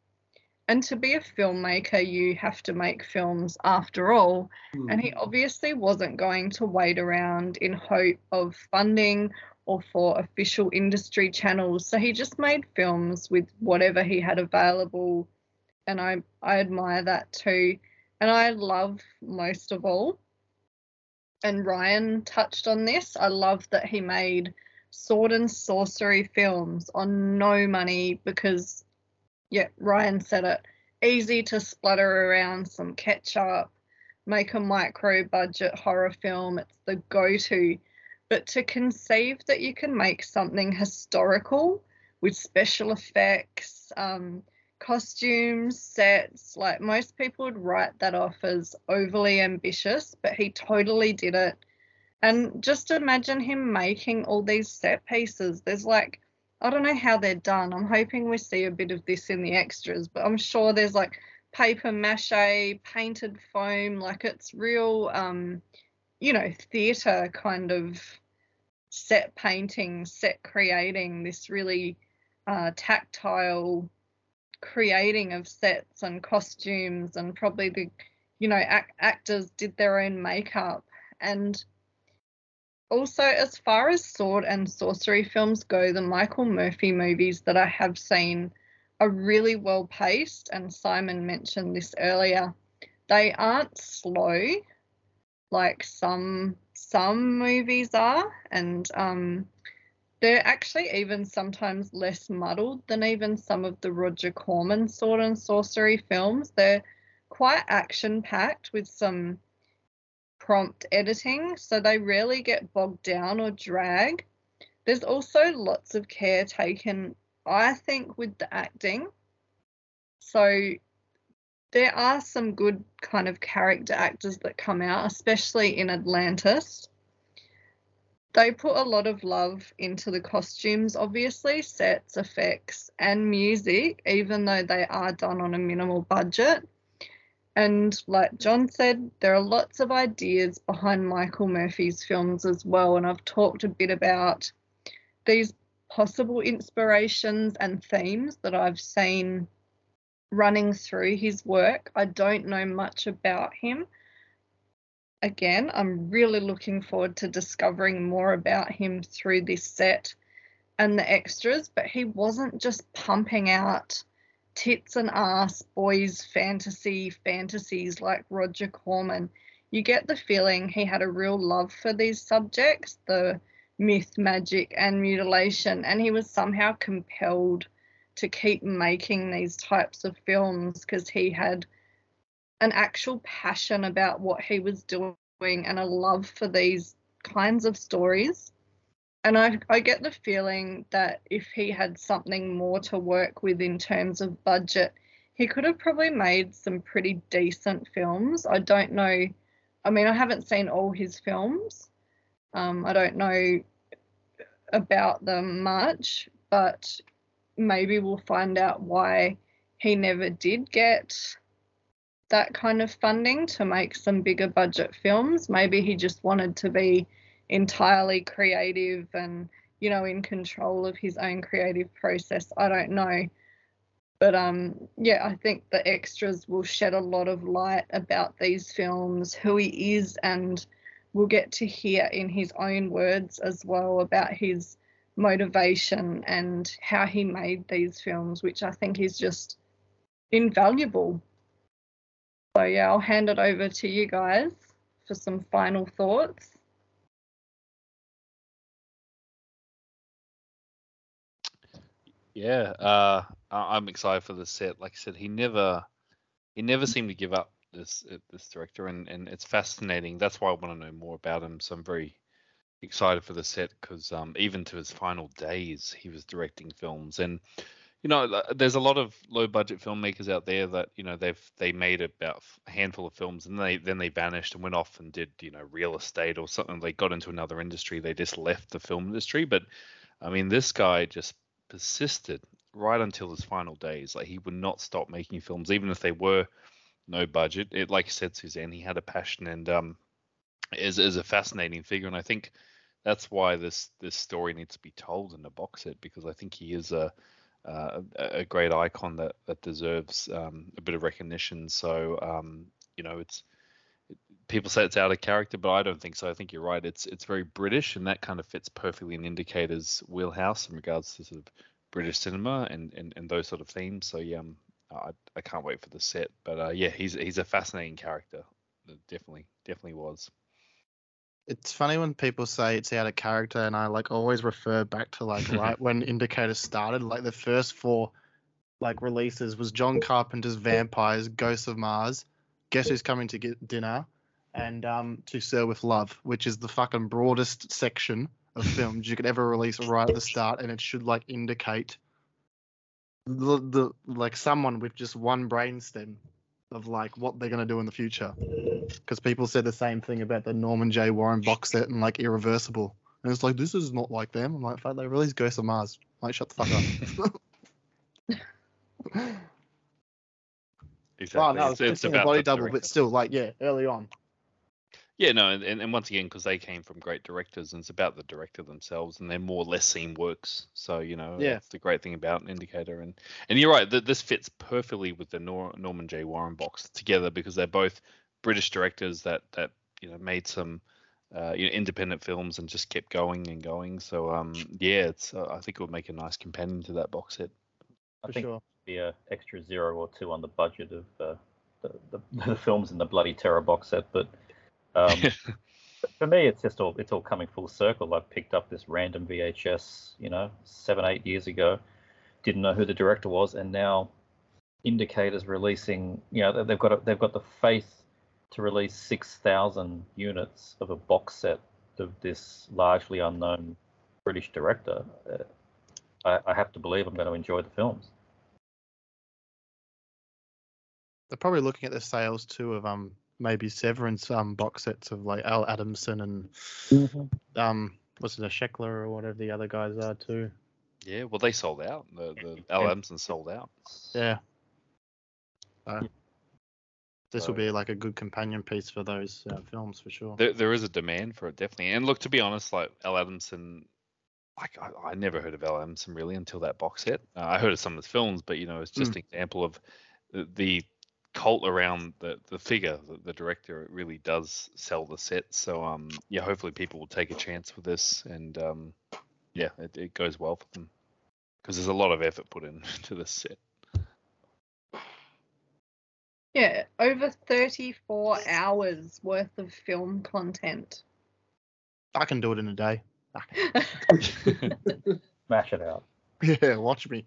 And to be a filmmaker, you have to make films after all. And he obviously wasn't going to wait around in hope of funding or for official industry channels. So he just made films with whatever he had available. And I, I admire that too. And I love most of all, and Ryan touched on this, I love that he made sword and sorcery films on no money because, yeah, Ryan said it easy to splatter around some ketchup, make a micro budget horror film. It's the go to. But to conceive that you can make something historical with special effects, um, costumes, sets, like most people would write that off as overly ambitious, but he totally did it. And just imagine him making all these set pieces. There's like, I don't know how they're done. I'm hoping we see a bit of this in the extras, but I'm sure there's like paper mache, painted foam, like it's real, um, you know, theatre kind of set painting, set creating, this really uh, tactile creating of sets and costumes and probably the you know ac- actors did their own makeup. And also as far as sword and sorcery films go the michael murphy movies that i have seen are really well paced and simon mentioned this earlier. They aren't slow like some some movies are and um they're actually even sometimes less muddled than even some of the Roger Corman sword and sorcery films. They're quite action packed with some prompt editing, so they rarely get bogged down or drag. There's also lots of care taken, I think, with the acting. So there are some good kind of character actors that come out, especially in Atlantis they put a lot of love into the costumes, obviously, sets, effects, and music, even though they are done on a minimal budget. And like John said, there are lots of ideas behind Michael Murphy's films as well. And I've talked a bit about these possible inspirations and themes that I've seen running through his work. I don't know much about him again, I'm really looking forward to discovering more about him through this set and the extras, but he wasn't just pumping out tits and ass boys fantasy fantasies like Roger Corman. You get the feeling he had a real love for these subjects, the myth, magic, and mutilation, and he was somehow compelled to keep making these types of films because he had an actual passion about what he was doing and a love for these kinds of stories. and I, I get the feeling that if he had something more to work with in terms of budget, he could have probably made some pretty decent films. I don't know. I mean, I haven't seen all his films. Um, I don't know about them much, but maybe we'll find out why he never did get that kind of funding to make some bigger budget films. Maybe he just wanted to be entirely creative and you know in control of his own creative process. I don't know. But um yeah i think the extras will shed a lot of light about these films who he is and we'll get to hear in his own words as well about his motivation and how he made these films which i think is just invaluable so yeah i'll hand it over to you guys for some final thoughts Yeah, uh, I'm excited for the set. Like I said, he never he never seemed to give up this uh, this director, and and it's fascinating. That's why I want to know more about him. So I'm very excited for the set because um, even to his final days, he was directing films, and you know, there's a lot of low budget filmmakers out there that you know they've they made about a handful of films and they then they vanished and went off and did you know real estate or something. They got into another industry. They just left the film industry, but I mean, this guy just persisted right until his final days. Like he would not stop making films, even if they were no budget. It, like you said, Suzanne, he had a passion and um, is is a fascinating figure. And I think that's why this this story needs to be told in a box set because I think he is a uh, a great icon that that deserves um, a bit of recognition. So um, you know, it's people say it's out of character, but I don't think so. I think you're right. It's it's very British, and that kind of fits perfectly in Indicator's wheelhouse in regards to sort of British cinema and and, and those sort of themes. So yeah, um, I I can't wait for the set. But uh, yeah, he's he's a fascinating character. Definitely, definitely was. It's funny when people say it's out of character, and I like always refer back to like right when Indicator started. Like the first four like releases was John Carpenter's Vampires, Ghosts of Mars, Guess Who's Coming to Get Dinner, and um, To Sir with Love, which is the fucking broadest section of films you could ever release right at the start, and it should like indicate the, the like someone with just one brainstem of like what they're gonna do in the future. Because people said the same thing about the Norman J. Warren box set and like Irreversible, and it's like this is not like them. I'm like, fuck, they released Ghost of Mars. Like, shut the fuck up. Exactly. Oh no, it's, it's, it's a about body double, but still, like, yeah, early on. Yeah, no, and, and once again, because they came from great directors, and it's about the director themselves, and they're more less seen works. So you know, Yeah. that's the great thing about an indicator. And and you're right, th- this fits perfectly with the Nor- Norman J. Warren box together because they're both British directors that that you know made some uh, you know independent films and just kept going and going. So um, yeah, it's uh, I think it would make a nice companion to that box set. I For think sure. be a extra zero or two on the budget of uh, the, the the films in the bloody terror box set, but um, for me, it's just all it's all coming full circle. I picked up this random VHS, you know, seven eight years ago, didn't know who the director was, and now Indicators releasing, you know, they- they've got a, they've got the faith to release six thousand units of a box set of this largely unknown British director. Uh, I, I have to believe I'm going to enjoy the films. They're probably looking at the sales too of um maybe Severin um box sets of like Al Adamson and um what's it a Sheckler or whatever the other guys are too. Yeah, well, they sold out. The the Al Yeah. Adamson sold out. Yeah. So, this will be like a good companion piece for those uh, films for sure. There, there is a demand for it, definitely. And look, to be honest, like Al Adamson, like I, I never heard of Al Adamson really until that box set. Uh, I heard of some of his films, but you know, it's just an example of the, the cult around the the figure, the, the director. It really does sell the set. So um, yeah, hopefully people will take a chance with this, and um, yeah, it, it goes well for them because there's a lot of effort put into this set. Yeah, over 34 hours worth of film content. I can do it in a day. Smash it out. Yeah, watch me.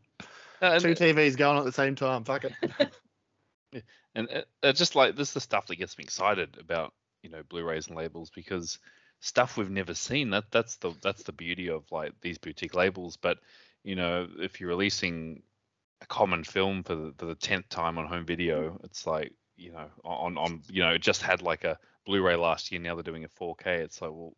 Uh, Two TVs going at the same time. Fuck it. and uh, uh, just like this is the stuff that gets me excited about you know blu-rays and labels because stuff we've never seen. That that's the that's the beauty of like these boutique labels. But you know, if you're releasing a common film for the, for the tenth time on home video, mm. it's like you know on on you know it just had like a Blu-ray last year. Now they're doing a 4K. It's like well,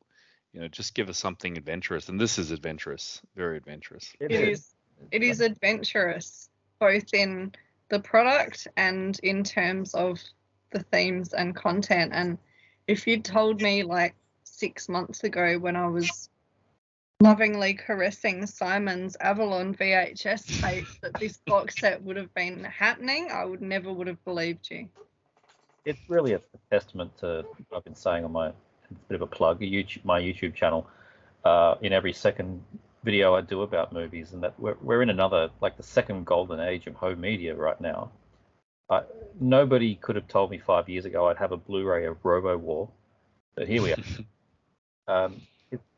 you know, just give us something adventurous, and this is adventurous, very adventurous. It is. It is adventurous, both in the product and in terms of the themes and content. And if you'd told me like six months ago when I was lovingly caressing Simon's Avalon VHS tape that this box set would have been happening, I would never would have believed you. It's really a testament to I've been saying on my it's a bit of a plug, YouTube, my YouTube channel. Uh, in every second video I do about movies, and that we're, we're in another like the second golden age of home media right now. Uh, nobody could have told me five years ago I'd have a Blu-ray of Robo War, but here we are. um, it,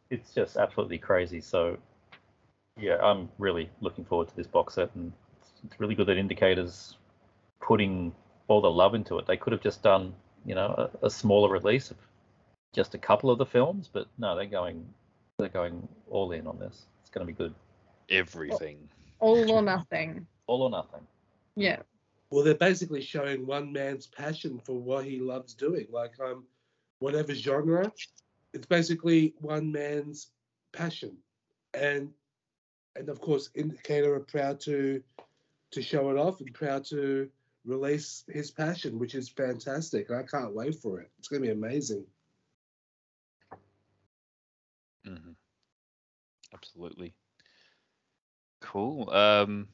it's just absolutely crazy. So, yeah, I'm really looking forward to this box set, and it's, it's really good that Indicators putting all the love into it. They could have just done, you know, a, a smaller release of just a couple of the films, but no, they're going they're going all in on this. It's going to be good. Everything. All or nothing. All or nothing. Yeah. Well, they're basically showing one man's passion for what he loves doing. Like um, whatever genre, it's basically one man's passion, and and of course, Indicator are proud to to show it off and proud to release his passion, which is fantastic. And I can't wait for it. It's going to be amazing. Mm-hmm. Absolutely. Cool. Um,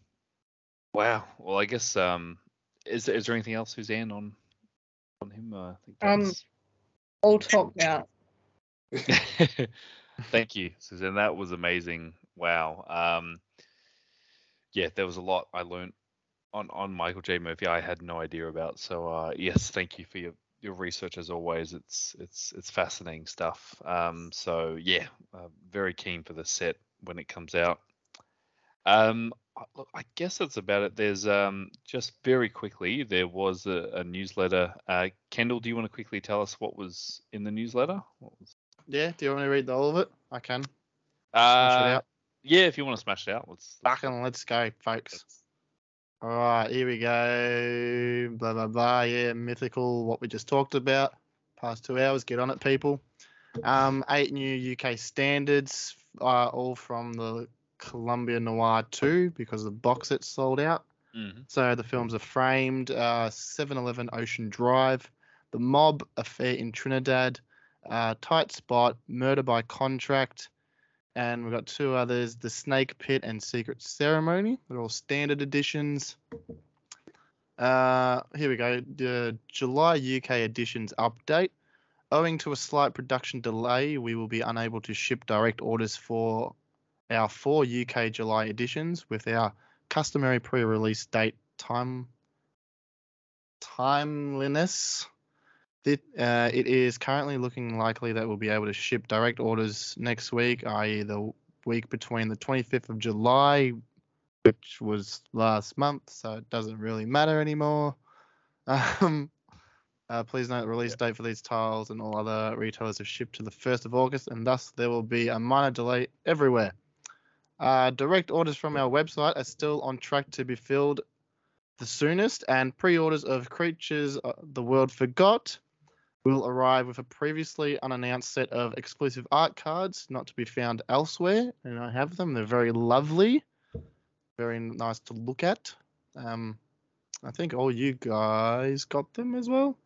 wow. Well, I guess um, is is there anything else, Suzanne, on on him? Uh, I think Um, that's... all talked out. Thank you, Suzanne. That was amazing. Wow. Um, yeah, there was a lot I learned on on Michael J. Murphy. I had no idea about. So uh, yes, thank you for your your research as always. It's it's it's fascinating stuff. Um, so yeah, uh, very keen for the set when it comes out. Um, I- look, I guess that's about it. There's um, just very quickly there was a, a newsletter. Uh, Kendall, do you want to quickly tell us what was in the newsletter? Was, Yeah, do you want me to read all of it? I can. Smash it uh, out. yeah, if you want to smash it out, let's. Back and let's go, folks. All right, here we go. Blah blah blah. Yeah, mythical. What we just talked about. Past two hours. Get on it, people. Um, eight new UK standards, uh, all from the Columbia Noir 2 because the box set sold out. Mhm. So the films are framed. Uh, 7-Eleven Ocean Drive, The Mob, Affair in Trinidad, uh, Tight Spot, Murder by Contract, and we've got two others: The Snake Pit and Secret Ceremony. They're all standard editions. Uh, here we go. The July UK editions update. Owing to a slight production delay, we will be unable to ship direct orders for our four UK July editions with our customary pre-release date time timeliness. It, uh, it is currently looking likely that we'll be able to ship direct orders next week, i.e., the week between the 25th of July, which was last month, so it doesn't really matter anymore. Um, uh, please note the release date for these tiles and all other retailers have shipped to the 1st of August, and thus there will be a minor delay everywhere. Uh, direct orders from our website are still on track to be filled the soonest, and pre orders of Creatures uh, the World Forgot will arrive with a previously unannounced set of exclusive art cards not to be found elsewhere. And I have them, they're very lovely, very nice to look at. Um, I think all you guys got them as well.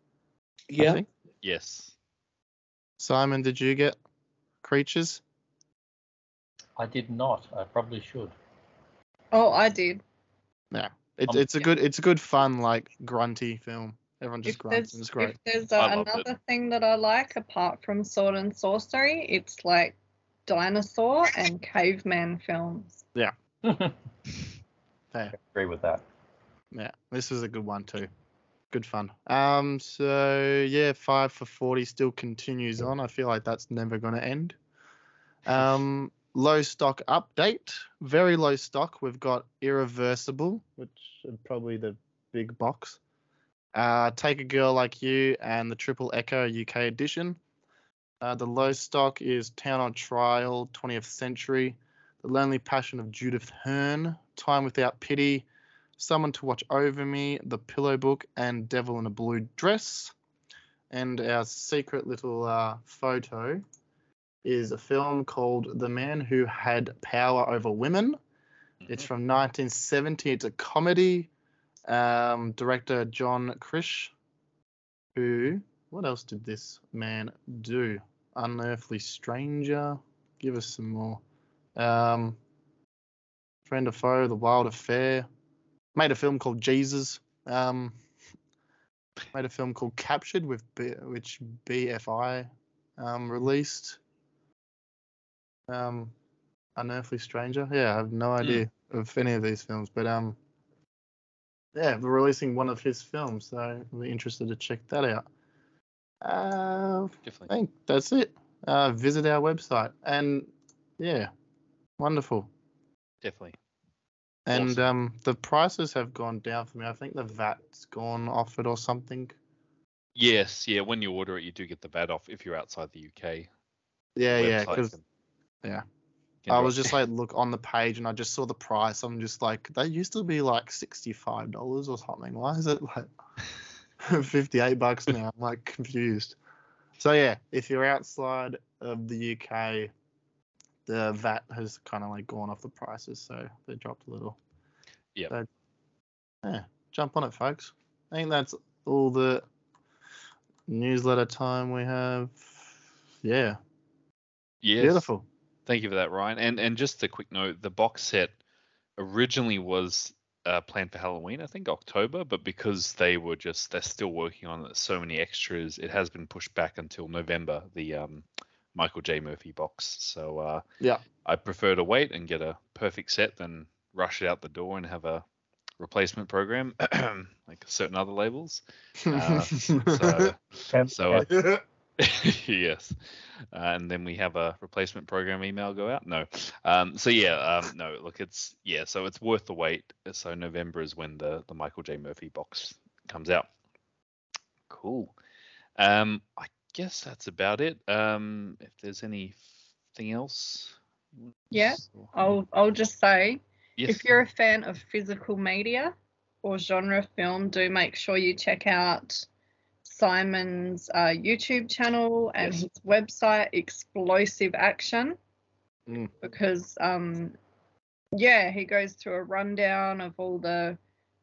Yeah. Yes. Simon, did you get Creatures? I did not. I probably should. Oh, I did. Yeah. It's Um, it's a good it's a good fun like grunty film. Everyone just If grunts there's, and it's great. if there's I uh, loved it. another thing that I like apart from sword and sorcery, it's like dinosaur and caveman films. Fair. Agree with that. Yeah, this is a good one too. Good fun. Um, so yeah, five for forty still continues on. I feel like that's never going to end. Um, low stock update. Very low stock. We've got Irreversible, which is probably the big box. Uh, Take a Girl Like You and the Triple Echo UK edition. Uh, the low stock is Town on Trial, 20th Century, The Lonely Passion of Judith Hearne, Time Without Pity, Someone to Watch Over Me, The Pillow Book, and Devil in a Blue Dress. And our secret little uh, photo is a film called The Man Who Had Power Over Women. It's from 1970. It's a comedy. Um, director John Krish, who, what else did this man do? Unearthly Stranger. Give us some more. Um, Friend of Foe, The Wild Affair. Made a film called Jesus. Um, made a film called Captured, with B, which BFI um, released. Um, Unearthly Stranger. Yeah, I have no idea of any of these films, but um, yeah, we're releasing one of his films, so I'll be interested to check that out. Uh, I think that's it. Uh, visit our website, and yeah, wonderful. Definitely. And Awesome. um, the prices have gone down for me. I think the VAT's gone off it or something. Yes, yeah. When you order it, you do get the VAT off if you're outside the UK. Yeah, yeah, because yeah. I was just like, look on the page, and I just saw the price. I'm just like, they used to be like sixty-five dollars or something. Why is it like fifty-eight bucks now? I'm like confused. So yeah, if you're outside of the UK, the VAT has kind of like gone off the prices, so they dropped a little. Yep. So, yeah, jump on it, folks. I think that's all the newsletter time we have. Yeah, yes. beautiful. Thank you for that, Ryan. And and just a quick note, the box set originally was uh, planned for Halloween, I think October, but because they were just they're still working on so many extras, it has been pushed back until November. The um, Michael J. Murphy box. So uh, Yeah. I prefer to wait and get a perfect set than rush it out the door and have a replacement program like certain other labels. Uh, so so uh, and yes. Uh, and then we have a replacement program email go out. No. Um, so yeah, um, no, look, it's yeah, so it's worth the wait. So November is when the the Michael J. Murphy box comes out. Cool. Um, I guess that's about it. Um, if there's anything else. Yeah, I'll I'll just say yes. if you're a fan of physical media or genre film, do make sure you check out Simon's uh, YouTube channel and Yes. his website, Explosive Action, Mm. because um, yeah, he goes through a rundown of all the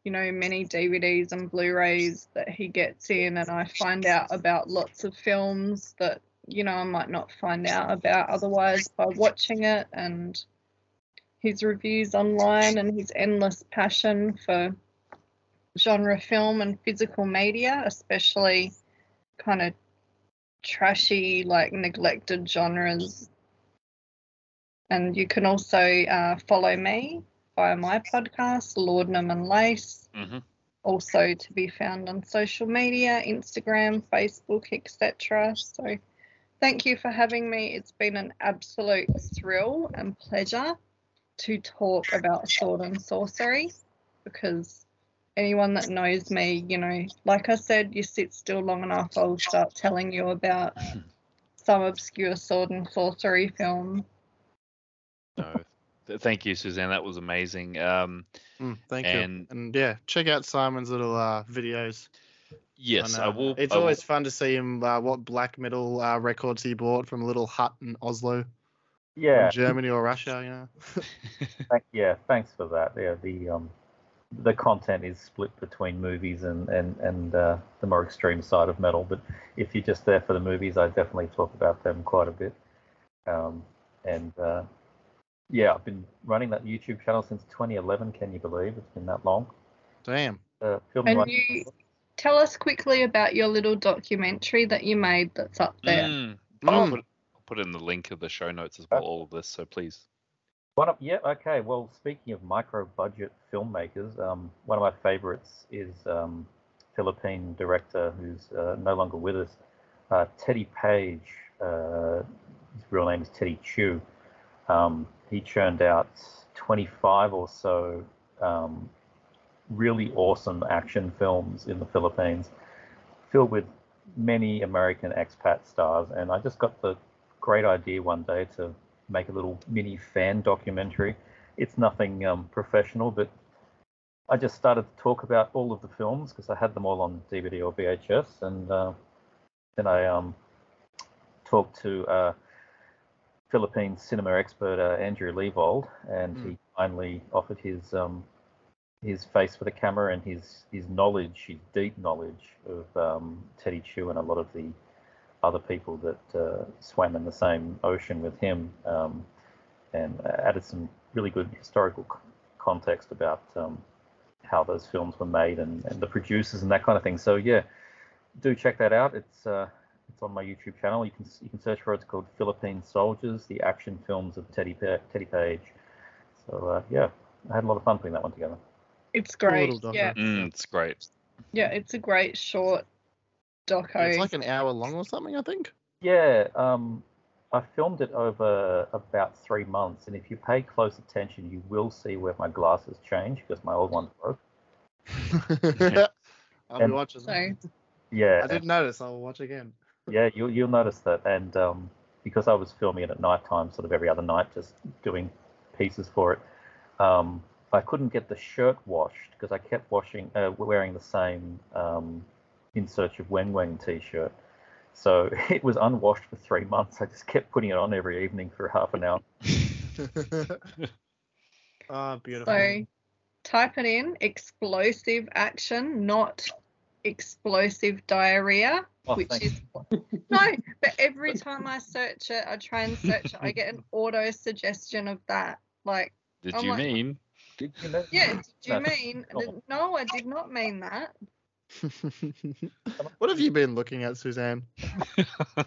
you know many DVDs and Blu-rays that he gets in, and I find out about lots of films that you know I might not find out about otherwise by watching it and his reviews online and his endless passion for genre film and physical media, especially kind of trashy, like neglected genres. And you can also uh, follow me via my podcast, Laudanum and Lace, Mhm. also to be found on social media, Instagram, Facebook, etc. So thank you for having me. It's been an absolute thrill and pleasure to talk about sword and sorcery because anyone that knows me, you know, like I said, you sit still long enough, I'll start telling you about some obscure sword and sorcery film. No. Thank you, Suzanne. That was amazing. Um, Mm, thank And- you. And yeah, check out Simon's little uh, videos. yes, on, I uh, will. It's I will- always fun to see him uh, what black metal uh, records he bought from a little hut in Oslo, yeah, Germany or Russia. You know. yeah, thanks for that. Yeah, the um, the content is split between movies and and and uh, the more extreme side of metal. But if you're just there for the movies, I definitely talk about them quite a bit. Um, and uh, yeah, I've been running that YouTube channel since 2011. Can you believe it's been that long? Damn. Uh, And right- you tell us quickly about your little documentary that you made that's up there. Mm, I'll, Mm. put, I'll put in the link of the show notes as well, all of this. So please. One of yeah, okay. Well, speaking of micro-budget filmmakers, um, one of my favorites is um, Philippine director who's uh, no longer with us, uh, Teddy Page. Uh, his real name is Teddy Chu. Um, he churned out 25 or so um, really awesome action films in the Philippines, filled with many American expat stars, and I just got the great idea one day to make a little mini fan documentary. It's nothing um, professional, but I just started to talk about all of the films because I had them all on DVD or VHS, and uh, then I um, talked to uh, Philippine cinema expert uh, Andrew Leavold, and he kindly offered his um, his face for the camera and his his knowledge, his deep knowledge of um, Teddy Chu and a lot of the other people that uh, swam in the same ocean with him, um, and added some really good historical c- context about um, how those films were made and, and the producers and that kind of thing. So yeah, do check that out. It's uh, it's on my YouTube channel. You can you can search for it. It's called Philippine Soldiers: The Action Films of Teddy pa- Teddy Page. So uh, yeah, I had a lot of fun putting that one together. It's great. Yeah, Mm, it's great. yeah, it's a great short doco. It's like an hour long or something, I think. Yeah, um, I filmed it over about three months, and if you pay close attention, you will see where my glasses change because my old ones broke. I'll be watching. so Yeah, I didn't notice. I'll watch again. yeah, you'll you'll notice that, and um, because I was filming it at night time, sort of every other night, just doing pieces for it, um, I couldn't get the shirt washed because I kept washing, uh, wearing the same um, In Search of Weng Weng t-shirt. So it was unwashed for three months. I just kept putting it on every evening for half an hour. Ah, beautiful. so type it in explosive action, not explosive diarrhea, Oh, which thank is no. But every time I search it, I try and search it, I get an auto suggestion of that. Like, Did I'm you like- mean? Did you know? yeah, did you mean? no. No, I did not mean that. what have you been looking at, Suzanne? I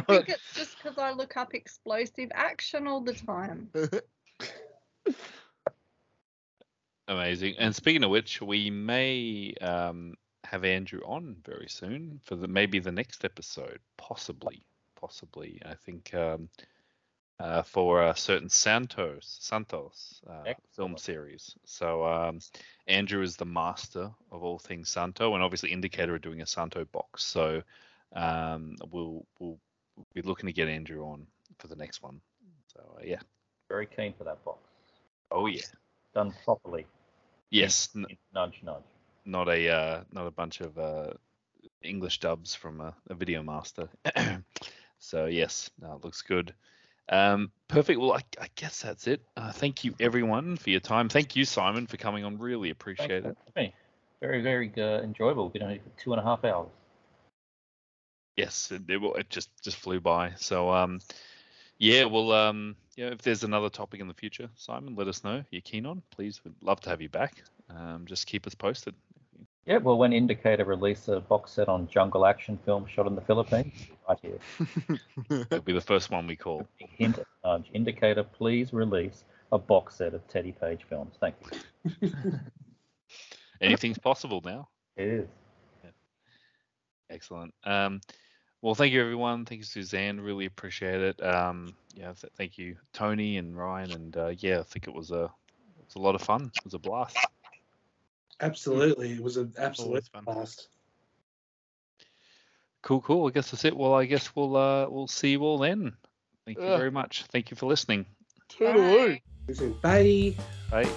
think it's just because I look up explosive action all the time. Amazing. And speaking of which, we may um, have Andrew on very soon for the maybe the next episode, possibly, possibly. I think um, uh, for a certain Santos Santos uh, film series. So um, Andrew is the master of all things Santo, and obviously Indicator are doing a Santo box. So um, we'll we'll be looking to get Andrew on for the next one. So uh, yeah. Very keen for that box. Oh yeah. Done properly. Yes. n- Nudge, nudge. not a uh, not a bunch of uh, English dubs from a, a video master. so yes, no, it looks good. Um, perfect. Well, I, I guess that's it. Uh, thank you everyone for your time. Thank you Simon for coming on. Really appreciate it. Thanks for me. Very, very uh, enjoyable. We've been on here for two and a half hours. Yes, it, it, it just just flew by. So um, yeah, well um, yeah, if there's another topic in the future, Simon, let us know. You're keen on, please, we'd love to have you back. Um, just keep us posted. Yeah, well, when Indicator release a box set on jungle action film shot in the Philippines, right here. It'll be the first one we call. Hint, nudge. Indicator, please release a box set of Teddy Page films. Thank you. Anything's possible now. It is. Excellent. Um, well, thank you, everyone. Thank you, Suzanne. Really appreciate it. Um, yeah, th- thank you, Tony and Ryan. And uh, yeah, I think it was a it was a lot of fun. It was a blast. Absolutely, it was an absolute fun. blast. Cool, cool. I guess that's it. Well, I guess we'll uh, we'll see you all then. Thank you Yeah. very much. Thank you for listening. Toodaloo. Bye. Bye. Bye.